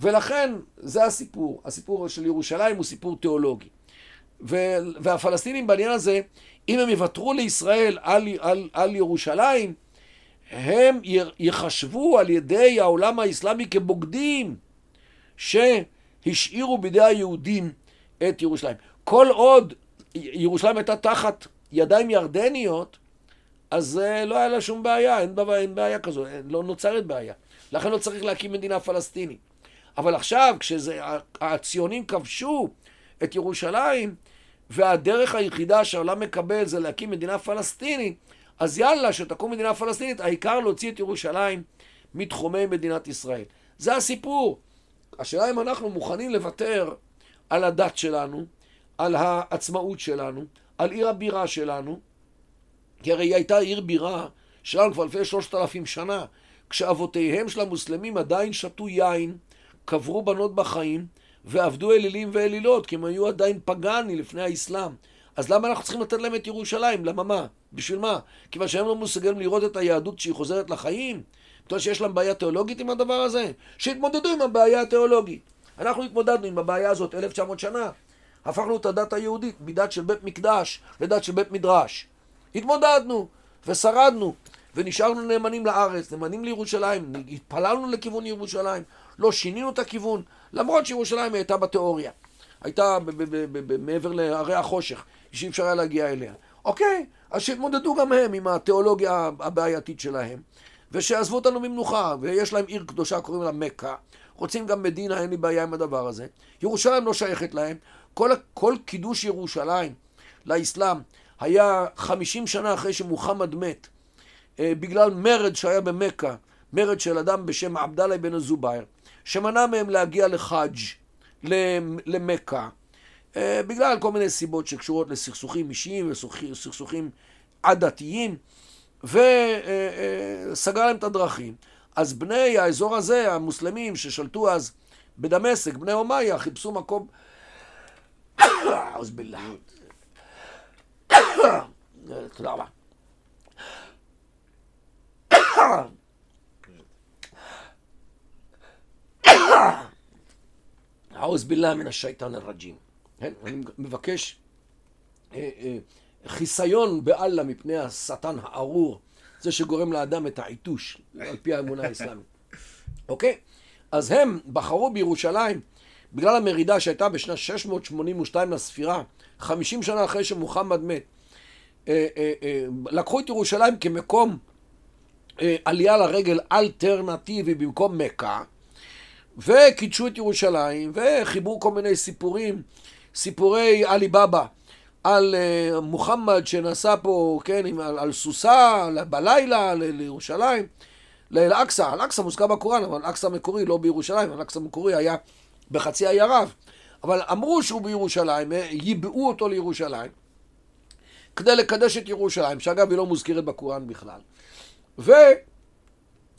ולכן זה הסיפור. הסיפור של ירושלים הוא סיפור תיאולוגי. והפלסטינים בעניין הזה, אם הם יוותרו לישראל על, על, על ירושלים, הם יחשבו על ידי העולם האסלאמי כבוגדים שהשאירו בידי היהודים את ירושלים. כל עוד ירושלים הייתה תחת ידיים ירדניות, אז uh, לא היה לה שום בעיה, אין, בעיה, אין בעיה כזו, לא נוצרת בעיה. לכן לא צריך להקים מדינה פלסטינית. אבל עכשיו, כשהציונים כבשו את ירושלים, והדרך היחידה שהעולם מקבל זה להקים מדינה פלסטינית, אז יאללה, שתקום מדינה פלסטינית, העיקר להוציא את ירושלים מתחומי מדינת ישראל. זה הסיפור. השאלה אם אנחנו מוכנים לוותר על הדת שלנו, על העצמאות שלנו, על עיר הבירה שלנו, כי הרי היא הייתה עיר בירה שלנו כבר לפני שלושת אלפים שנה, כשאבותיהם של המוסלמים עדיין שתו יין, קברו בנות בחיים, ועבדו אלילים ואלילות, כי הם היו עדיין פגאני לפני האסלאם. אז למה אנחנו צריכים לתת להם את ירושלים? למה מה? בשביל מה? כיוון שהם לא מסוגלים לראות את היהדות שהיא חוזרת לחיים? בגלל שיש להם בעיה תיאולוגית עם הדבר הזה? שיתמודדו עם הבעיה התיאולוגית. אנחנו התמודדנו עם הבעיה הזאת 1900 שנה. הפכנו את הדת היהודית מדת של בית מקדש לדת של בית מדרש. התמודדנו ושרדנו ונשארנו נאמנים לארץ, נאמנים לירושלים, התפללנו לכיוון ירושלים, לא שינינו את הכיוון, למרות שירושלים הייתה בתיאוריה. הייתה מעבר להרי החושך, שאי אפשר היה להגיע אליה. אוקיי, אז שיתמודדו גם הם עם התיאולוגיה הבעייתית שלהם, ושיעזבו אותנו ממנוחה, ויש להם עיר קדושה, קוראים לה מכה. רוצים גם מדינה, אין לי בעיה עם הדבר הזה. ירושלים לא שייכת להם. כל, כל קידוש ירושלים לאסלאם היה חמישים שנה אחרי שמוחמד מת, אה, בגלל מרד שהיה במכה, מרד של אדם בשם עבדאללה בן הזובייר, שמנע מהם להגיע לחאג' למכה, אה, בגלל כל מיני סיבות שקשורות לסכסוכים אישיים וסכסוכים עדתיים, וסגר להם את הדרכים. אז בני האזור הזה, המוסלמים ששלטו אז בדמשק, בני אומיה, חיפשו מקום... תודה רבה. עוז בללה מן השייטן הרג'ים. כן, אני מבקש אה, אה, חיסיון באללה מפני השטן הארור, זה שגורם לאדם את העיתוש, על פי האמונה האסלאמית. אוקיי? אז הם בחרו בירושלים בגלל המרידה שהייתה בשנת 682 לספירה, 50 שנה אחרי שמוחמד מת. אה, לקחו את ירושלים כמקום עלייה לרגל אלטרנטיבי במקום מכה, וקידשו את ירושלים, וחיברו כל מיני סיפורים, סיפורי עלי בבא, על מוחמד שנסע פה, כן, עם, על, על סוסה, בלילה, ל, לירושלים, לאל-אקצא, אל-אקצא מוזכר בקוראן, אבל אל-אקצא המקורי לא בירושלים, אל-אקצא המקורי היה בחצי האי ערב. אבל אמרו שהוא בירושלים, אה, ייבאו אותו לירושלים, כדי לקדש את ירושלים, שאגב היא לא מוזכרת בקוראן בכלל.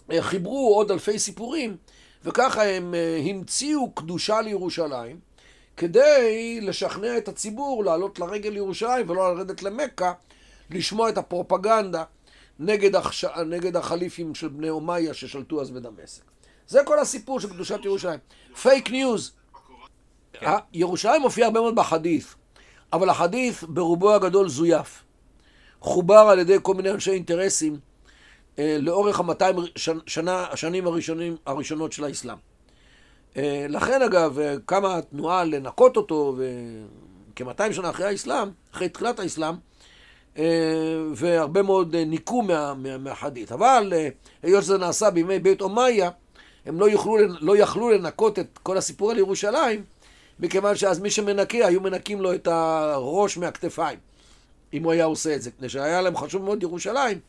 וחיברו עוד אלפי סיפורים וככה הם אה, המציאו קדושה לירושלים כדי לשכנע את הציבור לעלות לרגל לירושלים ולא לרדת למכה, לשמוע את הפרופגנדה נגד, החש... נגד החליפים של בני אומיה ששלטו אז בדמשק. זה כל הסיפור של קדושת ירושלים. fake news. כן. ירושלים מופיע הרבה מאוד בחדית', אבל החדית' ברובו הגדול זויף. חובר על ידי כל מיני אנשי אינטרסים אה, לאורך המאתיים שנה, השנים הראשונים, הראשונות של האסלאם. אה, לכן אגב, אה, קמה התנועה לנקות אותו, כ-200 שנה אחרי האסלאם, אחרי תחילת האסלאם, והרבה מאוד ניקו מה, מה, מהחדית. אבל היות שזה נעשה בימי בית אומיה, הם לא, יוכלו, לא יכלו לנקות את כל הסיפור על ירושלים, מכיוון שאז מי שמנקה, היו מנקים לו את הראש מהכתפיים, אם הוא היה עושה את זה, מפני שהיה להם חשוב מאוד ירושלים.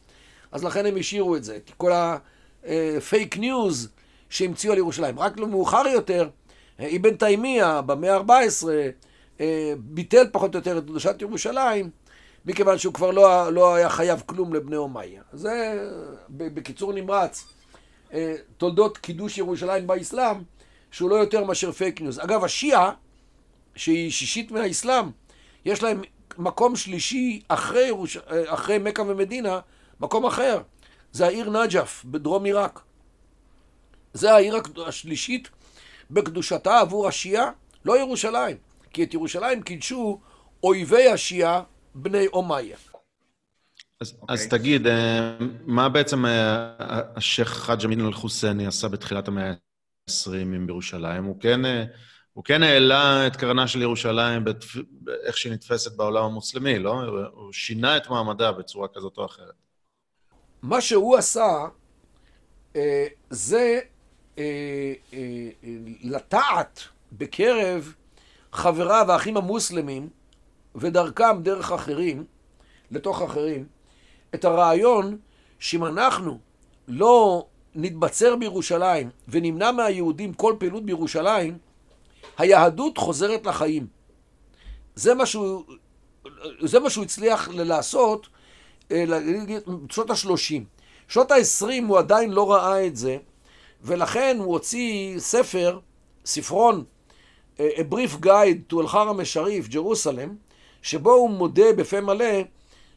אז לכן הם השאירו את זה, את כל ה fake news שהמציאו על ירושלים. רק לא מאוחר יותר, אבן תימיה במאה ה-14 אה, ביטל פחות או יותר את קדושת ירושלים, מכיוון שהוא כבר לא, לא היה חייב כלום לבני אומיה. זה בקיצור נמרץ, אה, תולדות קידוש ירושלים באסלאם, שהוא לא יותר מאשר fake news. אגב, השיעה, שהיא שישית מהאסלאם, יש להם מקום שלישי אחרי, ירוש... אה, אחרי מכה ומדינה, מקום אחר. זה העיר נג'ף בדרום עיראק. זה העיר השלישית בקדושתה עבור השיעה, לא ירושלים. כי את ירושלים קידשו אויבי השיעה בני אומיה. אז, okay. אז אוקיי. תגיד, אה, מה בעצם אה, השייח' חאג' אמין אל-חוסייני עשה בתחילת המאה ה-20 בירושלים? הוא כן, הוא כן העלה את קרנה של ירושלים בתפ... איך שהיא נתפסת בעולם המוסלמי, לא? הוא שינה את מעמדה בצורה כזאת או אחרת. מה שהוא עשה זה לטעת בקרב חבריו האחים המוסלמים ודרכם דרך אחרים, לתוך אחרים, את הרעיון שאם אנחנו לא נתבצר בירושלים ונמנע מהיהודים כל פעילות בירושלים, היהדות חוזרת לחיים. זה מה שהוא, זה מה שהוא הצליח לעשות בשנות אה, ה-30. שנות ה-20 הוא עדיין לא ראה את זה, ולכן הוא הוציא ספר, ספרון, אה, A Brief Guide to Al-Haram א-Sharif, ג'רוסלם, שבו הוא מודה בפה מלא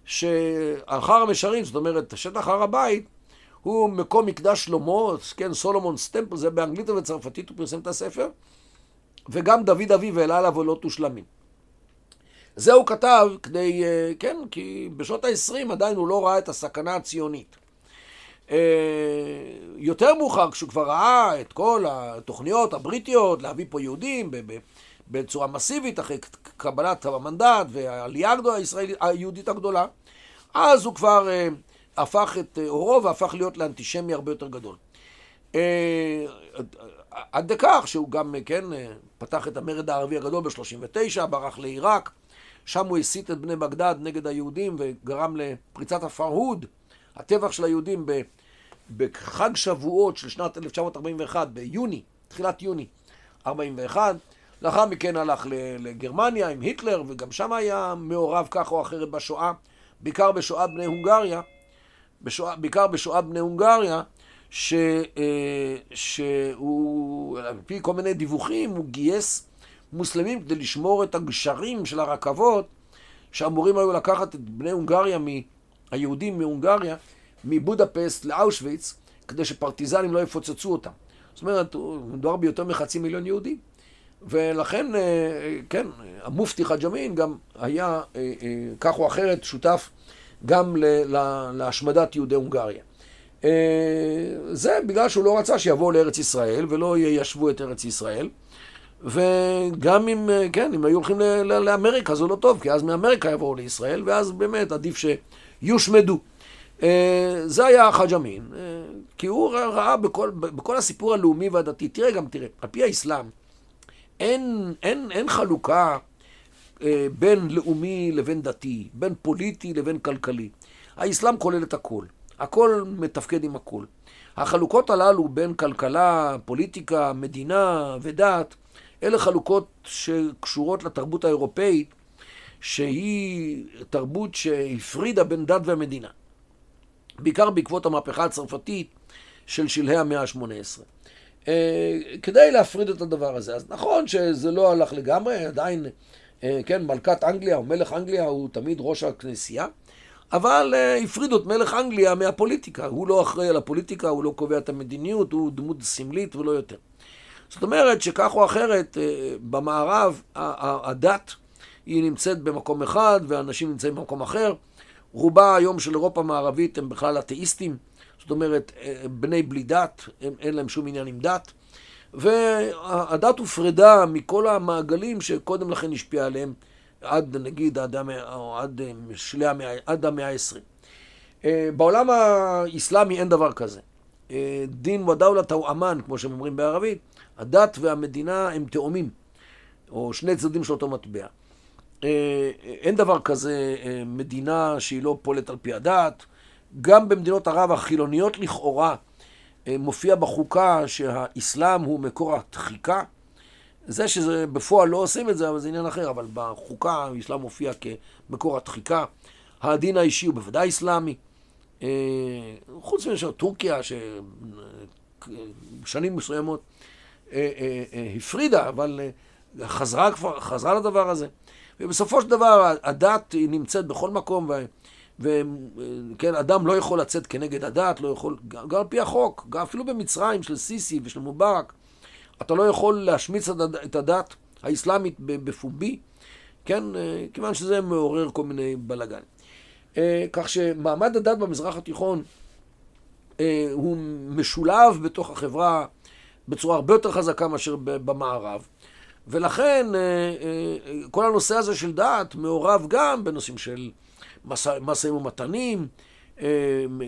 שהר המשרים, זאת אומרת, שטח הר הבית, הוא מקום מקדש שלמה, כן, סולומון סטמפל, זה באנגלית ובצרפתית, הוא פרסם את הספר, וגם דוד אביו העלה עליו עולות ושלמים. זה הוא כתב כדי, אה, כן, כי בשנות ה-20 עדיין הוא לא ראה את הסכנה הציונית. אה, יותר מאוחר, כשהוא כבר ראה את כל התוכניות הבריטיות להביא פה יהודים בצורה מסיבית, אחרי קבלת המנדט והעלייה היהודית הגדולה, אז הוא כבר אה, הפך את עורו והפך להיות לאנטישמי הרבה יותר גדול. עד לכך שהוא גם, כן, פתח את המרד הערבי הגדול ב-39, ברח לעיראק, שם הוא הסית את בני בגדד נגד היהודים וגרם לפריצת הפרהוד, הטבח של היהודים בחג שבועות של שנת 1941, ביוני, תחילת יוני 41, לאחר מכן הלך לגרמניה עם היטלר, וגם שם היה מעורב כך או אחרת בשואה, בעיקר בשואת בני הונגריה, בשואה, בעיקר בשואת בני הונגריה, ש, אה, שהוא, על פי כל מיני דיווחים, הוא גייס מוסלמים כדי לשמור את הגשרים של הרכבות, שאמורים היו לקחת את בני הונגריה, היהודים מהונגריה, מבודפסט לאושוויץ, כדי שפרטיזנים לא יפוצצו אותם. זאת אומרת, מדובר ביותר מחצי מיליון יהודים. ולכן, אה, כן, המופתי חאג' אמין גם היה אה, כך או אחרת שותף גם להשמדת יהודי הונגריה. זה בגלל שהוא לא רצה שיבואו לארץ ישראל ולא יישבו את ארץ ישראל. וגם אם, כן, אם היו הולכים לאמריקה זה לא טוב, כי אז מאמריקה יבואו לישראל, ואז באמת עדיף שיושמדו. זה היה חאג' אמין, כי הוא ראה בכל, בכל הסיפור הלאומי והדתי, תראה גם, תראה, על פי האסלאם, אין, אין, אין חלוקה אה, בין לאומי לבין דתי, בין פוליטי לבין כלכלי. האסלאם כולל את הכל. הכל מתפקד עם הכל. החלוקות הללו בין כלכלה, פוליטיקה, מדינה ודת, אלה חלוקות שקשורות לתרבות האירופאית, שהיא תרבות שהפרידה בין דת ומדינה. בעיקר בעקבות המהפכה הצרפתית של שלהי המאה ה-18. אה, כדי להפריד את הדבר הזה. אז נכון שזה לא הלך לגמרי, עדיין, אה, כן, מלכת אנגליה או מלך אנגליה הוא תמיד ראש הכנסייה, אבל אה, הפרידו את מלך אנגליה מהפוליטיקה. הוא לא אחראי על הפוליטיקה, הוא לא קובע את המדיניות, הוא דמות סמלית ולא יותר. זאת אומרת שכך או אחרת, במערב הדת היא נמצאת במקום אחד ואנשים נמצאים במקום אחר. רובה היום של אירופה המערבית הם בכלל אתאיסטים. זאת אומרת, אה, בני בלי דת, הם, אין להם שום עניין עם דת. והדת הופרדה מכל המעגלים שקודם לכן השפיע עליהם, עד נגיד עד, המאה, עד, אה, שלי המאה, עד המאה ה-20. אה, בעולם האסלאמי אין דבר כזה. דין ודאולת הוא אמן, כמו שהם אומרים בערבית, הדת והמדינה הם תאומים, או שני צדדים של אותו מטבע. אין דבר כזה מדינה שהיא לא פועלת על פי הדת, גם במדינות ערב החילוניות לכאורה אה, מופיע בחוקה שהאסלאם הוא מקור הדחיקה. זה שזה בפועל לא עושים את זה, אבל זה עניין אחר, אבל בחוקה האסלאם מופיע כמקור הדחיקה. הדין האישי הוא בוודאי אסלאמי. חוץ מאשר טורקיה, ששנים מסוימות הפרידה, אבל חזרה, כבר, חזרה לדבר הזה. ובסופו של דבר הדת היא נמצאת בכל מקום, וכן, אדם לא יכול לצאת כנגד הדת, לא יכול, גם, על פי החוק, אפילו במצרים של סיסי ושל מובארק, אתה לא יכול להשמיץ את הדת האסלאמית בפומבי, כן, כיוון שזה מעורר כל מיני בלאגנים. כך שמעמד הדת במזרח התיכון הוא משולב בתוך החברה בצורה הרבה יותר חזקה מאשר במערב. ולכן כל הנושא הזה של דת מעורב גם בנושאים של משאים ומתנים,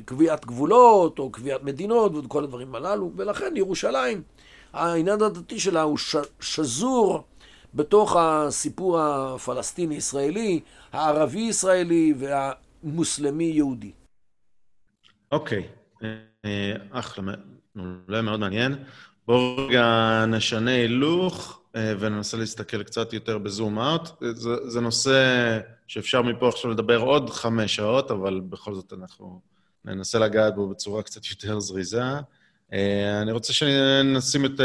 קביעת גבולות או קביעת מדינות וכל הדברים הללו, ולכן ירושלים, העניין הדתי שלה הוא שזור בתוך הסיפור הפלסטיני-ישראלי, הערבי-ישראלי והמוסלמי-יהודי. אוקיי, אה, אחלה, אולי מאוד מעניין. בואו רגע נשנה הילוך אה, וננסה להסתכל קצת יותר בזום אאוט. זה, זה נושא שאפשר מפה עכשיו לדבר עוד חמש שעות, אבל בכל זאת אנחנו ננסה לגעת בו בצורה קצת יותר זריזה. אה, אני רוצה שנשים את...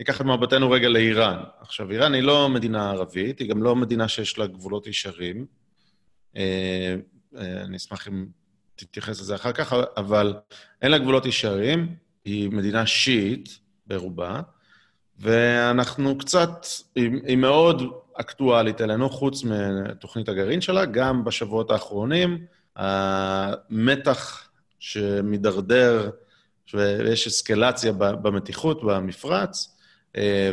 ניקח את מבטנו רגע לאיראן. עכשיו, איראן היא לא מדינה ערבית, היא גם לא מדינה שיש לה גבולות ישרים. אני אשמח אם תתייחס לזה אחר כך, אבל אין לה גבולות ישרים, היא מדינה שיעית ברובה, ואנחנו קצת, היא, היא מאוד אקטואלית אלינו, חוץ מתוכנית הגרעין שלה, גם בשבועות האחרונים, המתח שמידרדר, ויש אסקלציה במתיחות במפרץ,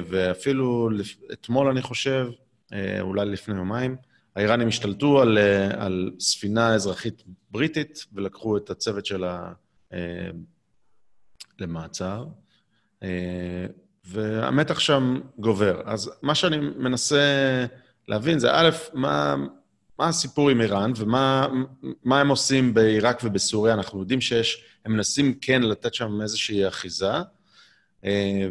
ואפילו אתמול, אני חושב, אולי לפני יומיים, האיראנים השתלטו על, על ספינה אזרחית בריטית ולקחו את הצוות שלה אה, למעצר, אה, והמתח שם גובר. אז מה שאני מנסה להבין זה, א', מה, מה הסיפור עם איראן ומה הם עושים בעיראק ובסוריה. אנחנו יודעים שיש, הם מנסים כן לתת שם איזושהי אחיזה, אה,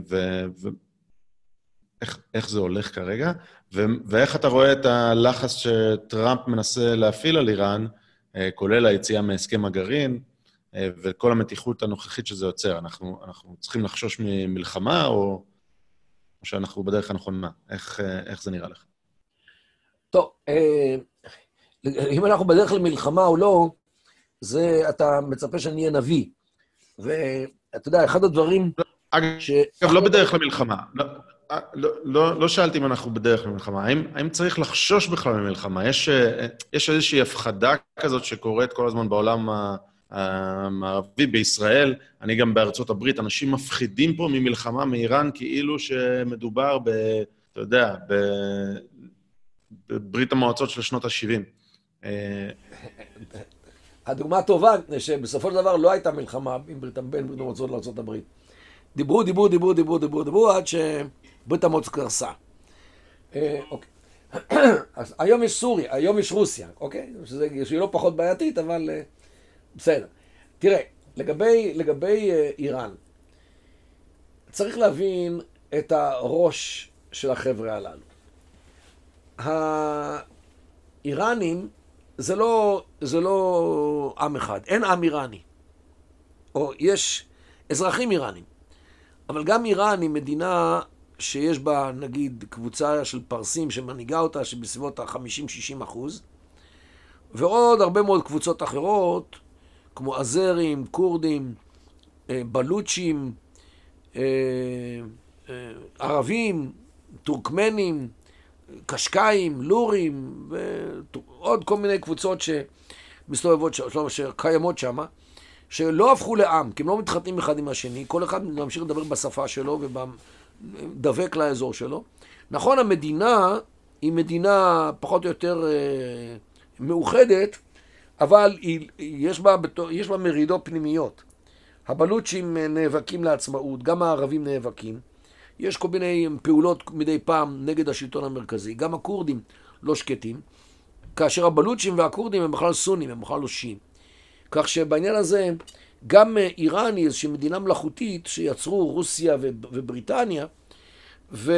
ואיך זה הולך כרגע. ו- ואיך אתה רואה את הלחץ שטראמפ מנסה להפעיל על איראן, אה, כולל היציאה מהסכם הגרעין, אה, וכל המתיחות הנוכחית שזה יוצר. אנחנו, אנחנו צריכים לחשוש ממלחמה, או, או שאנחנו בדרך הנכונה? איך, איך זה נראה לך? טוב, אם אנחנו בדרך למלחמה או לא, זה, אתה מצפה שאני אהיה נביא. ואתה יודע, אחד הדברים... אגב, ש... אגב, לא בדרך למלחמה. לא, אה, לא, לא, לא שאלתי אם אנחנו בדרך למלחמה, האם, האם צריך לחשוש בכלל ממלחמה? יש, אה, יש איזושהי הפחדה כזאת שקורית כל הזמן בעולם המערבי, בישראל, אני גם בארצות הברית, אנשים מפחידים פה ממלחמה מאיראן כאילו שמדובר ב... אתה יודע, ב... בברית המועצות של שנות ה-70. הדוגמה הטובה, שבסופו של דבר לא הייתה מלחמה בין ברית המועצות הברית. דיברו, דיברו, דיברו, דיברו, דיברו, דיברו, עד שברית המועצות קרסה. אה, אוקיי. אז היום יש סוריה, היום יש רוסיה, אוקיי? שזה, שהיא לא פחות בעייתית, אבל אה, בסדר. תראה, לגבי, לגבי אה, איראן, צריך להבין את הראש של החבר'ה הללו. האיראנים זה לא, זה לא עם אחד, אין עם איראני. או יש אזרחים איראנים. אבל גם איראן היא מדינה שיש בה, נגיד, קבוצה של פרסים שמנהיגה אותה, שבסביבות ה-50-60 אחוז, ועוד הרבה מאוד קבוצות אחרות, כמו אזרים, כורדים, אה, בלוצ'ים, אה, אה, ערבים, טורקמנים, קשקאים, לורים, ועוד כל מיני קבוצות שמסתובבות, שקיימות שם. שלא הפכו לעם, כי הם לא מתחתנים אחד עם השני, כל אחד ממשיך לדבר בשפה שלו ודבק לאזור שלו. נכון, המדינה היא מדינה פחות או יותר אה, מאוחדת, אבל היא, יש, בה, יש בה מרידות פנימיות. הבלוצ'ים נאבקים לעצמאות, גם הערבים נאבקים. יש כל מיני פעולות מדי פעם נגד השלטון המרכזי. גם הכורדים לא שקטים, כאשר הבלוצ'ים והכורדים הם בכלל סונים, הם בכלל לא שיעים. כך שבעניין הזה, גם איראן היא איזושהי מדינה מלאכותית שיצרו רוסיה ובריטניה, ו...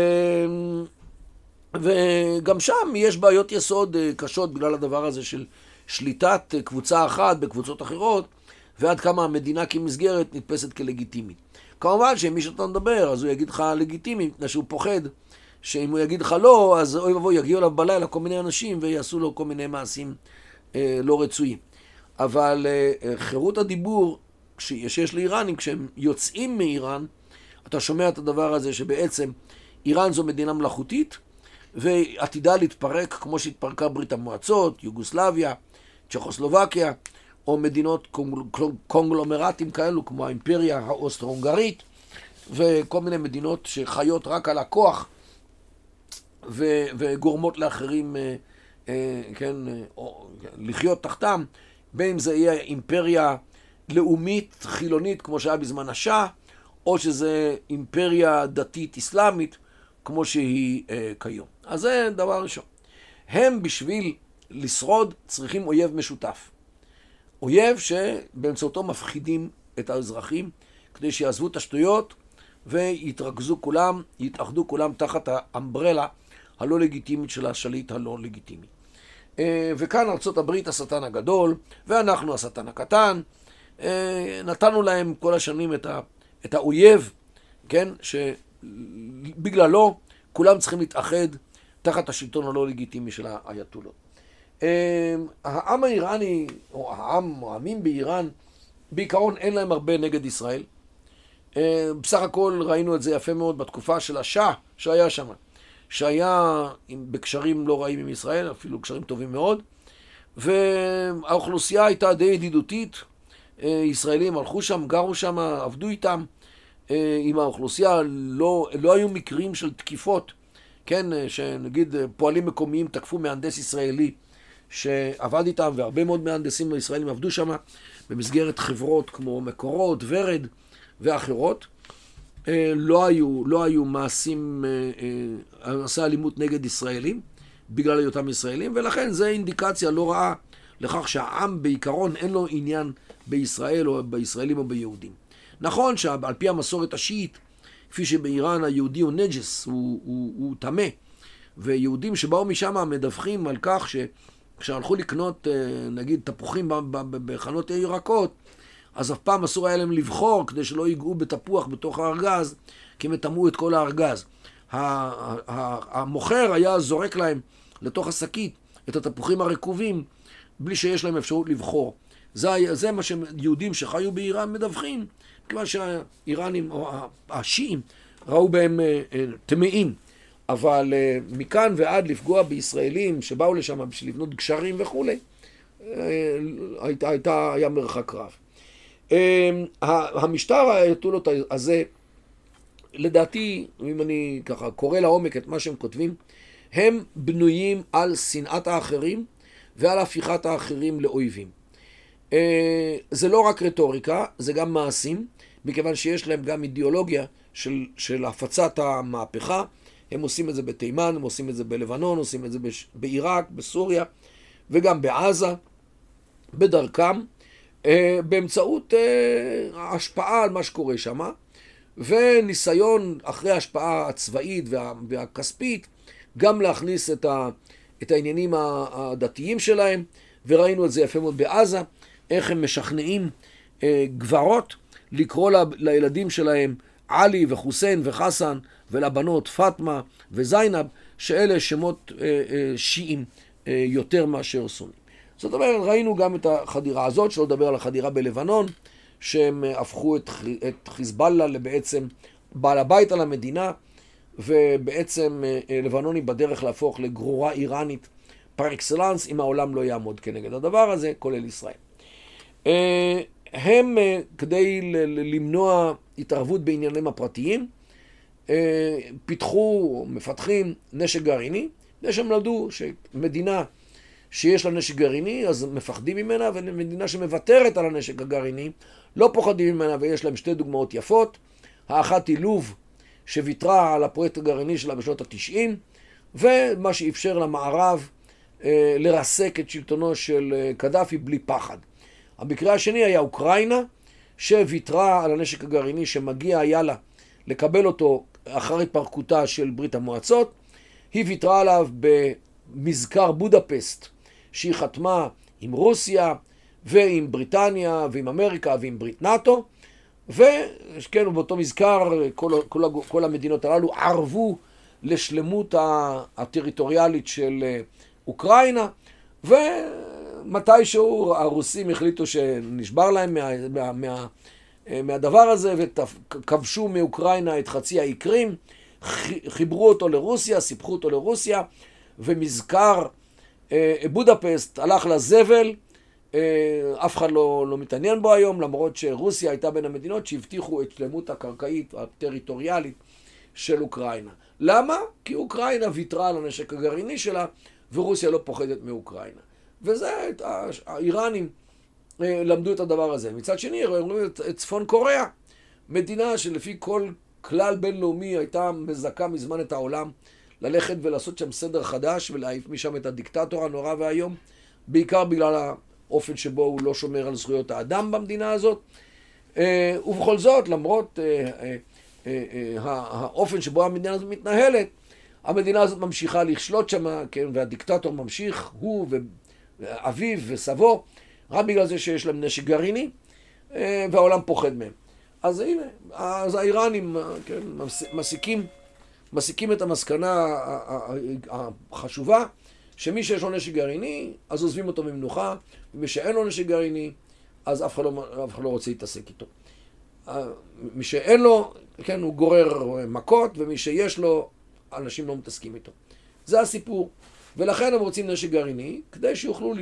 וגם שם יש בעיות יסוד אה, קשות בגלל הדבר הזה של שליטת קבוצה אחת בקבוצות אחרות, ועד כמה המדינה כמסגרת נתפסת כלגיטימית. כמובן שמי שאתה מדבר, אז הוא יגיד לך לגיטימי, מפני שהוא פוחד שאם הוא יגיד לך לא, אז אוי ואבוי, יגיעו אליו בלילה כל מיני אנשים ויעשו לו כל מיני מעשים אה, לא רצויים. אבל אה, חירות הדיבור שיש לאיראנים, כשהם יוצאים מאיראן, אתה שומע את הדבר הזה שבעצם איראן זו מדינה מלאכותית, ועתידה להתפרק כמו שהתפרקה ברית המועצות, יוגוסלביה, צ'כוסלובקיה, או מדינות קונגלומרטים כאלו, כמו האימפריה האוסטרו-הונגרית, וכל מיני מדינות שחיות רק על הכוח ו- וגורמות לאחרים, אה, אה, כן, או, לחיות תחתם, בין אם זה יהיה אימפריה לאומית חילונית, כמו שהיה בזמן השאה, או שזה אימפריה דתית אסלאמית, כמו שהיא אה, כיום. אז זה דבר ראשון. הם בשביל לשרוד צריכים אויב משותף. אויב שבאמצעותו מפחידים את האזרחים כדי שיעזבו את השטויות ויתרכזו כולם, יתאחדו כולם תחת האמברלה הלא לגיטימית של השליט הלא לגיטימי. אה, וכאן ארצות הברית השטן הגדול, ואנחנו השטן הקטן. אה, נתנו להם כל השנים את, ה, את האויב, כן, שבגללו כולם צריכים להתאחד תחת השלטון הלא לגיטימי של האייתולות. אה, העם האיראני, או העם, או העמים באיראן, בעיקרון אין להם הרבה נגד ישראל. בסך הכל ראינו את זה יפה מאוד בתקופה של השאה שהיה שם. שהיה בקשרים לא רעים עם ישראל, אפילו קשרים טובים מאוד, והאוכלוסייה הייתה די ידידותית, אה, ישראלים הלכו שם, גרו שם, עבדו איתם, עם האוכלוסייה, לא, לא היו מקרים של תקיפות, כן, שנגיד פועלים מקומיים תקפו מהנדס ישראלי שעבד איתם, והרבה מאוד מהנדסים ישראלים עבדו שם במסגרת חברות כמו מקורות, ורד ואחרות. אה, לא היו, לא היו מעשים, אה, אה, מעשי אלימות נגד ישראלים, בגלל היותם ישראלים, ולכן זה אינדיקציה לא רעה לכך שהעם בעיקרון אין לו עניין בישראל או בישראלים או ביהודים. נכון שעל פי המסורת השיעית, כפי שבאיראן היהודי הוא נג'ס, הוא טמא, ויהודים שבאו משם מדווחים על כך שכשהלכו לקנות נגיד תפוחים בחנות ירקות, אז אף פעם אסור היה להם לבחור כדי שלא ייגעו בתפוח בתוך הארגז, כי הם יטמאו את כל הארגז. המוכר היה זורק להם לתוך השקית את התפוחים הרקובים, בלי שיש להם אפשרות לבחור. זה, זה מה שיהודים שחיו באיראן מדווחים, כיוון שהאיראנים, או השיעים, ראו בהם אה, אה, טמאים. אבל אה, מכאן ועד לפגוע בישראלים שבאו לשם בשביל לבנות גשרים וכולי, הייתה, הייתה, היה מרחק רב. אמ, המשטר האייתולות הזה, לדעתי, אם אני ככה קורא לעומק את מה שהם כותבים, הם בנויים על שנאת האחרים ועל הפיכת האחרים לאויבים. אה, זה לא רק רטוריקה, זה גם מעשים, מכיוון שיש להם גם אידיאולוגיה של, של הפצת המהפכה. הם עושים את זה בתימן, הם עושים את זה בלבנון, עושים את זה בעיראק, בסוריה וגם בעזה, בדרכם. אה, באמצעות אה, השפעה על מה שקורה שם, וניסיון אחרי ההשפעה הצבאית וה, והכספית, גם להכניס את, ה, את העניינים הדתיים שלהם, וראינו את זה יפה מאוד בעזה, איך הם משכנעים אה, גברות לקרוא לילדים שלהם עלי וחוסיין וחסן, ולבנות פאטמה וזיינב, שאלה שמות שיעים יותר מאשר סונים. זאת אומרת, ראינו גם את החדירה הזאת, שלא לדבר על החדירה בלבנון, שהם הפכו את, את חיזבאללה לבעצם בעל הבית על המדינה, ובעצם אה, לבנון היא בדרך להפוך לגרורה איראנית פר אקסלנס, אם העולם לא יעמוד כנגד הדבר הזה, כולל ישראל. אה, הם, אה, כדי למנוע התערבות בעניינים הפרטיים, פיתחו, מפתחים נשק גרעיני, כדי שהם למדו שמדינה שיש לה נשק גרעיני, אז מפחדים ממנה, ומדינה שמוותרת על הנשק הגרעיני, לא פוחדים ממנה, ויש להם שתי דוגמאות יפות. האחת היא לוב, שוויתרה על הפרויקט הגרעיני שלה בשנות התשעים, ומה שאפשר למערב אה, לרסק את שלטונו של אה, קדאפי בלי פחד. המקרה השני היה אוקראינה, שוויתרה על הנשק הגרעיני שמגיע היה לה לקבל אותו אחר התפרקותה של ברית המועצות. היא ויתרה עליו במזכר בודפסט שהיא חתמה עם רוסיה ועם בריטניה ועם אמריקה ועם ברית נאט"ו, וכן, באותו מזכר, כל, כל, כל המדינות הללו ערבו לשלמות הטריטוריאלית של אה, אוקראינה, ומתישהו הרוסים החליטו שנשבר להם מה, מה, מה, אה, מהדבר הזה וכבשו מאוקראינה את חצי האי קרים, חיברו אותו לרוסיה, סיפחו אותו לרוסיה, ומזכר אה, בודפסט הלך לזבל, אף אחד לא, לא מתעניין בו היום, למרות שרוסיה הייתה בין המדינות שהבטיחו את שלמות הקרקעית הטריטוריאלית של אוקראינה. למה? כי אוקראינה ויתרה על הנשק הגרעיני שלה, ורוסיה לא פוחדת מאוקראינה. וזה, האיראנים אה, למדו את הדבר הזה. מצד שני, רואים את, צפון קוריאה, מדינה שלפי כל כלל בינלאומי הייתה מזכה מזמן את העולם, ללכת ולעשות שם סדר חדש ולהעיף משם את הדיקטטור הנורא והיום, בעיקר בגלל האופן שבו הוא לא שומר על זכויות האדם במדינה הזאת. אה, ובכל זאת, למרות אה, אה, אה, האופן שבו המדינה הזאת מתנהלת, המדינה הזאת ממשיכה לשלוט שם, כן, והדיקטטור ממשיך, הוא ואביו וסבו, רק בגלל זה שיש להם נשק גרעיני, אה, והעולם פוחד מהם. אז הנה, אז האיראנים כן, מסיקים, מסיקים את המסקנה החשובה, שמי שיש לו נשק גרעיני, אז עוזבים אותו במנוחה, ומי שאין לו נשק גרעיני, אז אף אחד לא, אף אחד לא רוצה להתעסק איתו. מי שאין לו, כן, הוא גורר מכות, ומי שיש לו, אנשים לא מתעסקים איתו. זה הסיפור. ולכן הם רוצים נשק גרעיני, כדי שיוכלו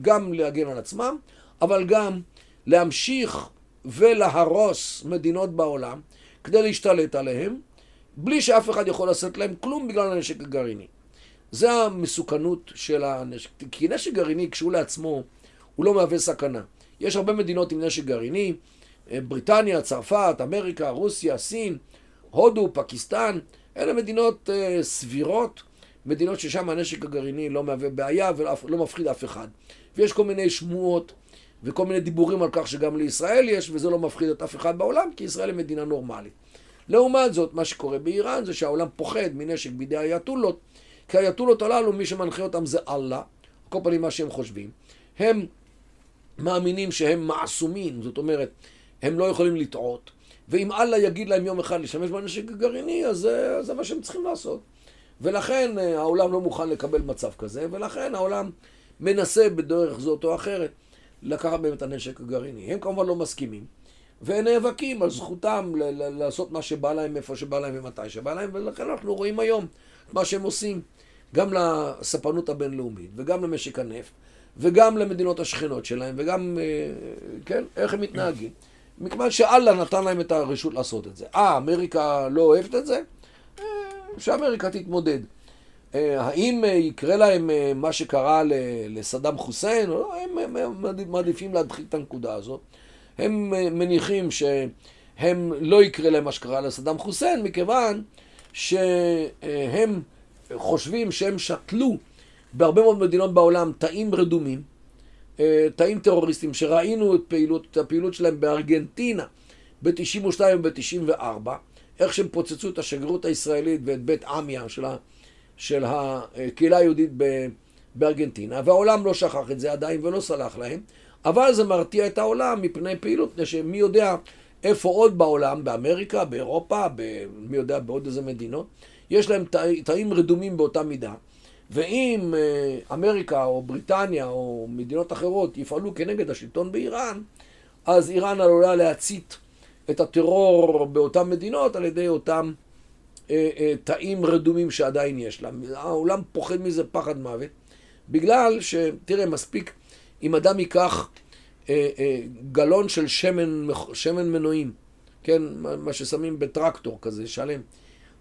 גם להגן על עצמם, אבל גם להמשיך ולהרוס מדינות בעולם, כדי להשתלט עליהם, בלי שאף אחד יכול לעשות להם כלום בגלל הנשק הגרעיני. זה המסוכנות של הנשק. כי נשק גרעיני, כשהוא לעצמו, הוא לא מהווה סכנה. יש הרבה מדינות עם נשק גרעיני, אה, בריטניה, צרפת, אמריקה, רוסיה, סין, הודו, פקיסטן, אלה מדינות uh, סבירות, מדינות ששם הנשק הגרעיני לא מהווה בעיה ולא מפחיד אף אחד. ויש כל מיני שמועות וכל מיני דיבורים על כך שגם לישראל יש, וזה לא מפחיד את אף אחד בעולם, כי ישראל היא מדינה נורמלית. לעומת זאת, מה שקורה באיראן זה שהעולם פוחד מנשק בידי האייתולות, כי האייתולות הללו, מי שמנחה אותם זה אללה, כל פנים מה שהם חושבים. הם מאמינים שהם מעסומים, זאת אומרת, הם לא יכולים לטעות. ואם אללה יגיד להם יום אחד להשתמש בנשק הגרעיני, אז זה מה שהם צריכים לעשות. ולכן אה, העולם לא מוכן לקבל מצב כזה, ולכן העולם מנסה בדרך זאת או אחרת לקחת מהם את הנשק הגרעיני. הם כמובן לא מסכימים, והם נאבקים על זכותם לעשות מה שבא להם, איפה שבא להם ומתי שבא להם, ולכן אנחנו רואים היום מה שהם עושים, גם לספנות הבינלאומית, וגם למשק הנפט, וגם למדינות השכנות שלהם, וגם, אה, כן, איך הם מתנהגים. מכיוון שאללה נתן להם את הרשות לעשות את זה. אה, אמריקה לא אוהבת את זה? אה, שאמריקה תתמודד. אה, האם יקרה להם מה שקרה לסדאם חוסיין? לא, הם מעדיפים להדחיק את הנקודה הזאת. הם מניחים שהם לא יקרה להם מה שקרה לסדאם חוסיין, מכיוון שהם חושבים שהם שתלו בהרבה מאוד מדינות בעולם תאים רדומים, אה, תאים טרוריסטים שראינו את, פעילות, את הפעילות שלהם בארגנטינה ב-92 וב-94, איך שהם פוצצו את השגרירות הישראלית ואת בית עמיה של, של הקהילה היהודית בארגנטינה, והעולם לא שכח את זה עדיין ולא סלח להם, אבל זה מרתיע את העולם מפני פעילות, מפני שמי יודע איפה עוד בעולם, באמריקה, באירופה, מי יודע בעוד איזה מדינות, יש להם תאים רדומים באותה מידה. ואם אה, אמריקה או בריטניה או מדינות אחרות יפעלו כנגד השלטון באיראן, אז איראן עלולה להצית את הטרור באותן מדינות על ידי אותם אה, אה, תאים רדומים שעדיין יש להם. העולם פוחד מזה פחד מוות, בגלל שתראה, מספיק אם אדם ייקח אה, אה, גלון של שמן, שמן מנועים, כן, מה ששמים בטרקטור כזה שלם,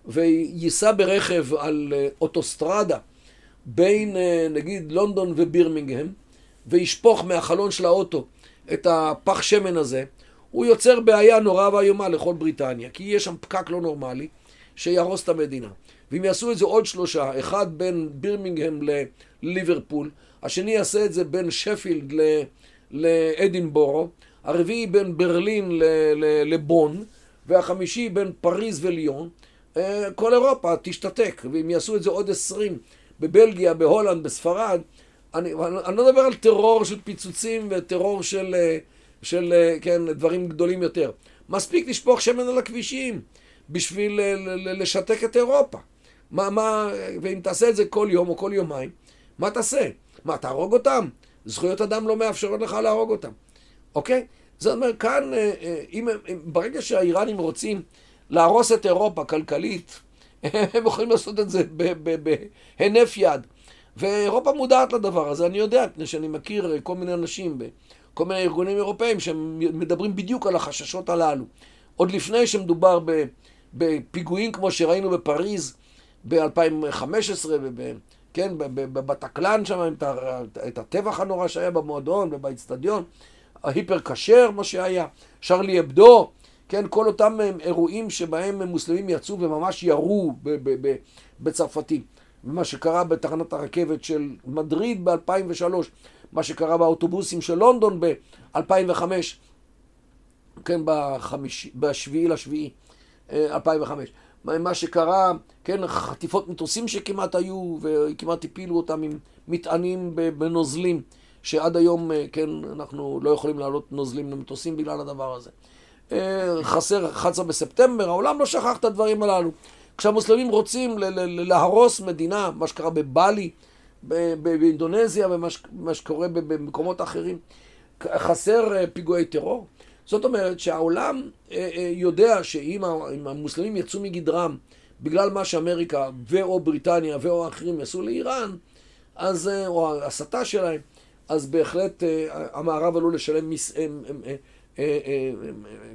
וייסע ברכב על אה, אוטוסטרדה בין אה, נגיד לונדון ובירמינגהם, וישפוך מהחלון של האוטו את הפח שמן הזה, הוא יוצר בעיה נורא ואיומה לכל בריטניה, כי יש שם פקק לא נורמלי שיהרוס את המדינה. ואם יעשו את זה עוד שלושה, אחד בין בירמינגהם לליברפול, השני יעשה את זה בין שפילד לאדינבורו, הרביעי בין ברלין לבון, והחמישי בין פריז וליון, אה, כל אירופה תשתתק, ואם יעשו את זה עוד עשרים בבלגיה, בהולנד, בספרד, אני, אני לא מדבר על טרור של פיצוצים וטרור של, אה, של כן, דברים גדולים יותר. מספיק לשפוך שמן על הכבישים בשביל לשתק את אירופה. מה, מה, ואם תעשה את זה כל יום או כל יומיים, מה תעשה? מה, תהרוג אותם? זכויות אדם לא מאפשרות לך להרוג אותם, אוקיי? זאת אומרת, כאן, אם, אם, ברגע שהאיראנים רוצים להרוס את אירופה כלכלית, הם יכולים לעשות את זה בהינף יד. ואירופה מודעת לדבר הזה, אני יודע, מפני שאני מכיר כל מיני אנשים כל מיני ארגונים אירופאים שמדברים בדיוק על החששות הללו. עוד לפני שמדובר בפיגועים כמו שראינו בפריז ב-2015, כן, בטקלן שם, את הטבח הנורא שהיה במועדון ובאיצטדיון, ההיפר כשר, מה שהיה, שרלי אבדו, כן, כל אותם אירועים שבהם מוסלמים יצאו וממש ירו בצרפתים. מה שקרה בתחנת הרכבת של מדריד ב-2003, מה שקרה באוטובוסים של לונדון ב-2005, כן, בשביעי לשביעי 2005. אה, מה שקרה, כן, חטיפות מטוסים שכמעט היו, וכמעט הפילו אותם עם מטענים בנוזלים, שעד היום, אה, כן, אנחנו לא יכולים להעלות נוזלים למטוסים בגלל הדבר הזה. אה, חסר 11 בספטמבר, העולם לא שכח את הדברים הללו. כשהמוסלמים רוצים להרוס מדינה, מה שקרה בבלי, באינדונזיה ומה שקורה במקומות אחרים, חסר אה, פיגועי טרור. זאת אומרת שהעולם אה, אה, יודע שאם המוסלמים יצאו מגדרם בגלל מה שאמריקה ואו בריטניה ואו האחרים יעשו לאיראן, אז, או ההסתה שלהם, אז בהחלט המערב עלול לשלם, מס,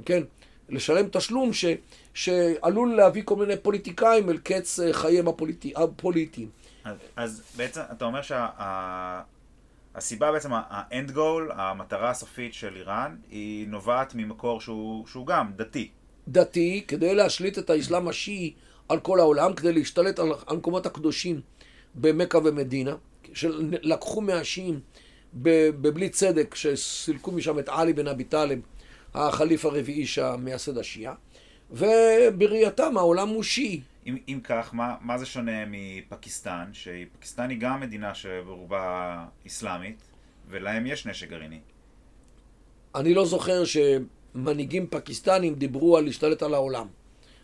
כן, לשלם תשלום ש, שעלול להביא כל מיני פוליטיקאים אל קץ חייהם הפוליטיים. אז, אז בעצם אתה אומר שהסיבה שה, בעצם, האנד גול, המטרה הסופית של איראן, היא נובעת ממקור שהוא, שהוא גם דתי. דתי, כדי להשליט את האסלאם השיעי על כל העולם, כדי להשתלט על המקומות הקדושים במכה ומדינה, שלקחו מהשיעים בבלי צדק, שסילקו משם את עלי בן אבי טלב, החליף הרביעי שהמייסד השיעה, ובראייתם העולם הוא שיעי. אם, אם כך, מה, מה זה שונה מפקיסטן, שפקיסטן היא גם מדינה שברובה אסלאמית, ולהם יש נשק גרעיני? אני לא זוכר שמנהיגים פקיסטנים דיברו על להשתלט על העולם,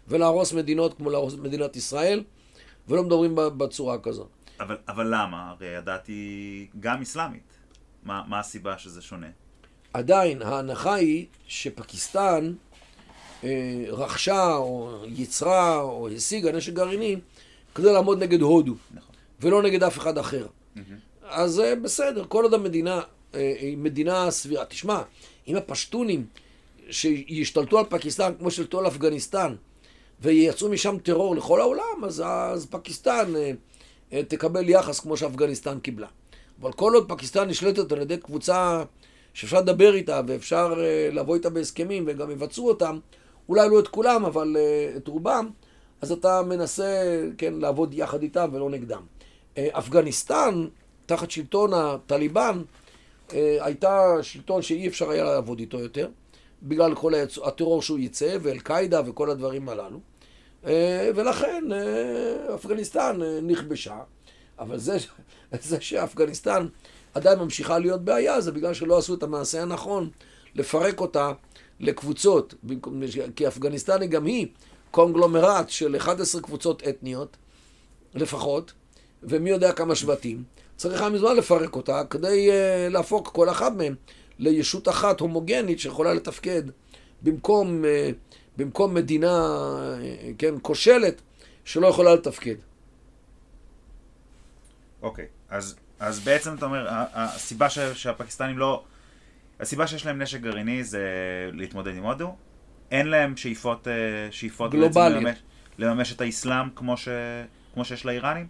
ולהרוס מדינות כמו להרוס מדינת ישראל, ולא מדברים בצורה כזאת. אבל, אבל למה? הרי הדת היא גם אסלאמית. מה, מה הסיבה שזה שונה? עדיין, ההנחה היא שפקיסטן רכשה או יצרה או השיגה נשק גרעיני כדי לעמוד נגד הודו, נכון. ולא נגד אף אחד אחר. Mm-hmm. אז אה, בסדר, כל עוד המדינה אה, היא מדינה סבירה. תשמע, אם הפשטונים שישתלטו על פקיסטן כמו שלטו על אפגניסטן וייצאו משם טרור לכל העולם, אז, אז פקיסטן תקבל יחס כמו שאפגניסטן קיבלה. אבל כל עוד פקיסטן נשלטת על ידי קבוצה שאפשר לדבר איתה ואפשר לבוא איתה בהסכמים וגם יבצעו אותם, אולי לא את כולם, אבל uh, את רובם, אז אתה מנסה, כן, לעבוד יחד איתם ולא נגדם. Uh, אפגניסטן, תחת שלטון הטליבן, uh, הייתה שלטון שאי אפשר היה לעבוד איתו יותר, בגלל כל היצ... הטרור שהוא ייצא, ואל-קאעידה וכל הדברים הללו. Uh, ולכן uh, אפגניסטן uh, נכבשה, אבל זה, זה שאפגניסטן עדיין ממשיכה להיות בעיה, זה בגלל שלא עשו את המעשה הנכון לפרק אותה לקבוצות, כי אפגניסטן היא גם היא קונגלומרט של 11 קבוצות אתניות לפחות, ומי יודע כמה שבטים. צריך היה מזמן לפרק אותה כדי uh, להפוך כל אחת מהן לישות אחת הומוגנית שיכולה לתפקד במקום, uh, במקום מדינה, uh, כן, כושלת שלא יכולה לתפקד. אוקיי, okay. אז, אז בעצם אתה אומר, הסיבה שהפקיסטנים לא... הסיבה שיש להם נשק גרעיני זה להתמודד עם הודו. אין להם שאיפות, אה, שאיפות גלובליות. לממש, לממש את האסלאם כמו, ש, כמו שיש לאיראנים?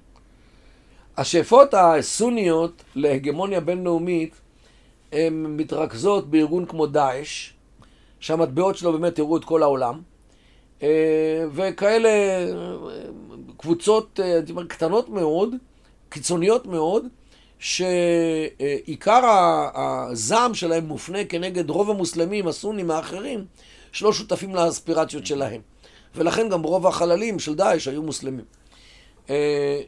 השאיפות הסוניות להגמוניה בינלאומית הן מתרכזות בארגון כמו דאעש, שהמטבעות שלו באמת הראו את כל העולם, אה, וכאלה אה, קבוצות, קטנות מאוד, קיצוניות מאוד, שעיקר הזעם שלהם מופנה כנגד רוב המוסלמים, הסונים האחרים, שלא שותפים לאספירציות שלהם. ולכן גם רוב החללים של דאעש היו מוסלמים. אה,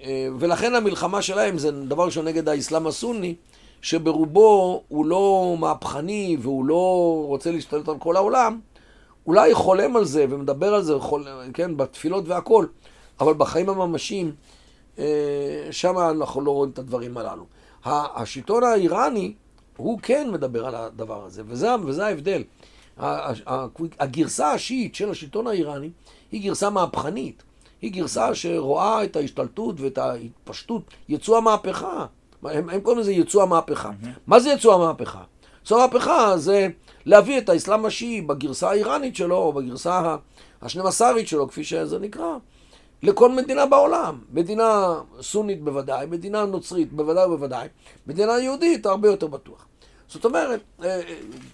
אה, ולכן המלחמה שלהם זה דבר ראשון נגד האסלאם הסוני, שברובו הוא לא מהפכני והוא לא רוצה להשתלט על כל העולם, אולי חולם על זה ומדבר על זה, חול, כן, בתפילות והכל, אבל בחיים הממשיים, שם אנחנו לא רואים את הדברים הללו. השלטון האיראני, הוא כן מדבר על הדבר הזה, וזה, וזה ההבדל. הגרסה השיעית של השלטון האיראני היא גרסה מהפכנית. היא גרסה שרואה את ההשתלטות ואת ההתפשטות, יצוא המהפכה. הם, הם קוראים לזה יצוא המהפכה. Mm-hmm. מה זה יצוא המהפכה? יצוא המהפכה זה להביא את האסלאם השיעי בגרסה האיראנית שלו, או בגרסה השנים עשרית שלו, כפי שזה נקרא, לכל מדינה בעולם. מדינה סונית בוודאי, מדינה נוצרית בוודאי ובוודאי, מדינה יהודית הרבה יותר בטוח. זאת אומרת, אה, אה,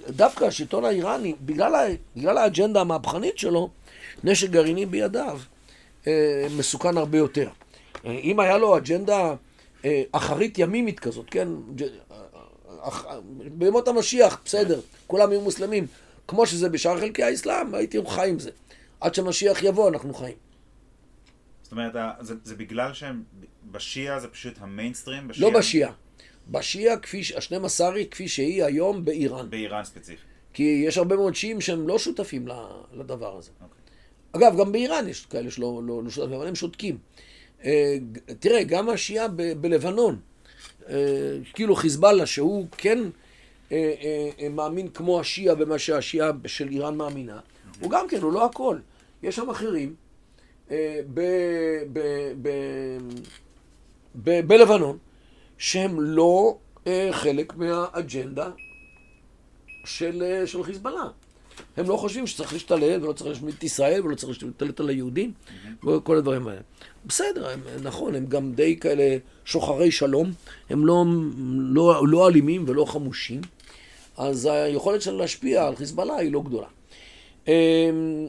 דווקא השלטון האיראני, בגלל, בגלל האג'נדה המהפכנית שלו, נשק גרעיני בידיו אה, מסוכן הרבה יותר. אם היה לו אג'נדה אחרית ימימית כזאת, כן, בימות המשיח, בסדר, כולם יהיו מוסלמים, כמו שזה בשאר חלקי האסלאם, הייתי חי עם זה. עד שמשיח יבוא, אנחנו חיים. זאת אומרת, זה, זה בגלל שהם, בשיעה זה פשוט המיינסטרים? בשיעה... לא בשיעה. בשיעה, כפי, השנים עשרית, כפי שהיא היום באיראן. באיראן ספציפית. כי יש הרבה מאוד שיעים שהם לא שותפים לדבר הזה. Okay. אוקיי. אגב, גם באיראן יש כאלה שלא לא, לא שותפים, אבל הם שותקים. אה, תראה, גם השיעה ב- בלבנון, אה, כאילו חיזבאללה, שהוא כן אה, מאמין כמו השיעה במה שהשיעה של איראן מאמינה, mm-hmm. הוא גם כן, הוא לא הכל. יש שם אחרים בלבנון, שהם לא אה, חלק מהאג'נדה של, אה, של חיזבאללה. הם לא חושבים שצריך להשתלט ולא צריך להשמיד את ישראל ולא צריך להשתלט על היהודים mm-hmm. וכל הדברים האלה. בסדר, הם, נכון, הם גם די כאלה שוחרי שלום, הם לא, לא, לא אלימים ולא חמושים, אז היכולת שלהם להשפיע על חיזבאללה היא לא גדולה. אמ,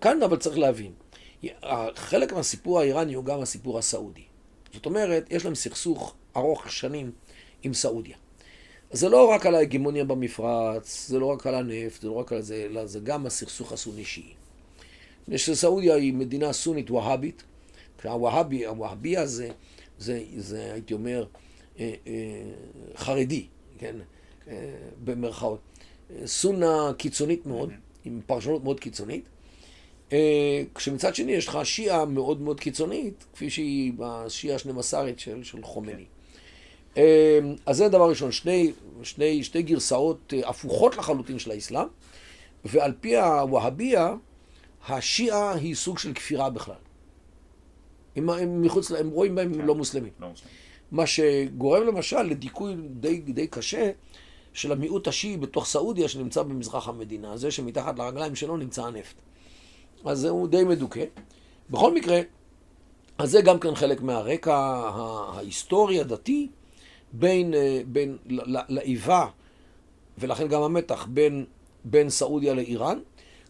כאן אבל צריך להבין, חלק מהסיפור האיראני הוא גם הסיפור הסעודי. זאת אומרת, יש להם סכסוך ארוך שנים עם סעודיה. זה לא רק על ההגמוניה במפרץ, זה לא רק על הנפט, זה לא רק על זה, אלא זה גם הסכסוך הסוני-שיעי. שסעודיה היא מדינה סונית והאבית, הווהאבי, הווהאביה זה, זה, הייתי אומר, אה, אה, חרדי, כן, אה, במרכאות. סונה קיצונית מאוד, עם פרשנות מאוד קיצונית, כשמצד שני יש לך שיעה מאוד מאוד קיצונית, כפי שהיא בשיעה השנים עשרית של, של חומני. אה, אז זה דבר ראשון, שני, שני, שתי גרסאות אה, הפוכות לחלוטין של האסלאם, ועל פי הווהביה, השיעה היא סוג של כפירה בכלל. הם, הם, מחוץ, הם רואים בהם כן. לא מוסלמים. לא מוסלמים. מה שגורם למשל לדיכוי די, די קשה של המיעוט השיעי בתוך סעודיה שנמצא במזרח המדינה, זה שמתחת לרגליים שלו נמצא הנפט. אז הוא די מדוכא. בכל מקרה, אז זה גם כן חלק מהרקע ההיסטורי הדתי בין, אה, בין לאיבה, ולכן גם המתח בין, בין סעודיה לאיראן,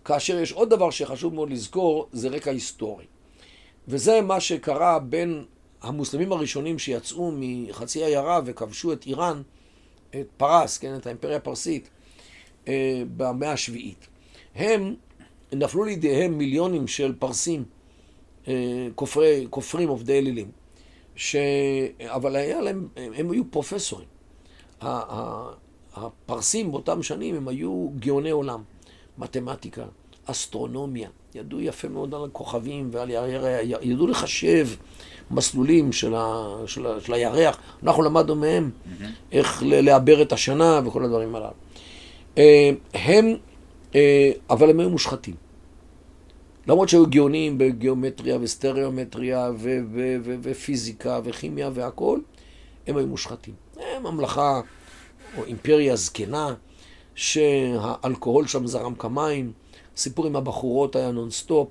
כאשר יש עוד דבר שחשוב מאוד לזכור, זה רקע היסטורי. וזה מה שקרה בין המוסלמים הראשונים שיצאו מחצי עיירה וכבשו את איראן, את פרס, כן, את האימפריה הפרסית, אה, במאה השביעית. הם נפלו לידיהם מיליונים של פרסים, אה, כופרי, כופרים עובדי אלילים, ש... אבל היה להם, הם היו פרופסורים. הפרסים באותם שנים הם היו גאוני עולם, מתמטיקה, אסטרונומיה, ידעו יפה מאוד על הכוכבים ועל ירח, ידעו לחשב מסלולים של, ה, של, ה, של הירח, אנחנו למדנו מהם mm-hmm. איך לעבר את השנה וכל הדברים הללו. אה, הם אבל הם היו מושחתים. למרות שהיו גאונים בגיאומטריה וסטריאומטריה ופיזיקה וכימיה והכול, הם היו מושחתים. הם ממלכה או אימפריה זקנה, שהאלכוהול שם זרם כמים, סיפור עם הבחורות היה נונסטופ,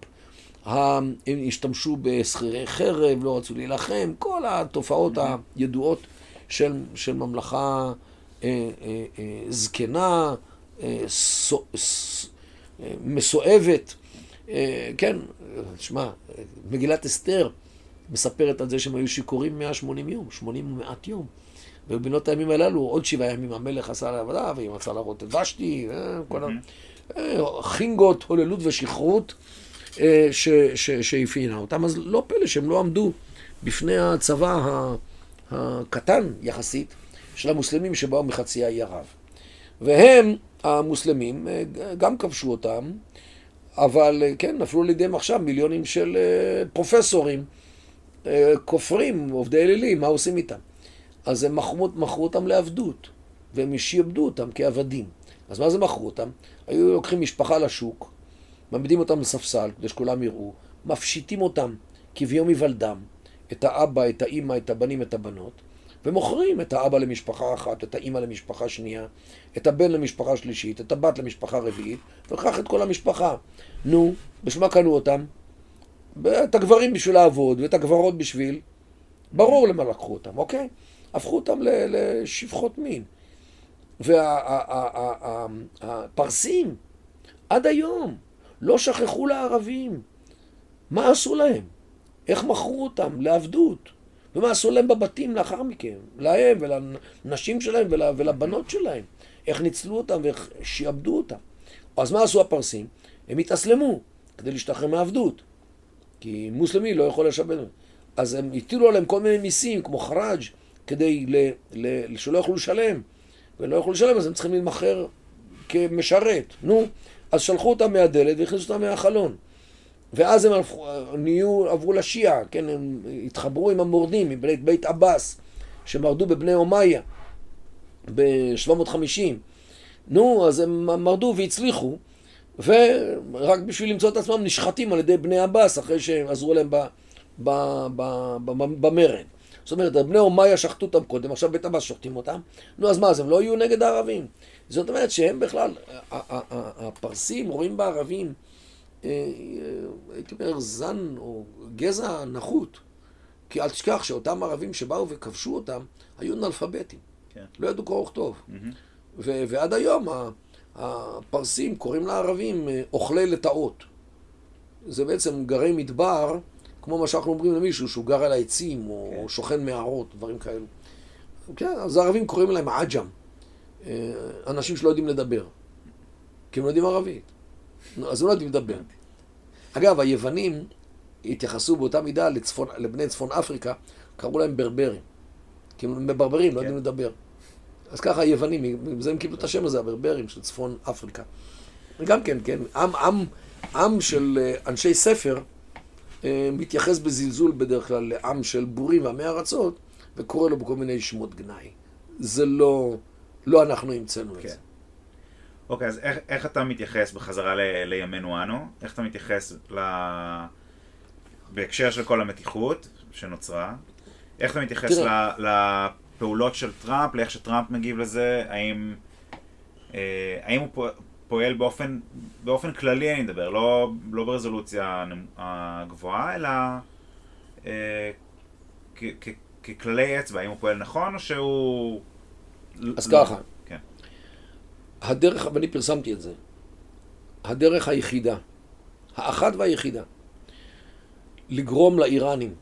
הם השתמשו בשכירי חרב, לא רצו להילחם, כל התופעות הידועות של, של ממלכה אה, אה, אה, זקנה, מסואבת. כן, שמע, מגילת אסתר מספרת על זה שהם היו שיכורים 180 יום, 80 ומעט יום. ובנות הימים הללו, עוד שבעה ימים המלך עשה לעבודה, והיא מצאה להראות את ושתי, כל ה... חינגות, הוללות ושכרות, אה, שאפיינה אותם, אז לא פלא שהם לא עמדו בפני הצבא הקטן יחסית של המוסלמים שבאו מחצי האי ערב. והם, המוסלמים, אה, גם כבשו אותם, אבל אה, כן, נפלו לידיהם עכשיו מיליונים של פרופסורים, כופרים, עובדי אלילים, מה עושים איתם? אז הם מכרו, מכרו אותם לעבדות, והם שיעבדו אותם כעבדים. אז מה זה מכרו אותם? היו לוקחים משפחה לשוק, מעמידים אותם לספסל כדי שכולם יראו, מפשיטים אותם כביום היוולדם, את האבא, את האימא, את הבנים, את הבנות, ומוכרים את האבא למשפחה אחת, את האימא למשפחה שנייה, את הבן למשפחה שלישית, את הבת למשפחה רביעית, וכך את כל המשפחה. נו, בשביל מה קנו אותם? את הגברים בשביל לעבוד, ואת הגברות בשביל... ברור למה לקחו אותם, אוקיי? הפכו אותם לשפחות מין. והפרסים, עד היום, לא שכחו לערבים. מה עשו להם? איך מכרו אותם לעבדות? ומה עשו להם בבתים לאחר מכן? להם ולנשים שלהם ול, ולבנות שלהם. איך ניצלו אותם ואיך שיעבדו אותם. אז מה עשו הפרסים? הם התאסלמו כדי להשתחרר מעבדות. כי מוסלמי לא יכול לשבת. אז הם הטילו עליהם כל מיני מיסים, כמו חראג', כדי ל, ל, שלא יוכלו לשלם. ולא יוכלו לשלם, אז הם צריכים להימכר כמשרת. נו, אז שלחו אותם מהדלת והכניסו אותם מהחלון. ואז הם נהיו, עברו לשיעה, כן, הם התחברו עם המורדים, מבני בית עבאס, שמרדו בבני אומיה ב-750. נו, אז הם מרדו והצליחו, ורק בשביל למצוא את עצמם נשחטים על ידי בני עבאס, אחרי שהם עזרו להם במרד. זאת אומרת, בני אומיה שחטו אותם קודם, עכשיו בית עבאס שוחטים אותם. נו, אז מה, אז הם לא יהיו נגד הערבים. זאת אומרת שהם בכלל, הפרסים רואים בערבים, אה, הייתי אומר, זן או גזע נחות. כי אל תשכח שאותם ערבים שבאו וכבשו אותם, היו אנאלפביתים. כן. לא ידעו קרוא וכתוב. Mm-hmm. ועד היום הפרסים קוראים לערבים אה, אוכלי לטאות. זה בעצם גרי מדבר, כמו מה שאנחנו אומרים למישהו שהוא גר על העצים, או כן. שוכן מערות, דברים כאלו. כן, אז הערבים קוראים להם עג'ם. אה, אנשים שלא יודעים לדבר, כי הם לא יודעים ערבית. אז הם לא יודעים לדבר. אגב, היוונים התייחסו באותה מידה לצפון, לבני צפון אפריקה, קראו להם ברברים. כי הם מברברים, לא יודעים כן. לדבר. אז ככה היוונים, מזה הם קיבלו את השם הזה, הברברים של צפון אפריקה. וגם כן, כן, עם, עם, עם של אה, אנשי ספר אה, מתייחס בזלזול בדרך כלל לעם של בורים ועמי ארצות, וקורא לו בכל מיני שמות גנאי. זה לא... לא אנחנו המצאנו את זה. כן. אוקיי, אז איך, איך אתה מתייחס בחזרה ל, לימינו אנו? איך אתה מתייחס ל... בהקשר של כל המתיחות שנוצרה? איך אתה מתייחס תראה. ל, לפעולות של טראמפ, לאיך שטראמפ מגיב לזה? האם, אה, האם הוא פועל באופן, באופן כללי, אני מדבר, לא, לא ברזולוציה הגבוהה, אלא אה, ככללי אצבע, האם הוא פועל נכון או שהוא... אז ככה, כן. הדרך, ואני פרסמתי את זה, הדרך היחידה, האחת והיחידה, לגרום לאיראנים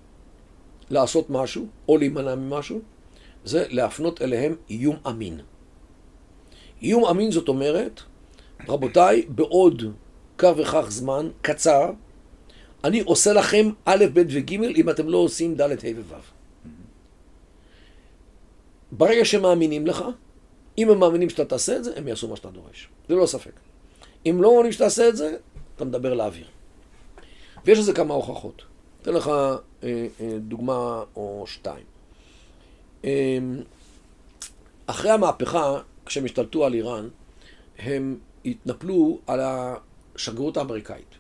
לעשות משהו, או להימנע ממשהו, זה להפנות אליהם איום אמין. איום אמין זאת אומרת, רבותיי, בעוד כך וכך זמן קצר, אני עושה לכם א', ב' וג' אם אתם לא עושים ד', ה' וו'. ברגע שמאמינים לך, אם הם מאמינים שאתה תעשה את זה, הם יעשו מה שאתה דורש. ללא ספק. אם לא מאמינים שאתה תעשה את זה, אתה מדבר לאוויר. ויש לזה כמה הוכחות. אתן לך אה, אה, דוגמה או שתיים. אה, אחרי המהפכה, כשהם השתלטו על איראן, הם התנפלו על השגרירות האמריקאית.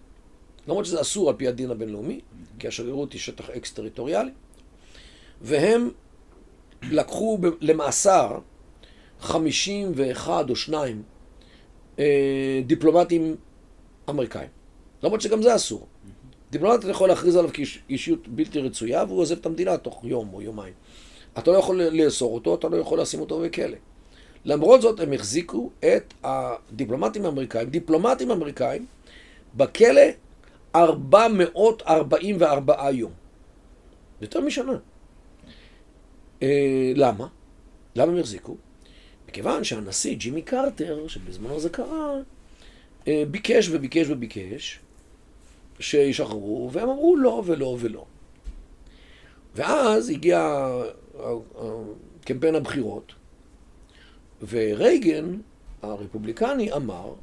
למרות שזה אסור על פי הדין הבינלאומי, כי השגרירות היא שטח אקס-טריטוריאלי, והם לקחו למאסר 51 או שניים אה, דיפלומטים אמריקאים. למרות שגם זה אסור. דיפלומט יכול להכריז עליו כאישיות בלתי רצויה והוא עוזב את המדינה תוך יום או יומיים. אתה לא יכול לאסור אותו, אתה לא יכול לשים אותו בכלא. למרות זאת הם החזיקו את הדיפלומטים האמריקאים, דיפלומטים אמריקאים, בכלא 444 יום. יותר משנה. אה, למה? למה הם החזיקו? מכיוון שהנשיא ג'ימי קרטר, שבזמנו זה קרה, אה, ביקש וביקש וביקש שישחררו, והם אמרו לא ולא ולא. ואז הגיע קמפיין הבחירות, ורייגן, הרפובליקני, אמר,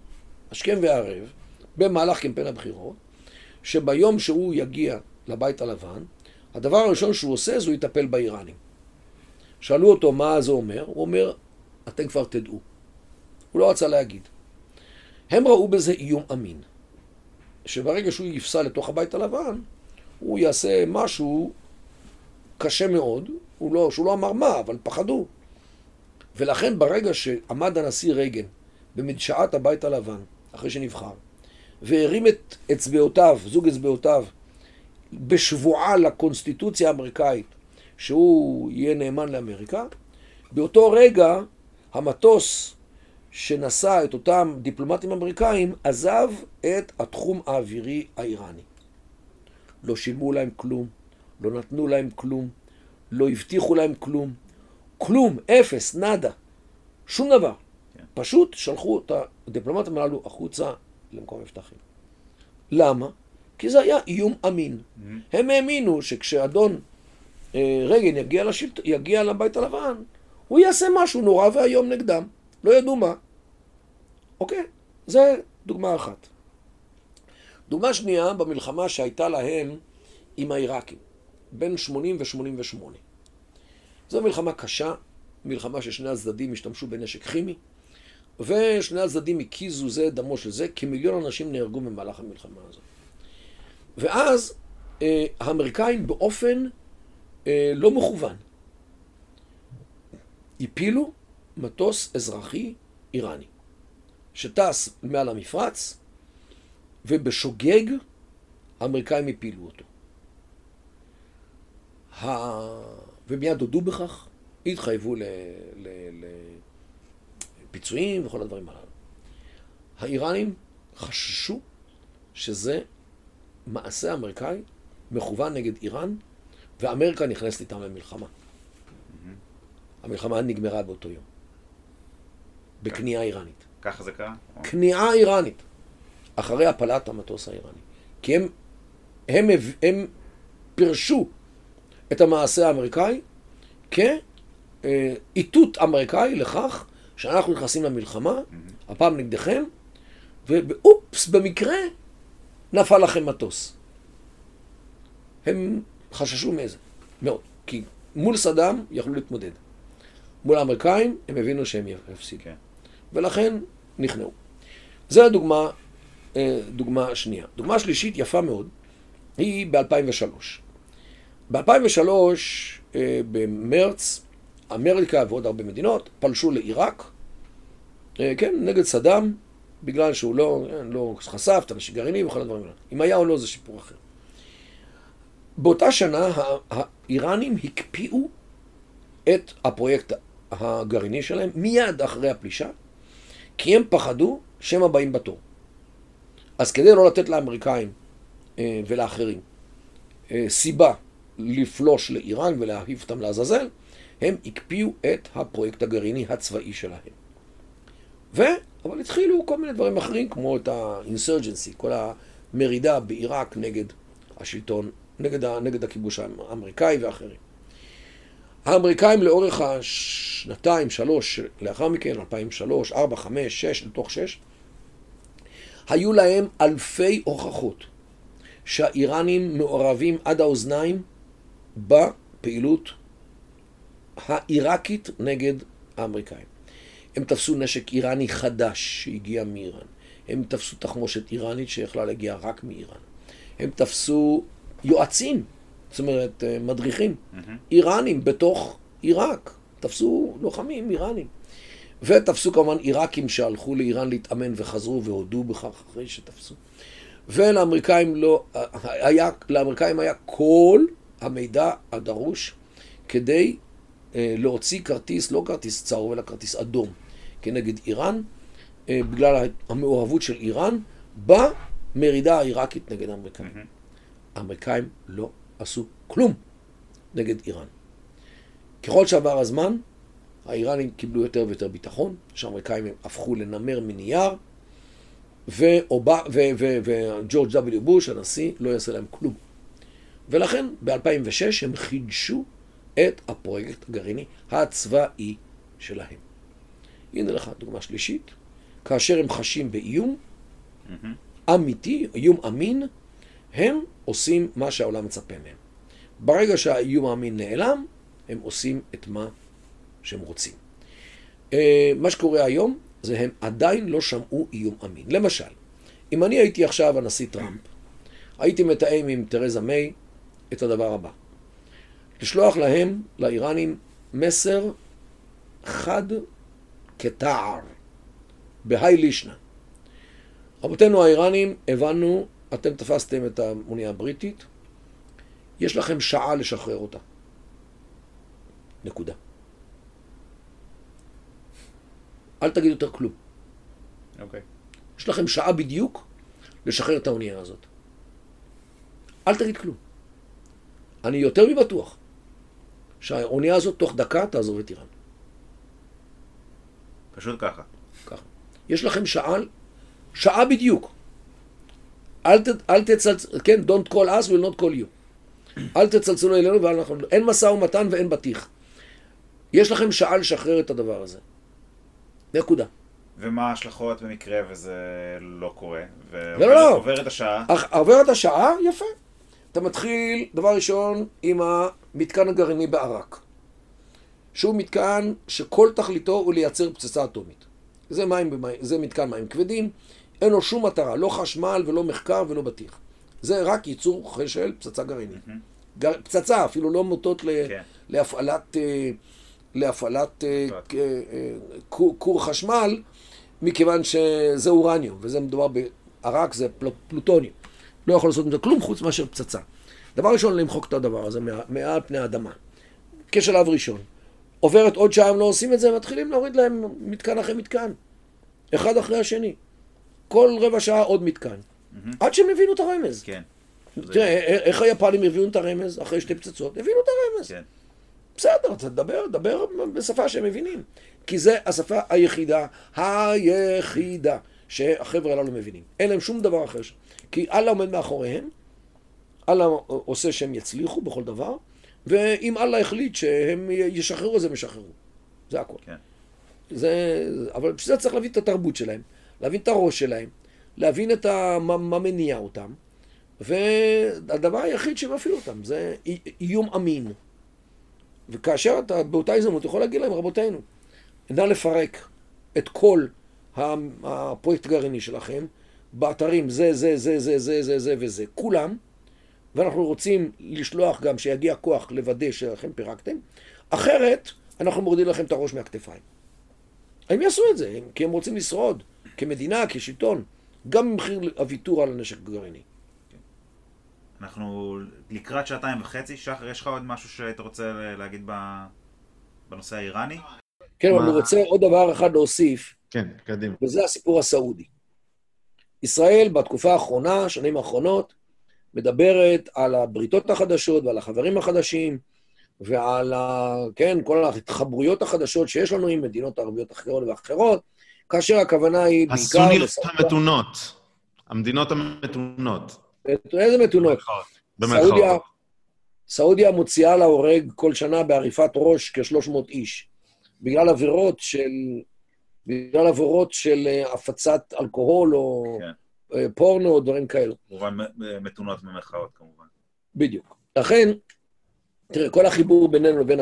השכם והערב, במהלך קמפיין הבחירות, שביום שהוא יגיע לבית הלבן, הדבר הראשון שהוא עושה זה הוא יטפל באיראנים. שאלו אותו מה זה אומר, הוא אומר, אתם כבר תדעו. הוא לא רצה להגיד. הם ראו בזה איום אמין. שברגע שהוא יפסע לתוך הבית הלבן, הוא יעשה משהו קשה מאוד, הוא לא, שהוא לא אמר מה, אבל פחדו. ולכן ברגע שעמד הנשיא רייגן במדשאת הבית הלבן, אחרי שנבחר, והרים את אצבעותיו, זוג אצבעותיו, בשבועה לקונסטיטוציה האמריקאית, שהוא יהיה נאמן לאמריקה, באותו רגע המטוס שנשא את אותם דיפלומטים אמריקאים עזב את התחום האווירי האיראני. לא שילמו להם כלום, לא נתנו להם כלום, לא הבטיחו להם כלום, כלום, אפס, נאדה, שום דבר. כן. פשוט שלחו את הדיפלומטים הללו החוצה למקום מבטחים. למה? כי זה היה איום אמין. Mm-hmm. הם האמינו שכשאדון אה, רייגן יגיע, לשלט... יגיע לבית הלבן, הוא יעשה משהו נורא ואיום נגדם. לא ידעו מה. אוקיי? זה דוגמה אחת. דוגמה שנייה, במלחמה שהייתה להם עם העיראקים, בין 80 ו-88. זו מלחמה קשה, מלחמה ששני הצדדים השתמשו בנשק כימי, ושני הצדדים הקיזו זה דמו של זה, כמיליון אנשים נהרגו במהלך המלחמה הזאת. ואז אה, האמריקאים באופן אה, לא מכוון הפילו מטוס אזרחי איראני, שטס מעל המפרץ, ובשוגג האמריקאים הפילו אותו. ומיד הודו בכך, התחייבו לפיצויים וכל הדברים הללו. האיראנים חששו שזה מעשה אמריקאי מכוון נגד איראן, ואמריקה נכנסת איתם למלחמה. המלחמה נגמרה באותו יום. בכניעה איראנית. ככה זה קרה? כניעה איראנית. אחרי הפלת המטוס האיראני. כי הם, הם, הם, הם פירשו את המעשה האמריקאי כאיתות אמריקאי לכך שאנחנו נכנסים למלחמה, mm-hmm. הפעם נגדכם, ואופס, במקרה נפל לכם מטוס. הם חששו מזה, מאוד, כי מול סדאם יכלו להתמודד. מול האמריקאים הם הבינו שהם יפסידו. כן. ולכן נכנעו. זו הדוגמה, אה, דוגמה שנייה. דוגמה שלישית יפה מאוד, היא ב-2003. ב-2003, אה, במרץ, אמריקה ועוד הרבה מדינות פלשו לעיראק, אה, כן, נגד סדאם, בגלל שהוא לא, לא חשף את הנשק גרעיני וכל הדברים האלה. אם היה או לא זה סיפור אחר. באותה שנה האיראנים הקפיאו את הפרויקט הגרעיני שלהם מיד אחרי הפלישה, כי הם פחדו שהם הבאים בתור. אז כדי לא לתת לאמריקאים אה, ולאחרים אה, סיבה לפלוש לאיראן ולהעיף אותם לעזאזל, הם הקפיאו את הפרויקט הגרעיני הצבאי שלהם. ו... אבל התחילו כל מיני דברים אחרים, כמו את ה-insurgency, כל המרידה בעיראק נגד השלטון, נגד, ה, נגד הכיבוש האמריקאי ואחרים. האמריקאים לאורך השנתיים, שלוש, לאחר מכן, 2003, 4, 5, 6, לתוך 6, היו להם אלפי הוכחות שהאיראנים מעורבים עד האוזניים בפעילות העיראקית נגד האמריקאים. הם תפסו נשק איראני חדש שהגיע מאיראן. הם תפסו תחמושת איראנית שיכלה להגיע רק מאיראן. הם תפסו יועצים, זאת אומרת אה, מדריכים, mm-hmm. איראנים בתוך עיראק. תפסו לוחמים איראנים. ותפסו כמובן עיראקים שהלכו לאיראן להתאמן וחזרו והודו בכך אחרי שתפסו. ולאמריקאים לא, היה, לאמריקאים היה כל המידע הדרוש כדי אה, להוציא כרטיס, לא כרטיס צהוב, אלא כרטיס אדום, כנגד איראן, אה, בגלל המעורבות של איראן במרידה העיראקית נגד האמריקאים. Mm-hmm. האמריקאים לא עשו כלום נגד איראן. ככל שעבר הזמן, האיראנים קיבלו יותר ויותר ביטחון, שהאמריקאים הפכו לנמר מנייר, וג'ורג' W. בוש, הנשיא, לא יעשה להם כלום. ולכן ב-2006 הם חידשו את הפרויקט הגרעיני הצבאי שלהם. הנה לך דוגמה שלישית, כאשר הם חשים באיום אמיתי, איום אמין, הם עושים מה שהעולם מצפה מהם. ברגע שהאיום האמין נעלם, הם עושים את מה שהם רוצים. אה, מה שקורה היום, זה הם עדיין לא שמעו איום אמין. למשל, אם אני הייתי עכשיו הנשיא טראמפ, הייתי מתאם עם תרזה מיי את הדבר הבא. לשלוח להם, לאיראנים, מסר חד כתער, בהאי לישנה. רבותינו האיראנים, הבנו, אתם תפסתם את המוניה הבריטית, יש לכם שעה לשחרר אותה. נקודה. אל תגידו יותר כלום. אוקיי. Okay. יש לכם שעה בדיוק לשחרר את האונייה הזאת. אל תגיד כלום. אני יותר מבטוח שהאונייה הזאת תוך דקה תעזוב את איראן. פשוט ככה. ככה. יש לכם שעה, שעה בדיוק. אל, ת, אל תצלצל, כן, don't call us will not call you. אל תצלצלו אלינו ואנחנו, אין משא ומתן ואין בטיח. יש לכם שעה לשחרר את הדבר הזה. נקודה. ומה ההשלכות במקרה וזה לא קורה? לא, לא, לא. ועוברת השעה? עוברת השעה, יפה. אתה מתחיל, דבר ראשון, עם המתקן הגרעיני בעראק. שהוא מתקן שכל תכליתו הוא לייצר פצצה אטומית. זה, מים, זה מתקן מים כבדים, אין לו שום מטרה, לא חשמל ולא מחקר ולא בטיח. זה רק ייצור של פצצה גרעינית. Mm-hmm. גר, פצצה, אפילו לא מוטות ל, כן. להפעלת, אה, להפעלת אה, כור, כור חשמל, מכיוון שזה אורניום, וזה מדובר בערק, זה פל, פלוטוניום. לא יכול לעשות עם זה כלום חוץ מאשר פצצה. דבר ראשון, למחוק את הדבר הזה מעל פני האדמה. כשלב ראשון. עוברת עוד שעה, הם לא עושים את זה, מתחילים להוריד להם מתקן אחרי מתקן. אחד אחרי השני. כל רבע שעה עוד מתקן. Mm-hmm. עד שהם הבינו את הרמז. כן. תראה, איך היפנים הבינו את הרמז אחרי שתי פצצות? הבינו את הרמז. כן. בסדר, תדבר, דבר בשפה שהם מבינים. כי זו השפה היחידה, היחידה, שהחבר'ה הללו מבינים. אין להם שום דבר אחר. כי אללה עומד מאחוריהם, אללה עושה שהם יצליחו בכל דבר, ואם אללה החליט שהם ישחררו, אז הם ישחררו. זה הכל. כן. זה, אבל בשביל זה צריך להבין את התרבות שלהם, להבין את הראש שלהם, להבין את ה, מה, מה מניע אותם, והדבר היחיד שמפעיל אותם זה איום אמין. וכאשר אתה באותה הזדמנות יכול להגיד להם, רבותינו, נא לפרק את כל הפרויקט הגרעיני שלכם באתרים זה, זה, זה, זה, זה, זה, זה וזה, כולם, ואנחנו רוצים לשלוח גם שיגיע כוח לוודא שלכם פירקתם, אחרת אנחנו מורידים לכם את הראש מהכתפיים. הם יעשו את זה, כי הם רוצים לשרוד, כמדינה, כשלטון, גם במחיר הוויתור על הנשק הגרעיני. אנחנו לקראת שעתיים וחצי, שחר, יש לך עוד משהו שהיית רוצה להגיד בנושא האיראני? כן, אבל אני רוצה עוד דבר אחד להוסיף. כן, קדימה. וזה הסיפור הסעודי. ישראל בתקופה האחרונה, שנים האחרונות, מדברת על הבריתות החדשות ועל החברים החדשים ועל, ה, כן, כל ההתחברויות החדשות שיש לנו עם מדינות ערביות אחרות ואחרות, כאשר הכוונה היא בעיקר... הסוניות המתונות. המדינות המתונות. איזה מתונות? סעודיה, סעודיה מוציאה להורג כל שנה בעריפת ראש כ-300 איש, בגלל עבירות של בגלל עבורות של אה, הפצת אלכוהול או כן. אה, פורנו או דברים כאלו. כמובן מתונות במרכאות כמובן. בדיוק. לכן, תראה, כל החיבור בינינו לבין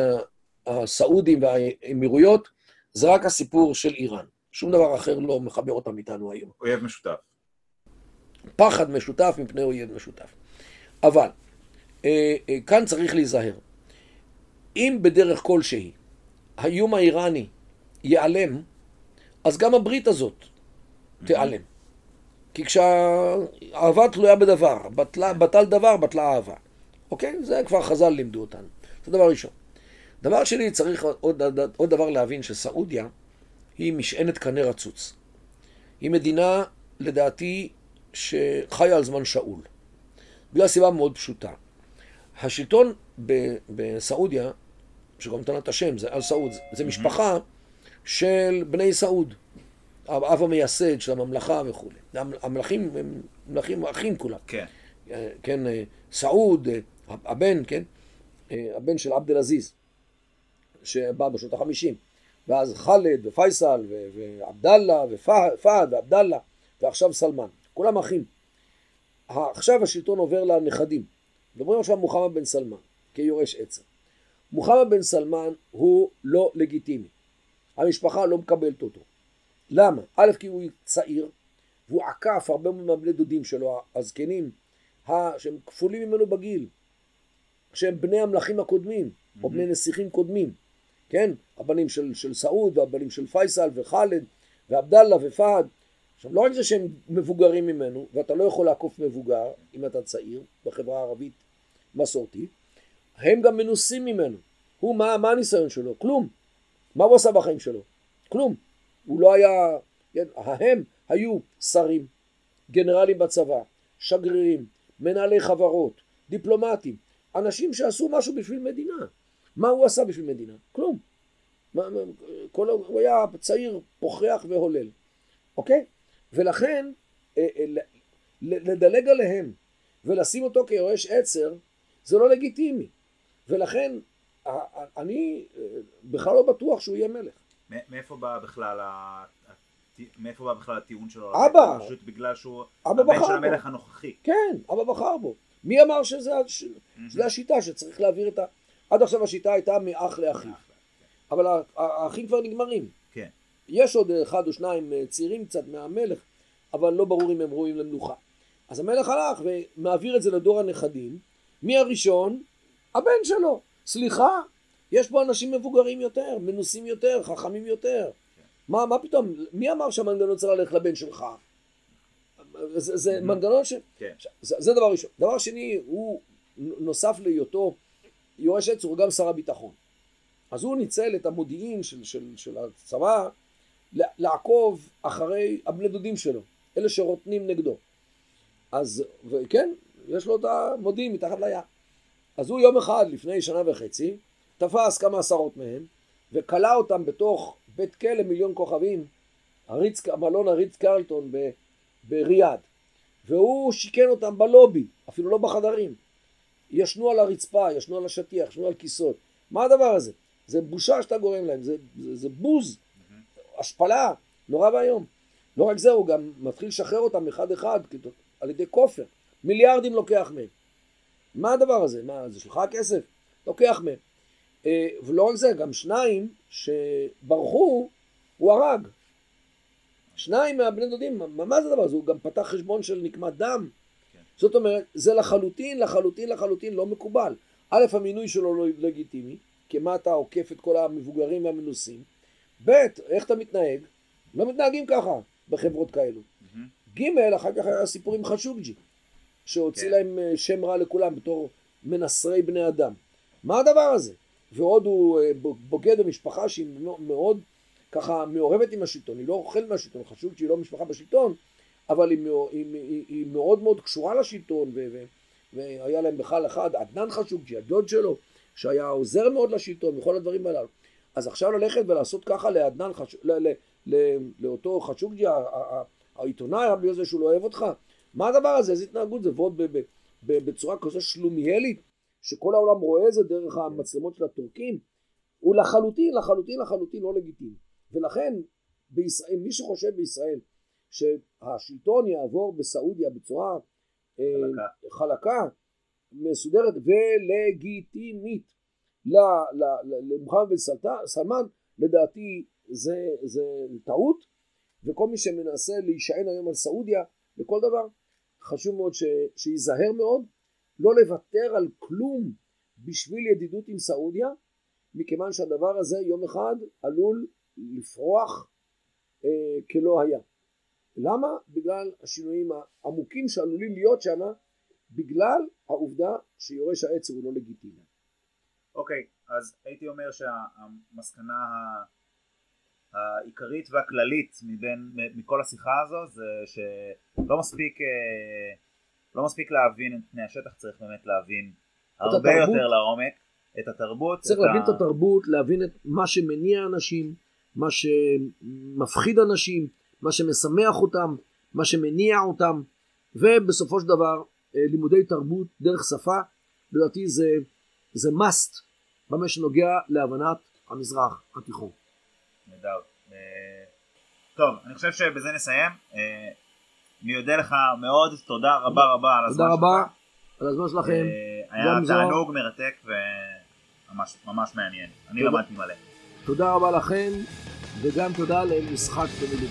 הסעודים והאמירויות, זה רק הסיפור של איראן. שום דבר אחר לא מחבר אותם איתנו היום. אויב משותף. פחד משותף מפני אויב משותף. אבל, אה, אה, כאן צריך להיזהר. אם בדרך כלשהי האיום האיראני ייעלם, אז גם הברית הזאת תיעלם. כי כשהאהבה תלויה בדבר, בטל, בטל דבר, בטלה אהבה. אוקיי? זה כבר חז"ל לימדו אותנו. זה דבר ראשון. דבר שני, צריך עוד, עוד דבר להבין שסעודיה היא משענת קנה רצוץ. היא מדינה, לדעתי, שחיה על זמן שאול. בגלל סיבה מאוד פשוטה. השלטון בסעודיה, שגם נתן את השם, זה אל סעוד, זה משפחה של בני סעוד. האב המייסד של הממלכה וכולי. המלכים הם מלכים אחים כולם. כן. כן, סעוד, הבן, כן, הבן של עבד אל-עזיז, שבא בשנות החמישים. ואז חאלד ופייסל ועבדאללה ופהד ועבדאללה ועכשיו סלמן. כולם אחים. עכשיו השלטון עובר לנכדים. מדברים עכשיו מוחמד בן סלמן כיורש עצר. מוחמד בן סלמן הוא לא לגיטימי. המשפחה לא מקבלת אותו. למה? א', כי הוא צעיר, והוא עקף הרבה מאוד מהבני דודים שלו, הזקנים, שהם כפולים ממנו בגיל, שהם בני המלכים הקודמים, mm-hmm. או בני נסיכים קודמים, כן? הבנים של, של סעוד, והבנים של פייסל וחאלד, ועבדאללה ופהד. עכשיו, לא רק זה שהם מבוגרים ממנו, ואתה לא יכול לעקוף מבוגר, אם אתה צעיר, בחברה הערבית מסורתית, הם גם מנוסים ממנו. הוא, מה, מה הניסיון שלו? כלום. מה הוא עשה בחיים שלו? כלום. הוא לא היה... כן, הם היו שרים, גנרלים בצבא, שגרירים, מנהלי חברות, דיפלומטים, אנשים שעשו משהו בשביל מדינה. מה הוא עשה בשביל מדינה? כלום. מה, כל, הוא היה צעיר, פוחח והולל, אוקיי? ולכן, אה, אה, לדלג עליהם ולשים אותו כיורש עצר, זה לא לגיטימי. ולכן, אני אה, בכלל לא בטוח שהוא יהיה מלך. מאיפה בא בכלל ה... מאיפה בא בכלל הטיעון שלו? אבא. פשוט בגלל שהוא הבן של המלך הנוכחי. כן, אבא בחר בו. מי אמר שזה, שזה השיטה שצריך להעביר את ה... עד עכשיו השיטה הייתה מאח לאחיו. אבל האחים כבר נגמרים. כן. יש עוד אחד או שניים אה, צעירים קצת מהמלך, אבל לא ברור אם הם ראויים למנוחה. אז המלך הלך ומעביר את זה לדור הנכדים. מי הראשון? הבן שלו. סליחה, יש פה אנשים מבוגרים יותר, מנוסים יותר, חכמים יותר. מה, מה פתאום, מי אמר שהמנגנון צריך ללכת לבן שלך? זה, זה mm-hmm. מנגנון ש... כן. זה, זה דבר ראשון. דבר שני, הוא נוסף להיותו יורש עץ, הוא גם שר הביטחון. אז הוא ניצל את המודיעין של, של, של הצבא לעקוב אחרי הבני דודים שלו, אלה שרוטנים נגדו. אז, וכן, יש לו את המודיעין מתחת לים. אז הוא יום אחד, לפני שנה וחצי, תפס כמה עשרות מהם, וכלא אותם בתוך בית כלא מיליון כוכבים, הריץ, מלון הריץ קרלטון ב, בריאד, והוא שיכן אותם בלובי, אפילו לא בחדרים. ישנו על הרצפה, ישנו על השטיח, ישנו על כיסאות. מה הדבר הזה? זה בושה שאתה גורם להם, זה, זה, זה בוז, השפלה, נורא ואיום. לא רק זה, הוא גם מתחיל לשחרר אותם אחד אחד על ידי כופר. מיליארדים לוקח מהם. מה הדבר הזה? מה, זה שלך הכסף? לוקח מהם. אה, ולא רק זה, גם שניים שברחו, הוא הרג. שניים מהבני דודים, מה, מה זה הדבר הזה? הוא גם פתח חשבון של נקמת דם. כן. זאת אומרת, זה לחלוטין, לחלוטין, לחלוטין לא מקובל. א', המינוי שלו לא לגיטימי, כי מה אתה עוקף את כל המבוגרים והמנוסים. ב', איך אתה מתנהג? לא מתנהגים ככה בחברות כאלו. Mm-hmm. ג', אחר כך היה סיפור עם חשוקג'י, שהוציא כן. להם אה, שם רע לכולם בתור מנסרי בני אדם. מה הדבר הזה? ועוד הוא אה, בוגד במשפחה שהיא מאוד ככה מעורבת עם השלטון, היא לא אוכלת מהשלטון, חשוב שהיא לא משפחה בשלטון, אבל היא, היא, היא, היא מאוד מאוד קשורה לשלטון, ו, ו, והיה להם בכלל אחד, עדנאן חשוקג'י, הדוד שלו, שהיה עוזר מאוד לשלטון, וכל הדברים הללו. אז עכשיו ללכת ולעשות ככה לעדנאן, חש... ל, ל, ל, לאותו חשוקג'י, העיתונאי, בגלל זה שהוא לא אוהב אותך, מה הדבר הזה, איזה התנהגות זה, ועוד בצורה כזו שלומיאלית, שכל העולם רואה את זה דרך המצלמות של הטורקים, הוא לחלוטין, לחלוטין, לחלוטין לא לגיטימי. ולכן בישראל, מי שחושב בישראל שהשלטון יעבור בסעודיה בצורה אה, חלקה, חלקה מסודרת ולגיטימית למוחמד בן סלמן, לדעתי זה, זה טעות, וכל מי שמנסה להישען היום על סעודיה לכל דבר, חשוב מאוד ש, שייזהר מאוד לא לוותר על כלום בשביל ידידות עם סעודיה, מכיוון שהדבר הזה יום אחד עלול לפרוח אה, כלא היה. למה? בגלל השינויים העמוקים שעלולים להיות שם, בגלל העובדה שיורש העץ הוא לא לגיטימי. אוקיי, okay, אז הייתי אומר שהמסקנה העיקרית והכללית מבין, מכל השיחה הזו זה שלא מספיק אה, לא מספיק להבין את פני השטח, צריך באמת להבין הרבה התרבות, יותר לעומק את התרבות. צריך את להבין ה... את התרבות, להבין את מה שמניע אנשים, מה שמפחיד אנשים, מה שמשמח אותם, מה שמניע אותם, ובסופו של דבר אה, לימודי תרבות דרך שפה, לדעתי זה, זה must במה שנוגע להבנת המזרח התיכון. נהדר. אה, טוב, אני חושב שבזה נסיים. אה, אני אודה לך מאוד, תודה רבה רבה על הזמן שלך. תודה רבה על הזמן שלכם. היה תענוג מרתק וממש מעניין. אני למדתי מלא. תודה רבה לכם, וגם תודה למשחק במילים.